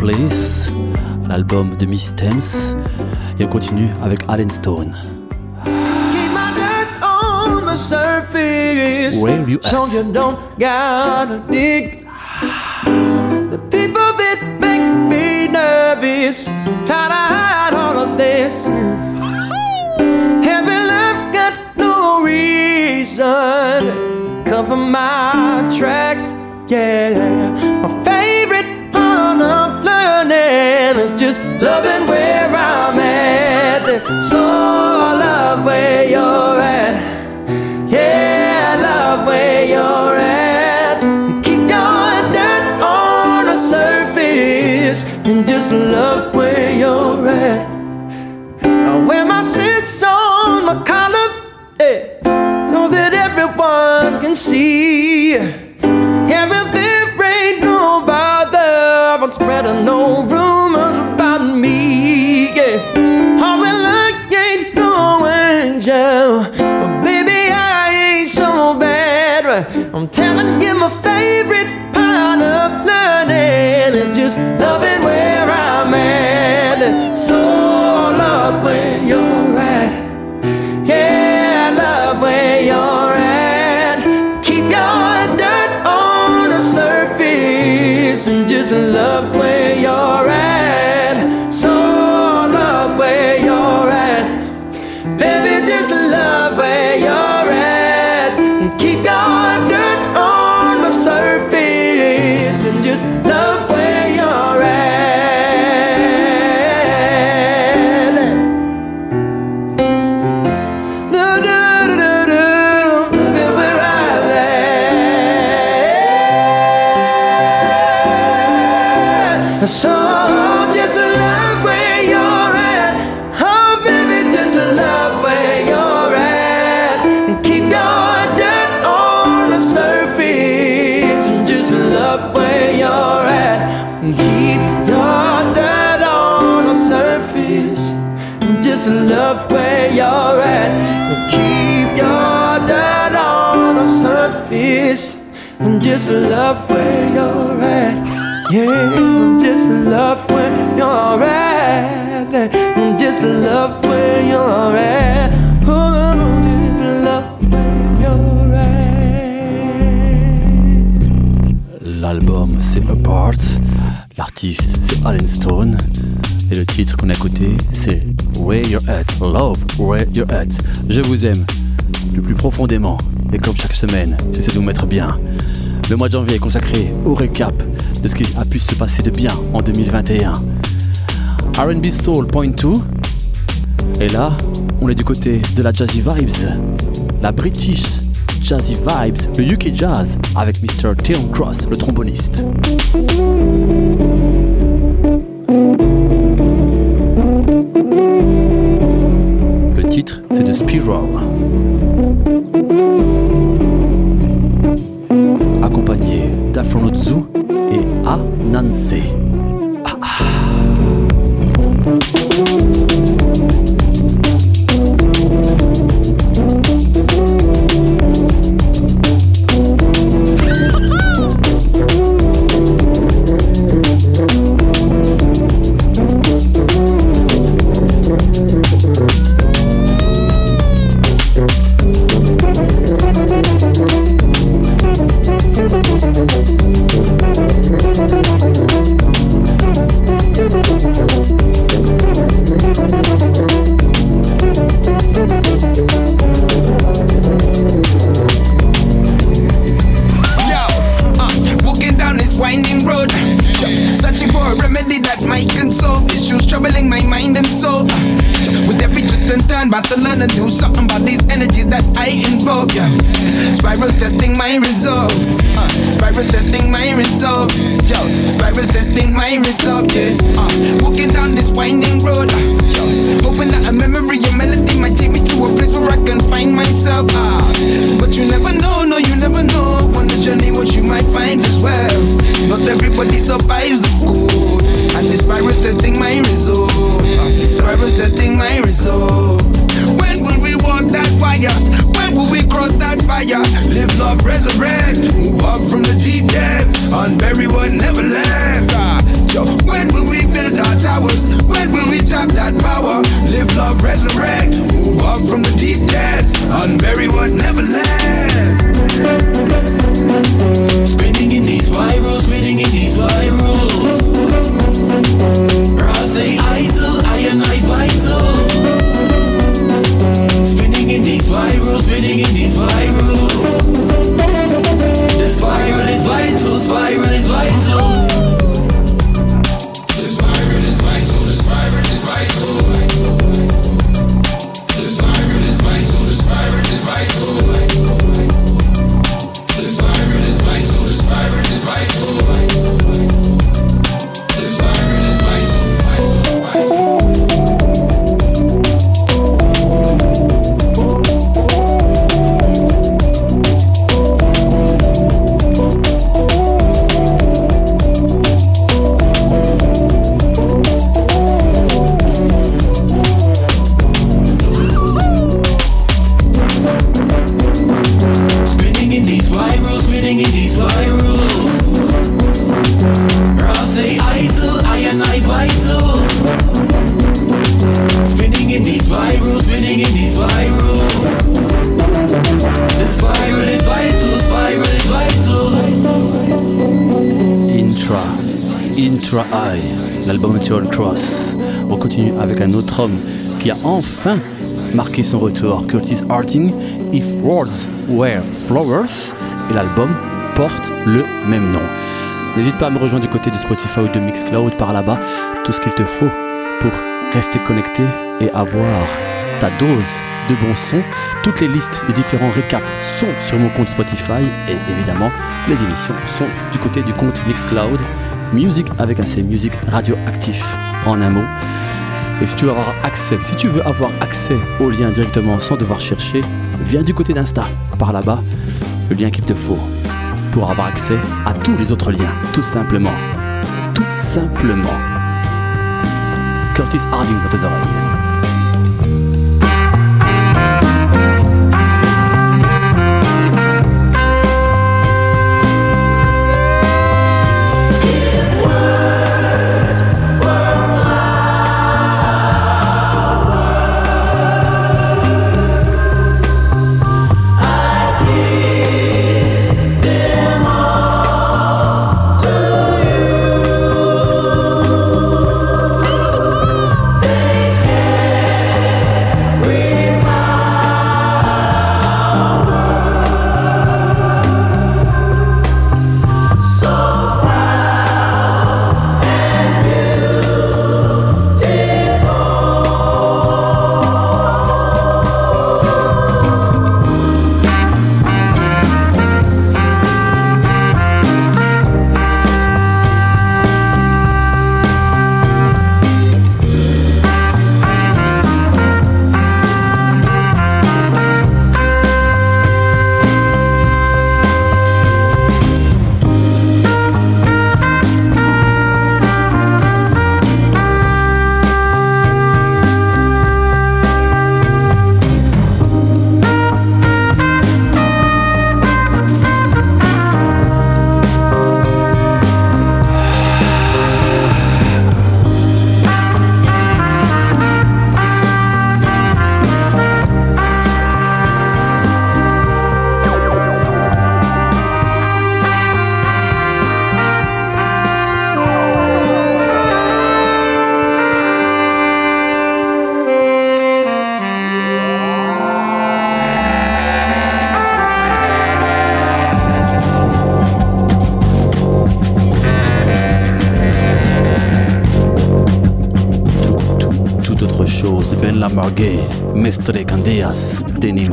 Place, l'album de Miss Thames. Et on continue avec Allen Stone. Keep my dirt on the surface. Where you So at? you don't gotta dig. The people that make me nervous to hide all of this. Heavy life got no reason to cover my tracks. Yeah, my learning is just loving where I'm at. So I love where you're at. Telling you, my L'album c'est Apart, l'artiste c'est Allen Stone. Et le titre qu'on a écouté c'est Where You're At, Love Where You're At. Je vous aime le plus profondément. Et comme chaque semaine, j'essaie de vous mettre bien. Le mois de janvier est consacré au récap de ce qui a pu se passer de bien en 2021. RB Soul Point 2 et là, on est du côté de la Jazzy Vibes, la British Jazzy Vibes, le UK Jazz avec Mr. Theon Cross, le tromboniste. Le titre, c'est The Spiral. Accompagné son retour, Curtis Harting, If Words Were Flowers, et l'album porte le même nom. N'hésite pas à me rejoindre du côté de Spotify ou de Mixcloud par là-bas, tout ce qu'il te faut pour rester connecté et avoir ta dose de bons sons. Toutes les listes des différents récaps sont sur mon compte Spotify et évidemment les émissions sont du côté du compte Mixcloud. Music avec un C, Music Radioactif en un mot. Et si tu veux avoir accès, si tu veux avoir accès au lien directement sans devoir chercher, viens du côté d'Insta, par là-bas, le lien qu'il te faut pour avoir accès à tous les autres liens, tout simplement. Tout simplement. Curtis Harding dans tes oreilles.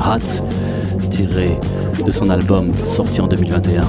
Hat, tiré de son album sorti en 2021.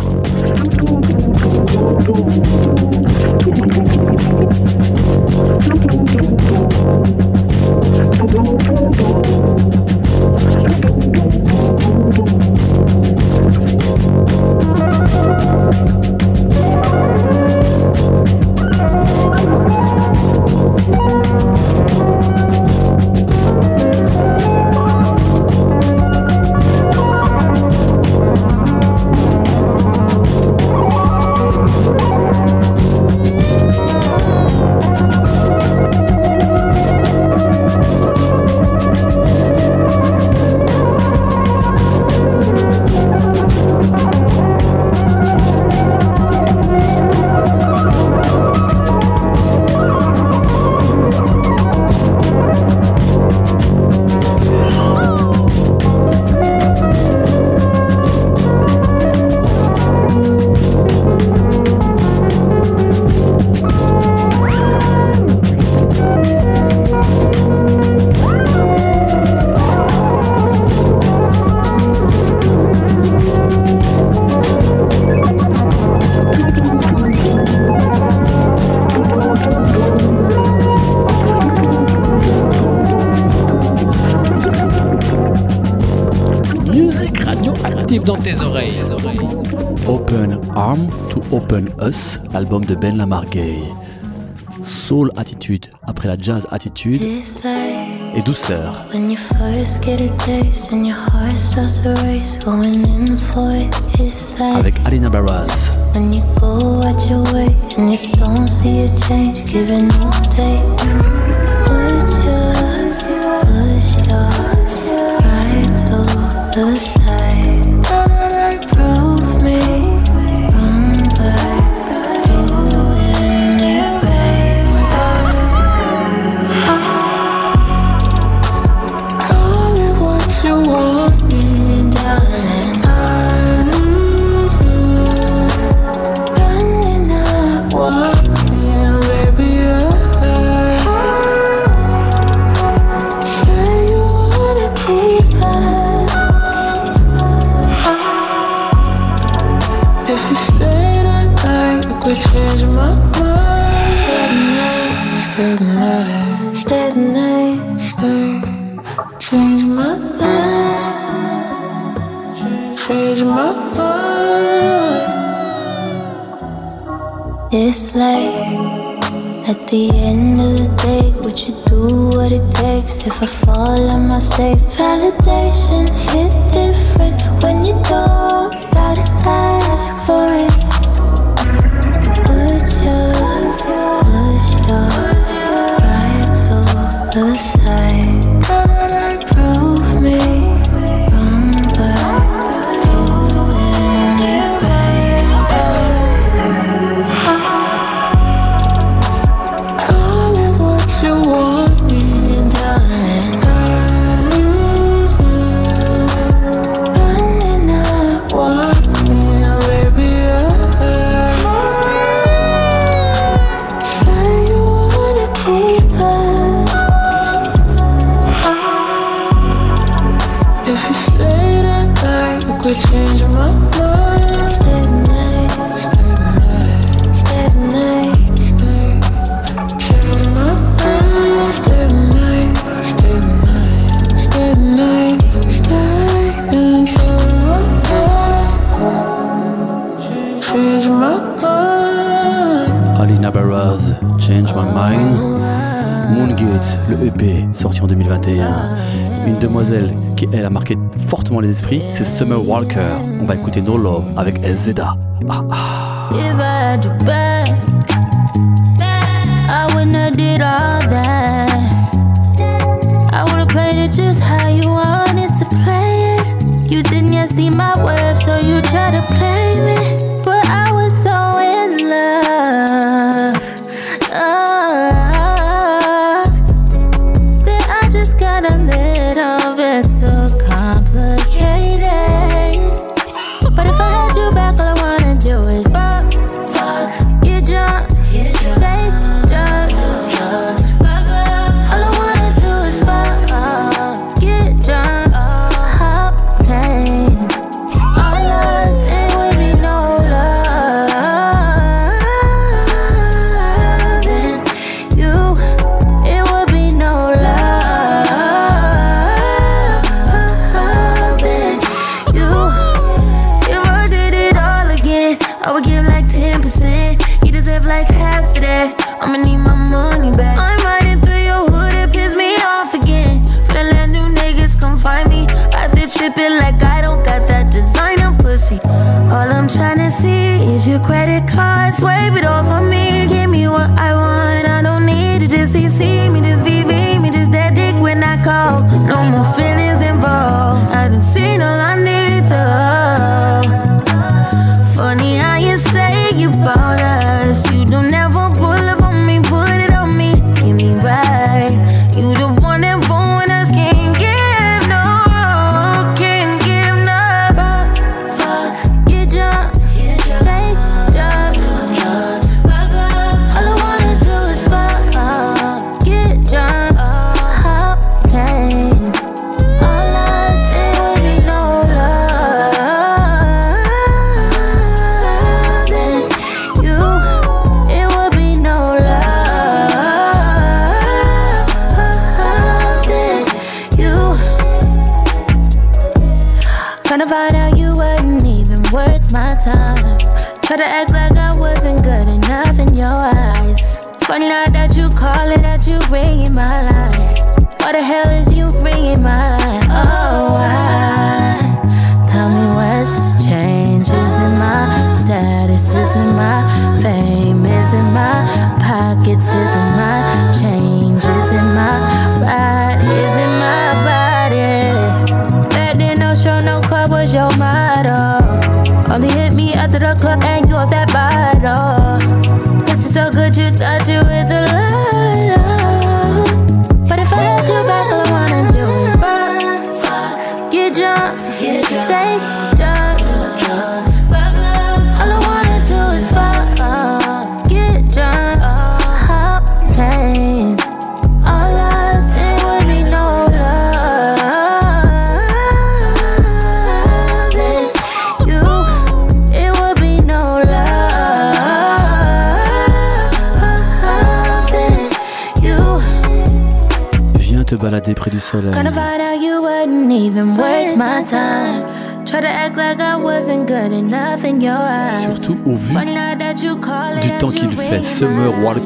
Open Arm to Open Us, l'album de Ben Lamargay. Soul attitude après la jazz attitude et douceur. When you first get a taste and your heart starts to race, going in for it, it's like Avec Alina Baraz. When you go at your way and you don't see a change, giving no take. Push yours, right to the if I fall, I safe? validation. qui, elle, a marqué fortement les esprits, c'est Summer Walker. On va écouter No Love avec SZA.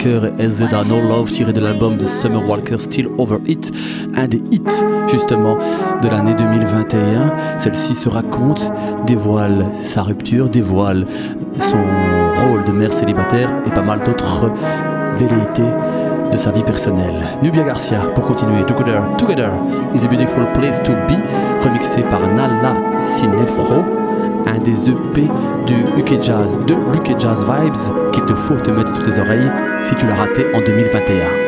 Walker et SZA No Love tiré de l'album de Summer Walker Still Over It, un des hits justement de l'année 2021. Celle-ci se raconte, dévoile sa rupture, dévoile son rôle de mère célibataire et pas mal d'autres velléités de sa vie personnelle. Nubia Garcia pour continuer. Together, Together is a beautiful place to be, remixé par Nala Cinefro un des EP du UK Jazz, de UK Jazz Vibes qu'il te faut te mettre sous tes oreilles si tu l'as raté en 2021.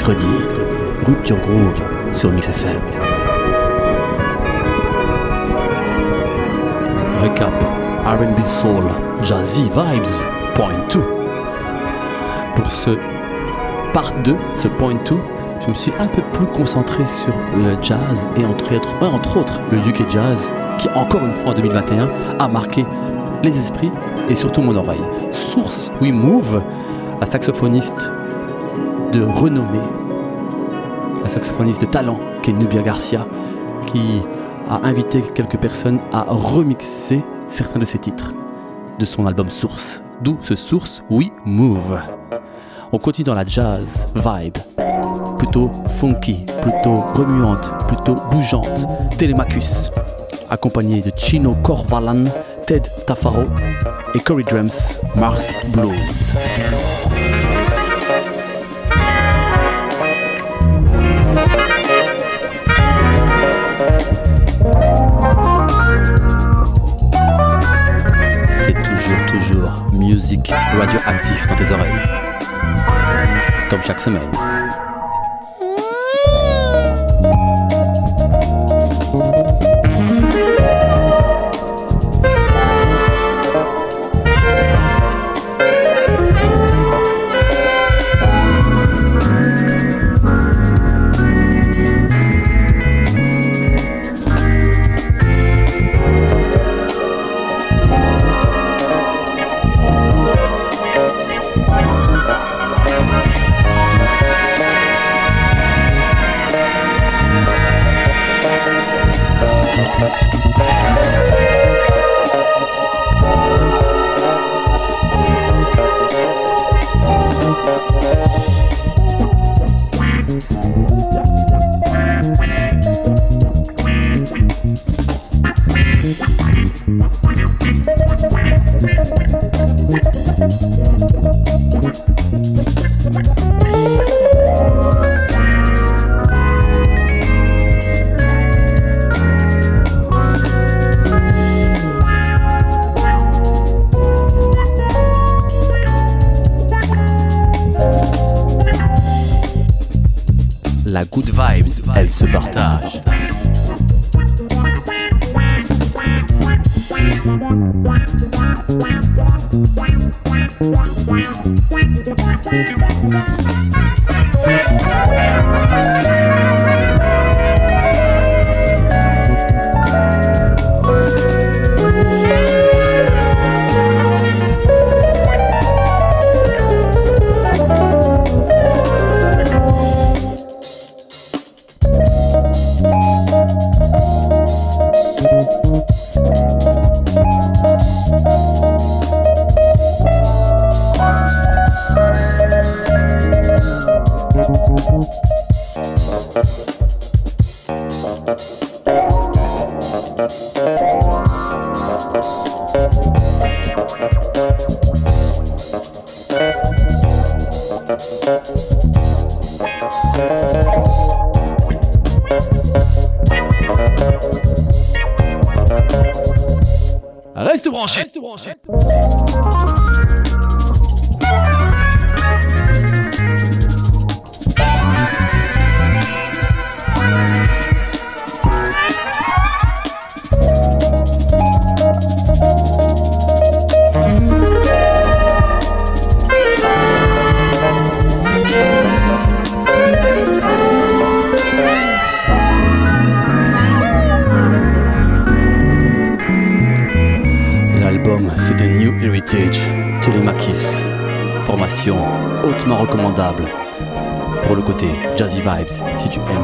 Mercredi, Rupture Groove sur Mix FM. Recap RB Soul Jazzy Vibes Point 2. Pour ce part 2, ce Point 2, je me suis un peu plus concentré sur le jazz et entre autres, entre autres le UK Jazz qui encore une fois en 2021 a marqué les esprits et surtout mon oreille. Source We Move, la saxophoniste de renommée, la saxophoniste de talent qui est Nubia Garcia, qui a invité quelques personnes à remixer certains de ses titres de son album Source. D'où ce Source We Move. On continue dans la jazz vibe, plutôt funky, plutôt remuante, plutôt bougeante. Telemachus, accompagné de Chino Corvalan, Ted Tafaro et Corey Drums, Mars Blues. Musique radioactive dans tes oreilles. Comme chaque semaine.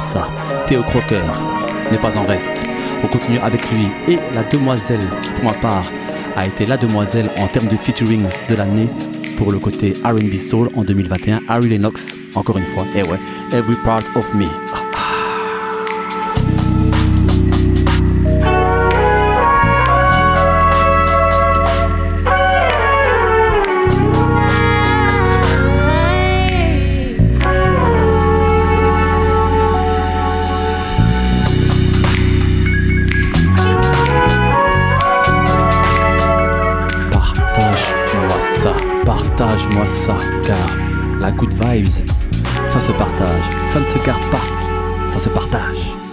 ça. Théo Crocker n'est pas en reste. On continue avec lui et la demoiselle qui pour ma part a été la demoiselle en termes de featuring de l'année pour le côté R&B Soul en 2021. Harry Lennox, encore une fois, et ouais, Every Part of Me. Moi ça, car la good vibes, ça se partage, ça ne se garde pas, ça se partage.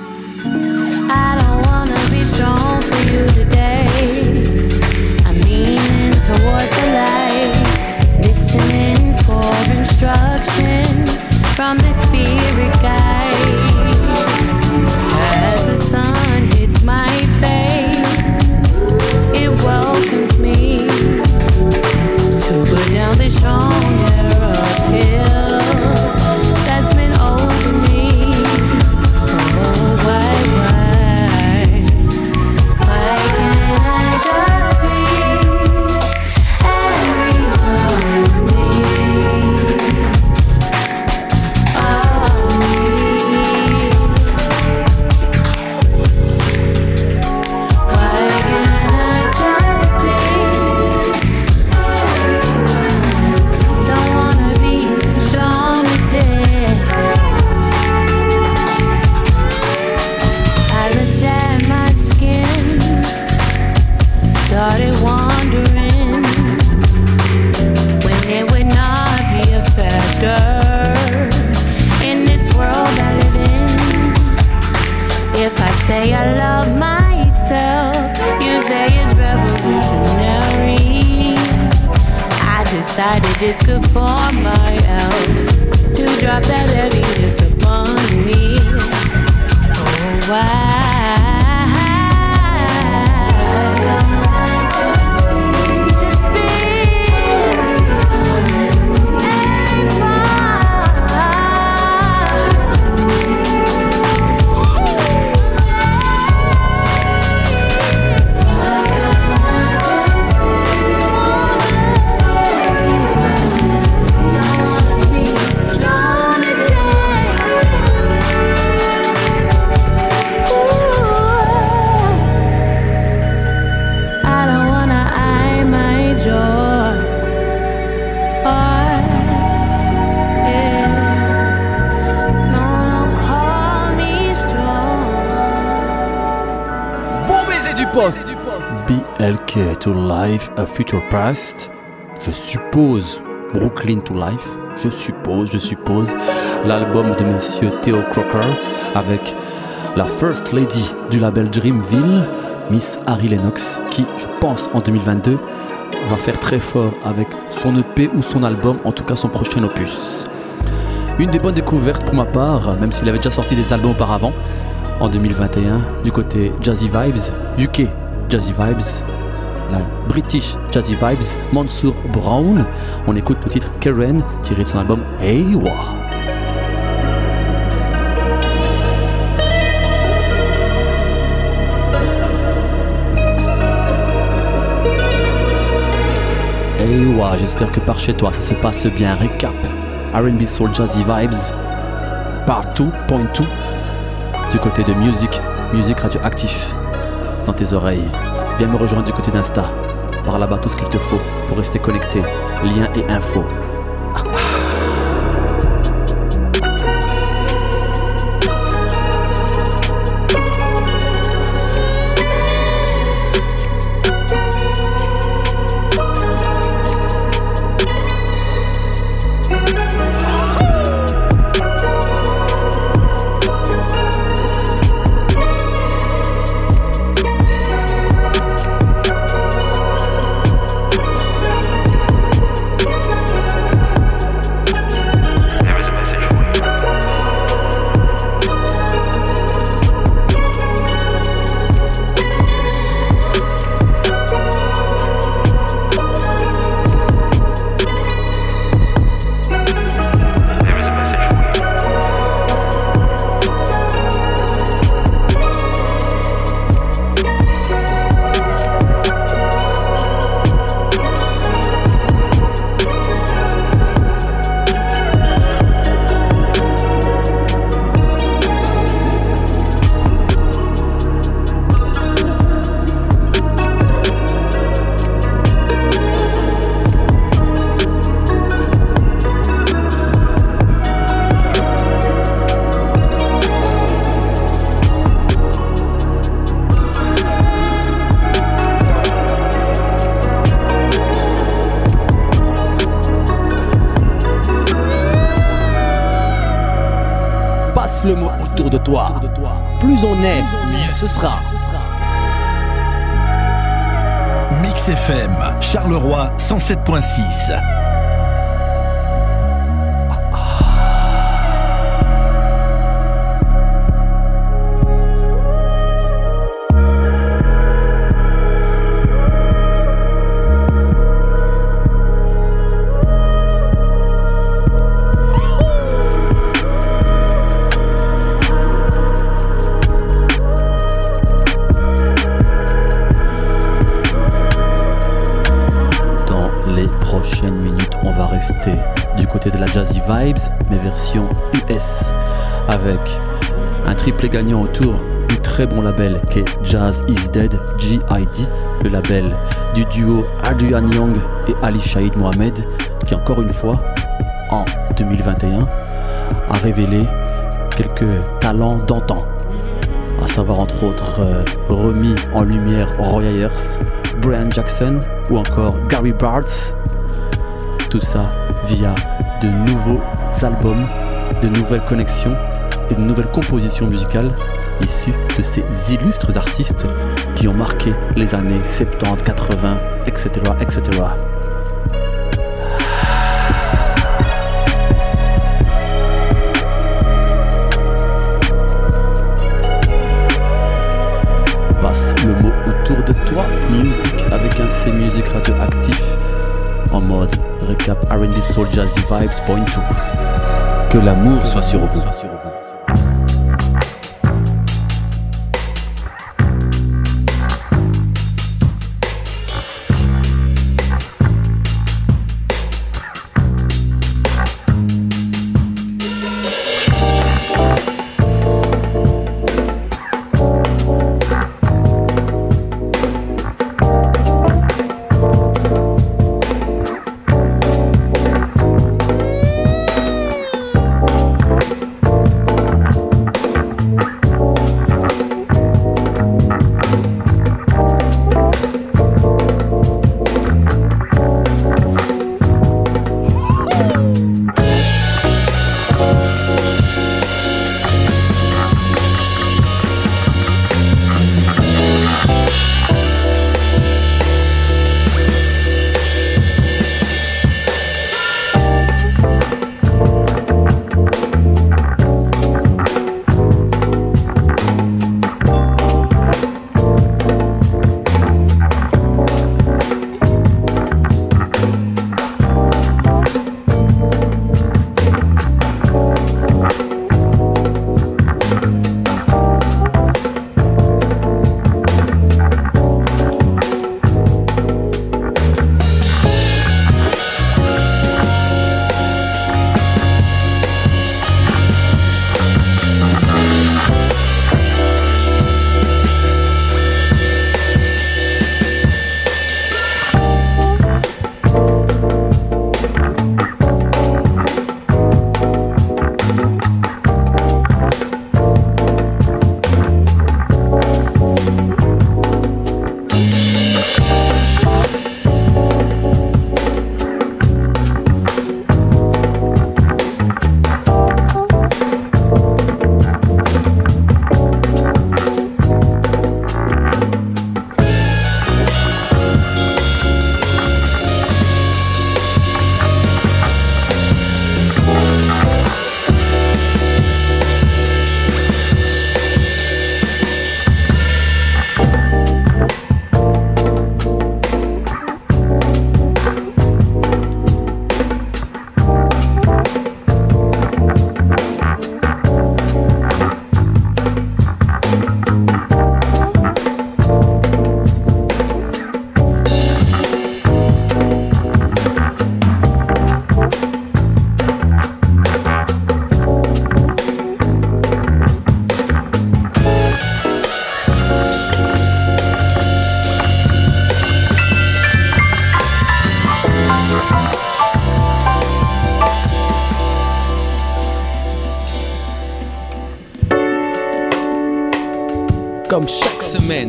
A Future Past. Je suppose Brooklyn to Life. Je suppose, je suppose. L'album de monsieur Theo Crocker avec la First Lady du label Dreamville, Miss Harry Lennox, qui, je pense, en 2022, va faire très fort avec son EP ou son album, en tout cas son prochain opus. Une des bonnes découvertes pour ma part, même s'il avait déjà sorti des albums auparavant, en 2021, du côté Jazzy Vibes, UK Jazzy Vibes, British Jazzy Vibes, Mansour Brown. On écoute le titre Karen tiré de son album Hey Wa. Hey Wa, j'espère que par chez toi ça se passe bien. Récap RB Soul Jazzy Vibes, part 2.2 du côté de Music, Music Radioactif dans tes oreilles. Viens me rejoindre du côté d'Insta. Par là-bas tout ce qu'il te faut pour rester connecté. Liens et infos. Ce sera. Mix FM, Charleroi 107.6. Jazzy Vibes, mais version US, avec un triplé gagnant autour du très bon label qui est Jazz Is Dead, GID, le label du duo Adrian Young et Ali Shaid Mohamed, qui encore une fois, en 2021, a révélé quelques talents d'antan à savoir entre autres euh, remis en lumière Roy Ayers, Brian Jackson ou encore Gary Bartz. Tout ça via de nouveaux albums, de nouvelles connexions et de nouvelles compositions musicales issues de ces illustres artistes qui ont marqué les années 70, 80, etc. etc. passe le mot autour de toi. Music avec un C Music radioactif en mode récap RB Soul Jazzy Vibes Point 2. Que l'amour soit sur vous.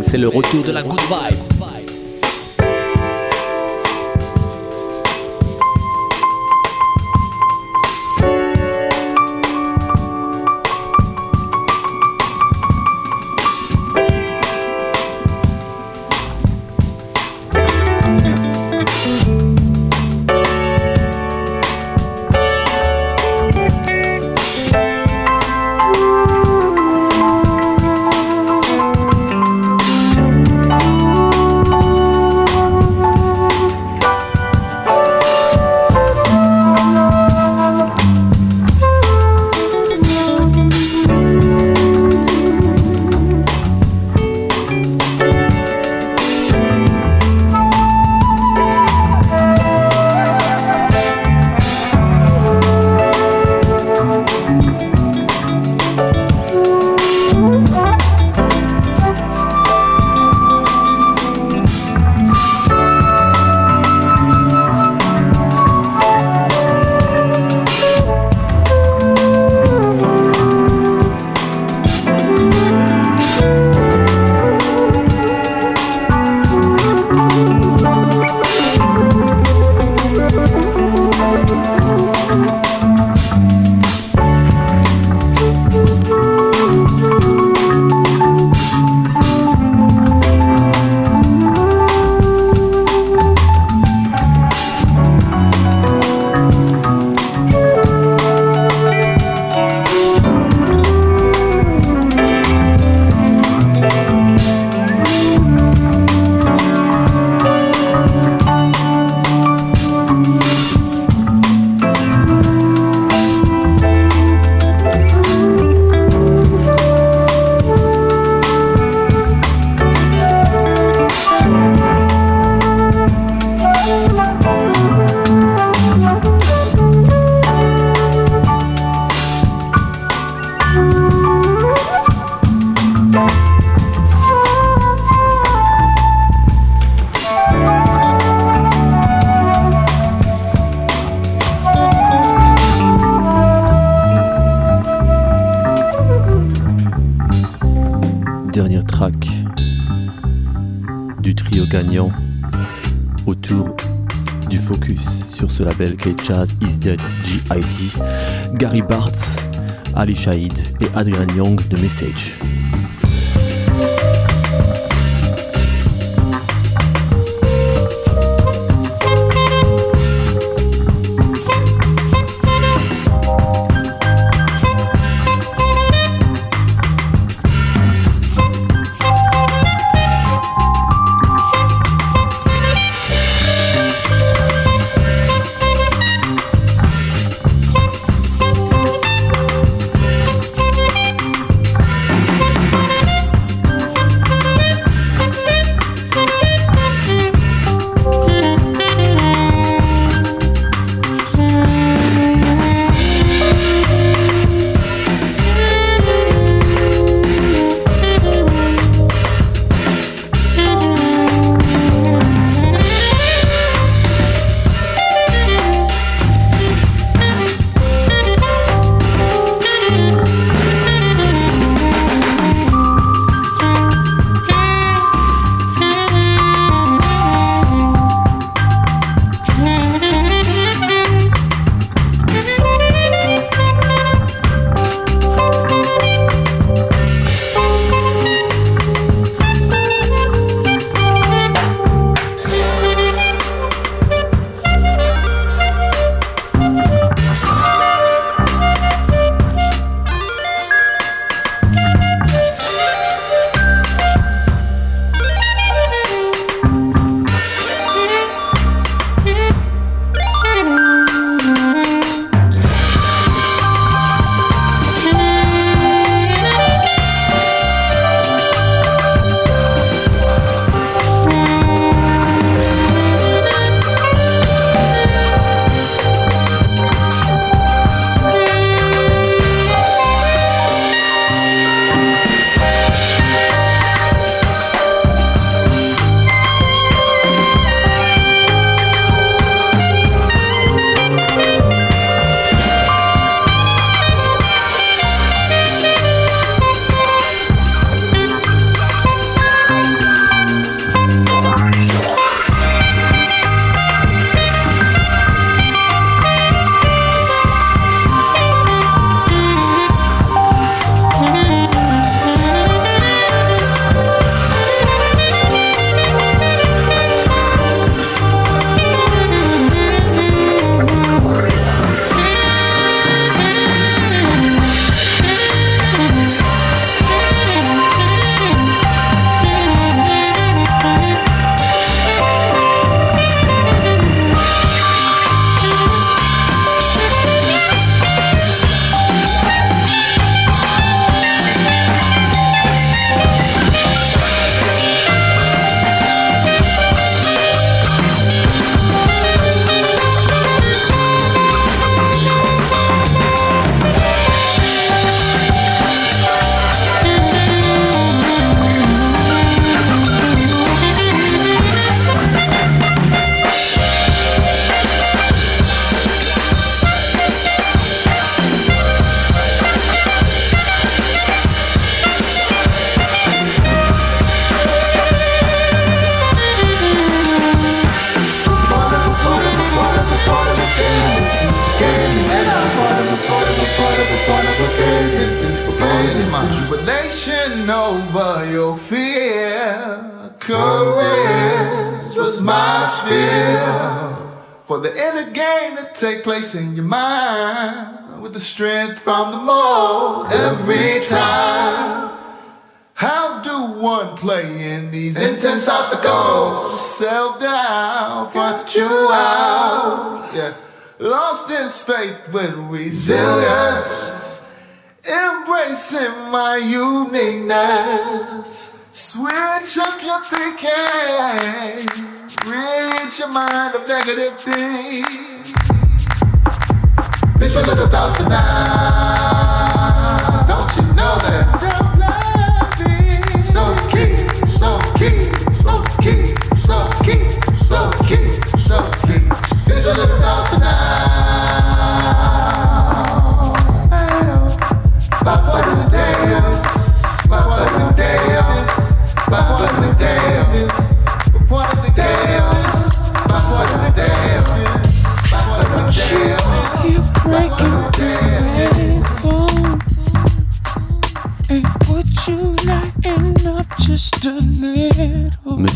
C'est le retour de la good vibes. Label K-Jazz Is Dead GID, Gary Bartz, Ali Shahid et Adrian Young de Message.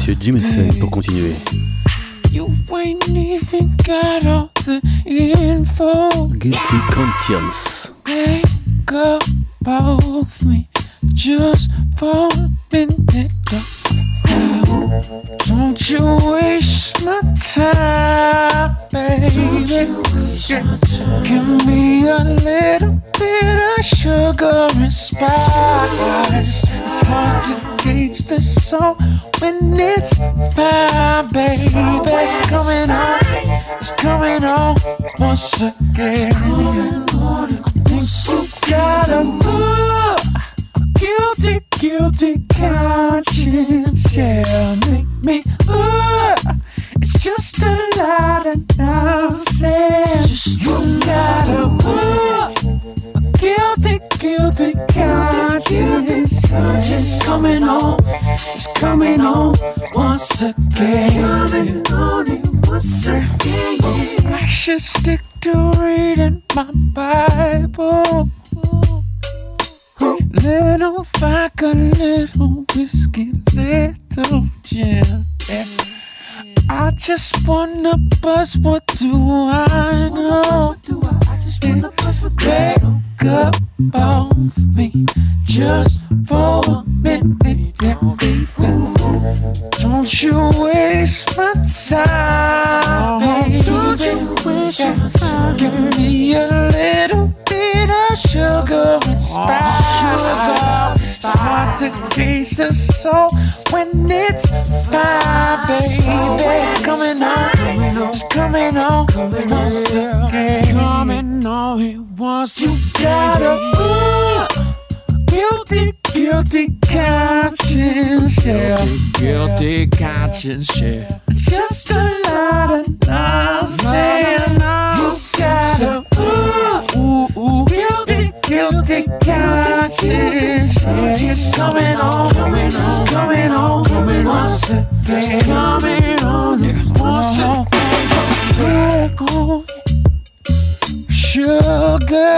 Monsieur Jimson pour continuer. You ain't even got all the info. Guilty Conscience. Up just for a minute. Don't you waste my time, baby. Give me a little bit of sugar and spice. It's hard to gauge the song when it's fine, baby. It's coming on, it's coming on once again. I think you got a good, guilty, guilty conscience. Yeah, make me uh, It's just a lot of nonsense. You got a good, guilty, conscience. It's coming on, it's coming on once again. Coming on once again. I should stick to reading my Bible. Little vodka, little whiskey, little gin. Yeah. I just wanna buzz, what do I know? Wake up off me just for a minute. Don't you waste my time, baby. Don't you waste my time. Give me a little bit of sugar and spice. Sugar, hard to taste the soul when it's fine, baby. It's coming on, it's coming on, once again. Coming on, it once you got a guilty, guilty conscience, yeah. Guilty guilty conscience, yeah. Just a lot of nonsense. You got a ooh, ooh, guilty, guilty conscience. Yeah, it's coming on, it's coming on, coming once again. It's coming on, once again. Oh, Sugar.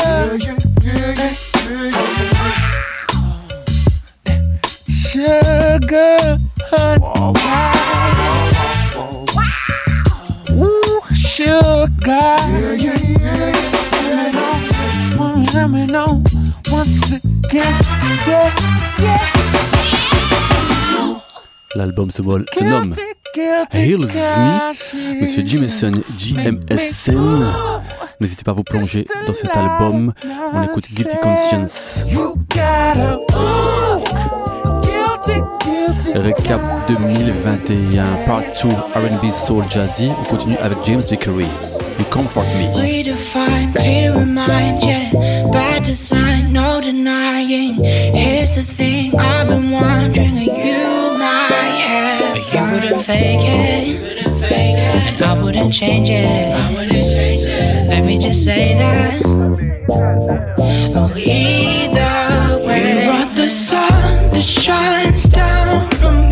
Sugar. Ooh, sugar. Let me know once again. Yeah, yeah. L'album se, se nomme Heals Me. Monsieur JMSN. N'hésitez pas à vous plonger dans cet album. On écoute Guilty Conscience. You gotta, ooh, guilty, guilty. Récap 2021, part 2 RB Soul Jazzy. On continue avec James Vickery. You Comfort Me. Redefine, clear in mind, yeah. Bad design, no denying. Here's the thing, I've been wondering, are you my? But you wouldn't fake it, and I wouldn't change it. Let me just say that. Oh, either way, you are the sun that shines down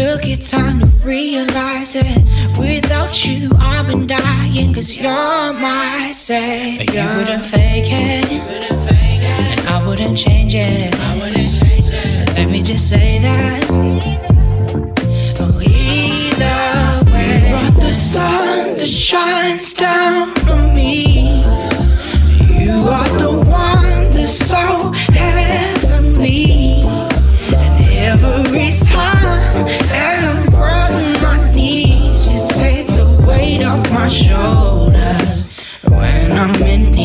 Took your time to realize it. Without you, I've been dying, cause you're my savior. You wouldn't fake it. And I wouldn't change it. Let me just say that. Oh, either way. You are the sun that shines down on me. You are the one.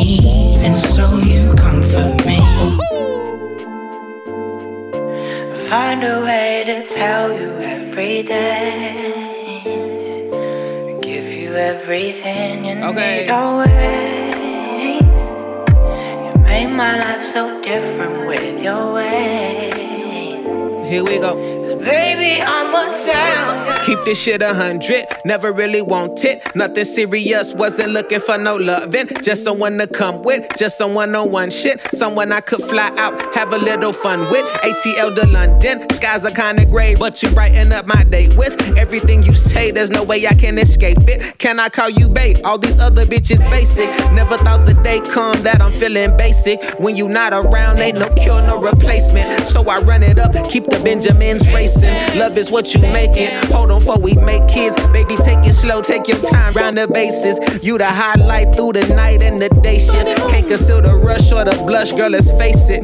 And so you comfort me. Find a way to tell you every day, give you everything you need always. You made my life so different with your ways. Here we go. Baby, I'm a sound. Keep this shit a hundred, never really want it. Nothing serious, wasn't looking for no loving. Just someone to come with, just someone on one shit. Someone I could fly out, have a little fun with. ATL to London, skies are kinda gray, but you brighten up my day with everything you say. There's no way I can escape it. Can I call you babe? All these other bitches basic. Never thought the day come that I'm feeling basic. When you not around, ain't no cure, no replacement. So I run it up, keep the Benjamins racing. Love is what you make it. Hold on for we make kids. Baby, take it slow, take your time round the bases. You the highlight through the night and the day shift. Can't conceal the rush or the blush, girl, let's face it.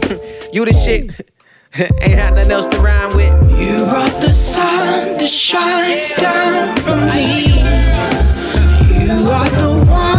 you the shit. Ain't had nothing else to rhyme with. You brought the sun that shines down on me. You are the one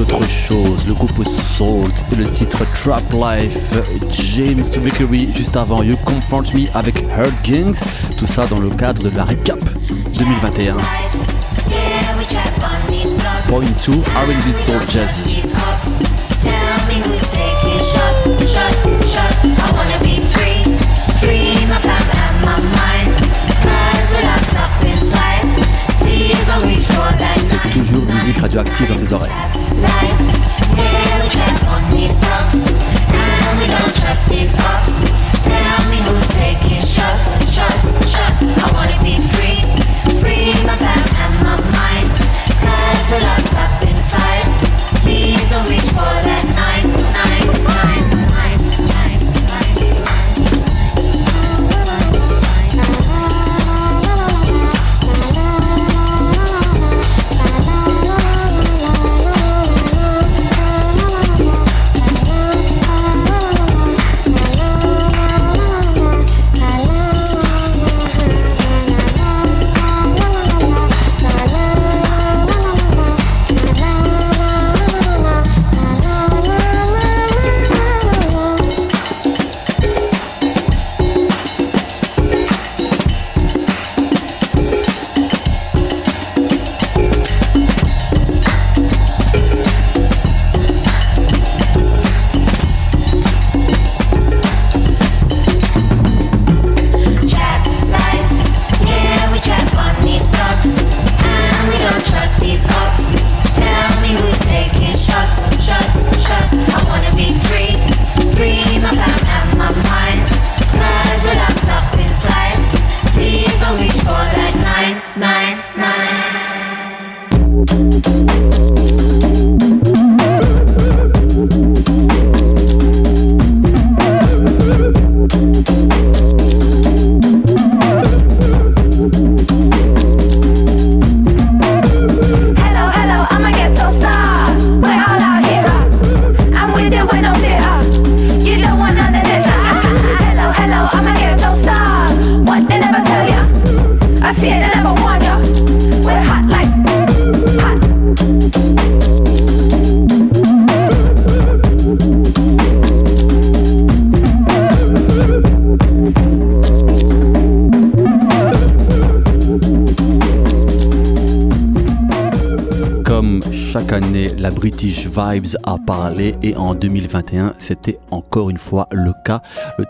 autre chose, le groupe Salt le titre Trap Life, James Vickery juste avant You Confront Me avec Hurt Gangs, tout ça dans le cadre de la récap 2021. Point 2, R&B Soul Jazzy. C'est toujours musique radioactive dans tes oreilles. Please don't reach for that Vibes a parlé et en 2021, c'était encore une fois le cas. Le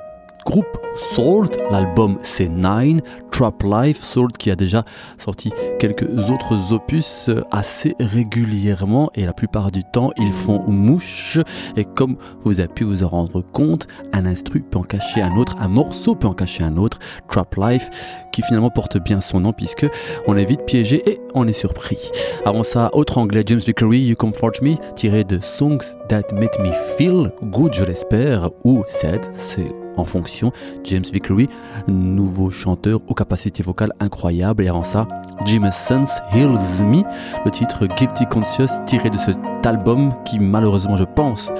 groupe Salt, l'album c'est Nine, Trap Life, Salt qui a déjà sorti quelques autres opus assez régulièrement et la plupart du temps ils font mouche et comme vous avez pu vous en rendre compte, un instru peut en cacher un autre, un morceau peut en cacher un autre, Trap Life qui finalement porte bien son nom puisque on est vite piégé et on est surpris. Avant ça, autre anglais, James Vickery, You Comfort Me, tiré de Songs That Make Me Feel Good, je l'espère, ou Sad, c'est en fonction. James Vickery, nouveau chanteur aux capacités vocales incroyables. Et avant ça, Jameson's Heals Me, le titre Guilty Conscious tiré de cet album qui malheureusement je pense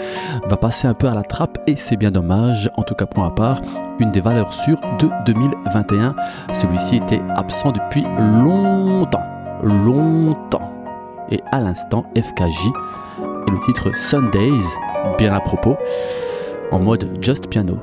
va passer un peu à la trappe et c'est bien dommage. En tout cas point à part, une des valeurs sûres de 2021. Celui-ci était absent depuis longtemps. Longtemps. Et à l'instant, FKJ et le titre Sundays, bien à propos, en mode just piano.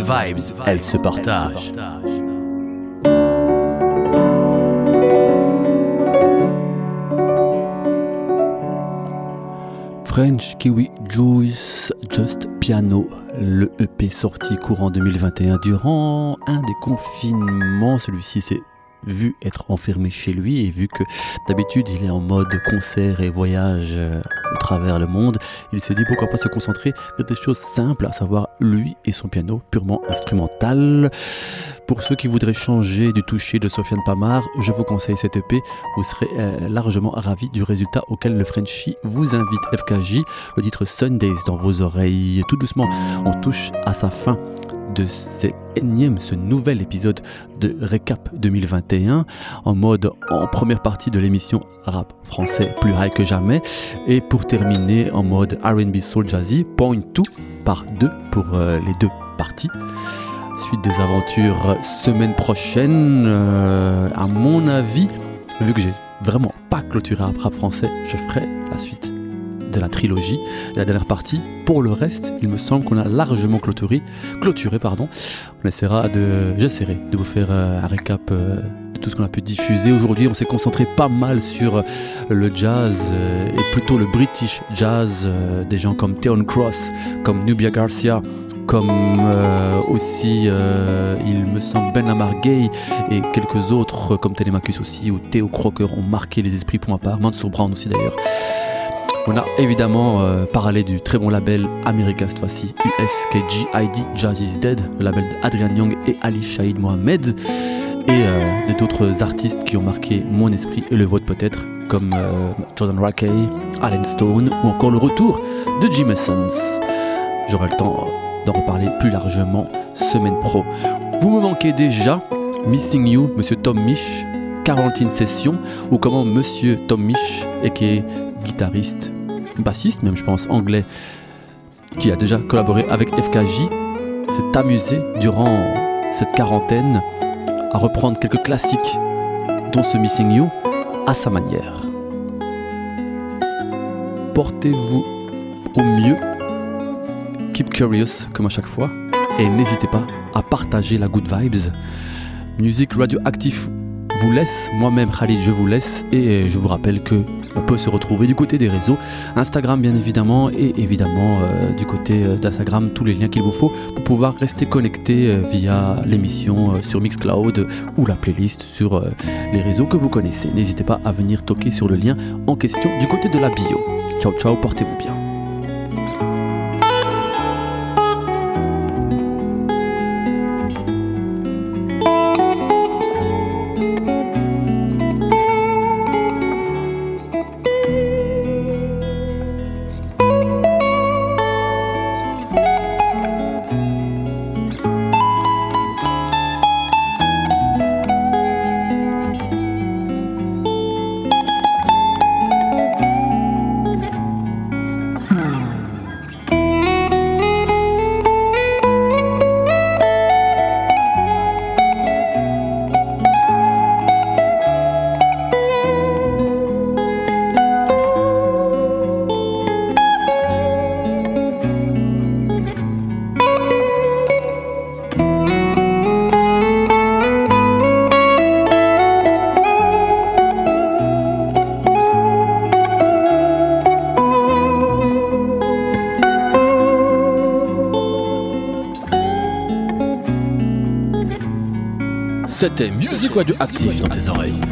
Vibes, elle se partage. French Kiwi Juice Just Piano, le EP sorti courant 2021 durant un des confinements. Celui-ci s'est vu être enfermé chez lui et vu que d'habitude il est en mode concert et voyage euh, au travers le monde, il s'est dit pourquoi pas se concentrer sur des choses simples, à savoir lui et son piano purement instrumental. Pour ceux qui voudraient changer du toucher de Sofiane Pamar, je vous conseille cette EP. Vous serez euh, largement ravis du résultat auquel le Frenchie vous invite. FKJ, le titre Sundays dans vos oreilles. Tout doucement, on touche à sa fin de ce énième, ce nouvel épisode de Récap 2021 en mode en première partie de l'émission rap français plus high que jamais et pour terminer en mode R&B soul jazzy point 2 par deux pour euh, les deux parties. Suite des aventures semaine prochaine euh, à mon avis vu que j'ai vraiment pas clôturé rap français je ferai la suite de la trilogie, la dernière partie. Pour le reste, il me semble qu'on a largement clôturé, clôturé pardon. On essaiera de, j'essaierai de vous faire euh, un récap euh, de tout ce qu'on a pu diffuser. Aujourd'hui, on s'est concentré pas mal sur euh, le jazz et plutôt le British jazz, des gens comme Theon Cross, comme Nubia Garcia, comme aussi, euh, il me semble, Ben Lamar Gay et quelques autres, comme Telemachus aussi, ou Theo Crocker, ont marqué les esprits pour ma part, Mansour Brown aussi d'ailleurs. On a évidemment euh, parlé du très bon label américain cette fois-ci, USKGID Jazz is Dead, le label d'Adrian Young et Ali Shaid Mohamed, et euh, d'autres artistes qui ont marqué mon esprit et le vôtre peut-être, comme euh, Jordan Rackey, Alan Stone ou encore le retour de Jim Essence. J'aurai le temps d'en reparler plus largement semaine pro. Vous me manquez déjà, Missing You, Monsieur Tom Mich, Quarantine Session, ou comment Monsieur Tom Mich, et qui est guitariste, bassiste même je pense, anglais, qui a déjà collaboré avec FKJ, s'est amusé durant cette quarantaine à reprendre quelques classiques, dont ce Missing You, à sa manière. Portez-vous au mieux, keep curious comme à chaque fois, et n'hésitez pas à partager la good vibes. Musique radioactive vous laisse, moi-même Khalid je vous laisse, et je vous rappelle que on peut se retrouver du côté des réseaux, Instagram bien évidemment, et évidemment euh, du côté euh, d'Instagram, tous les liens qu'il vous faut pour pouvoir rester connecté euh, via l'émission sur Mixcloud ou la playlist sur les réseaux que vous connaissez. N'hésitez pas à venir toquer sur le lien en question du côté de la bio. Ciao ciao, portez-vous bien. C'était Music Radio Active dans tes oreilles.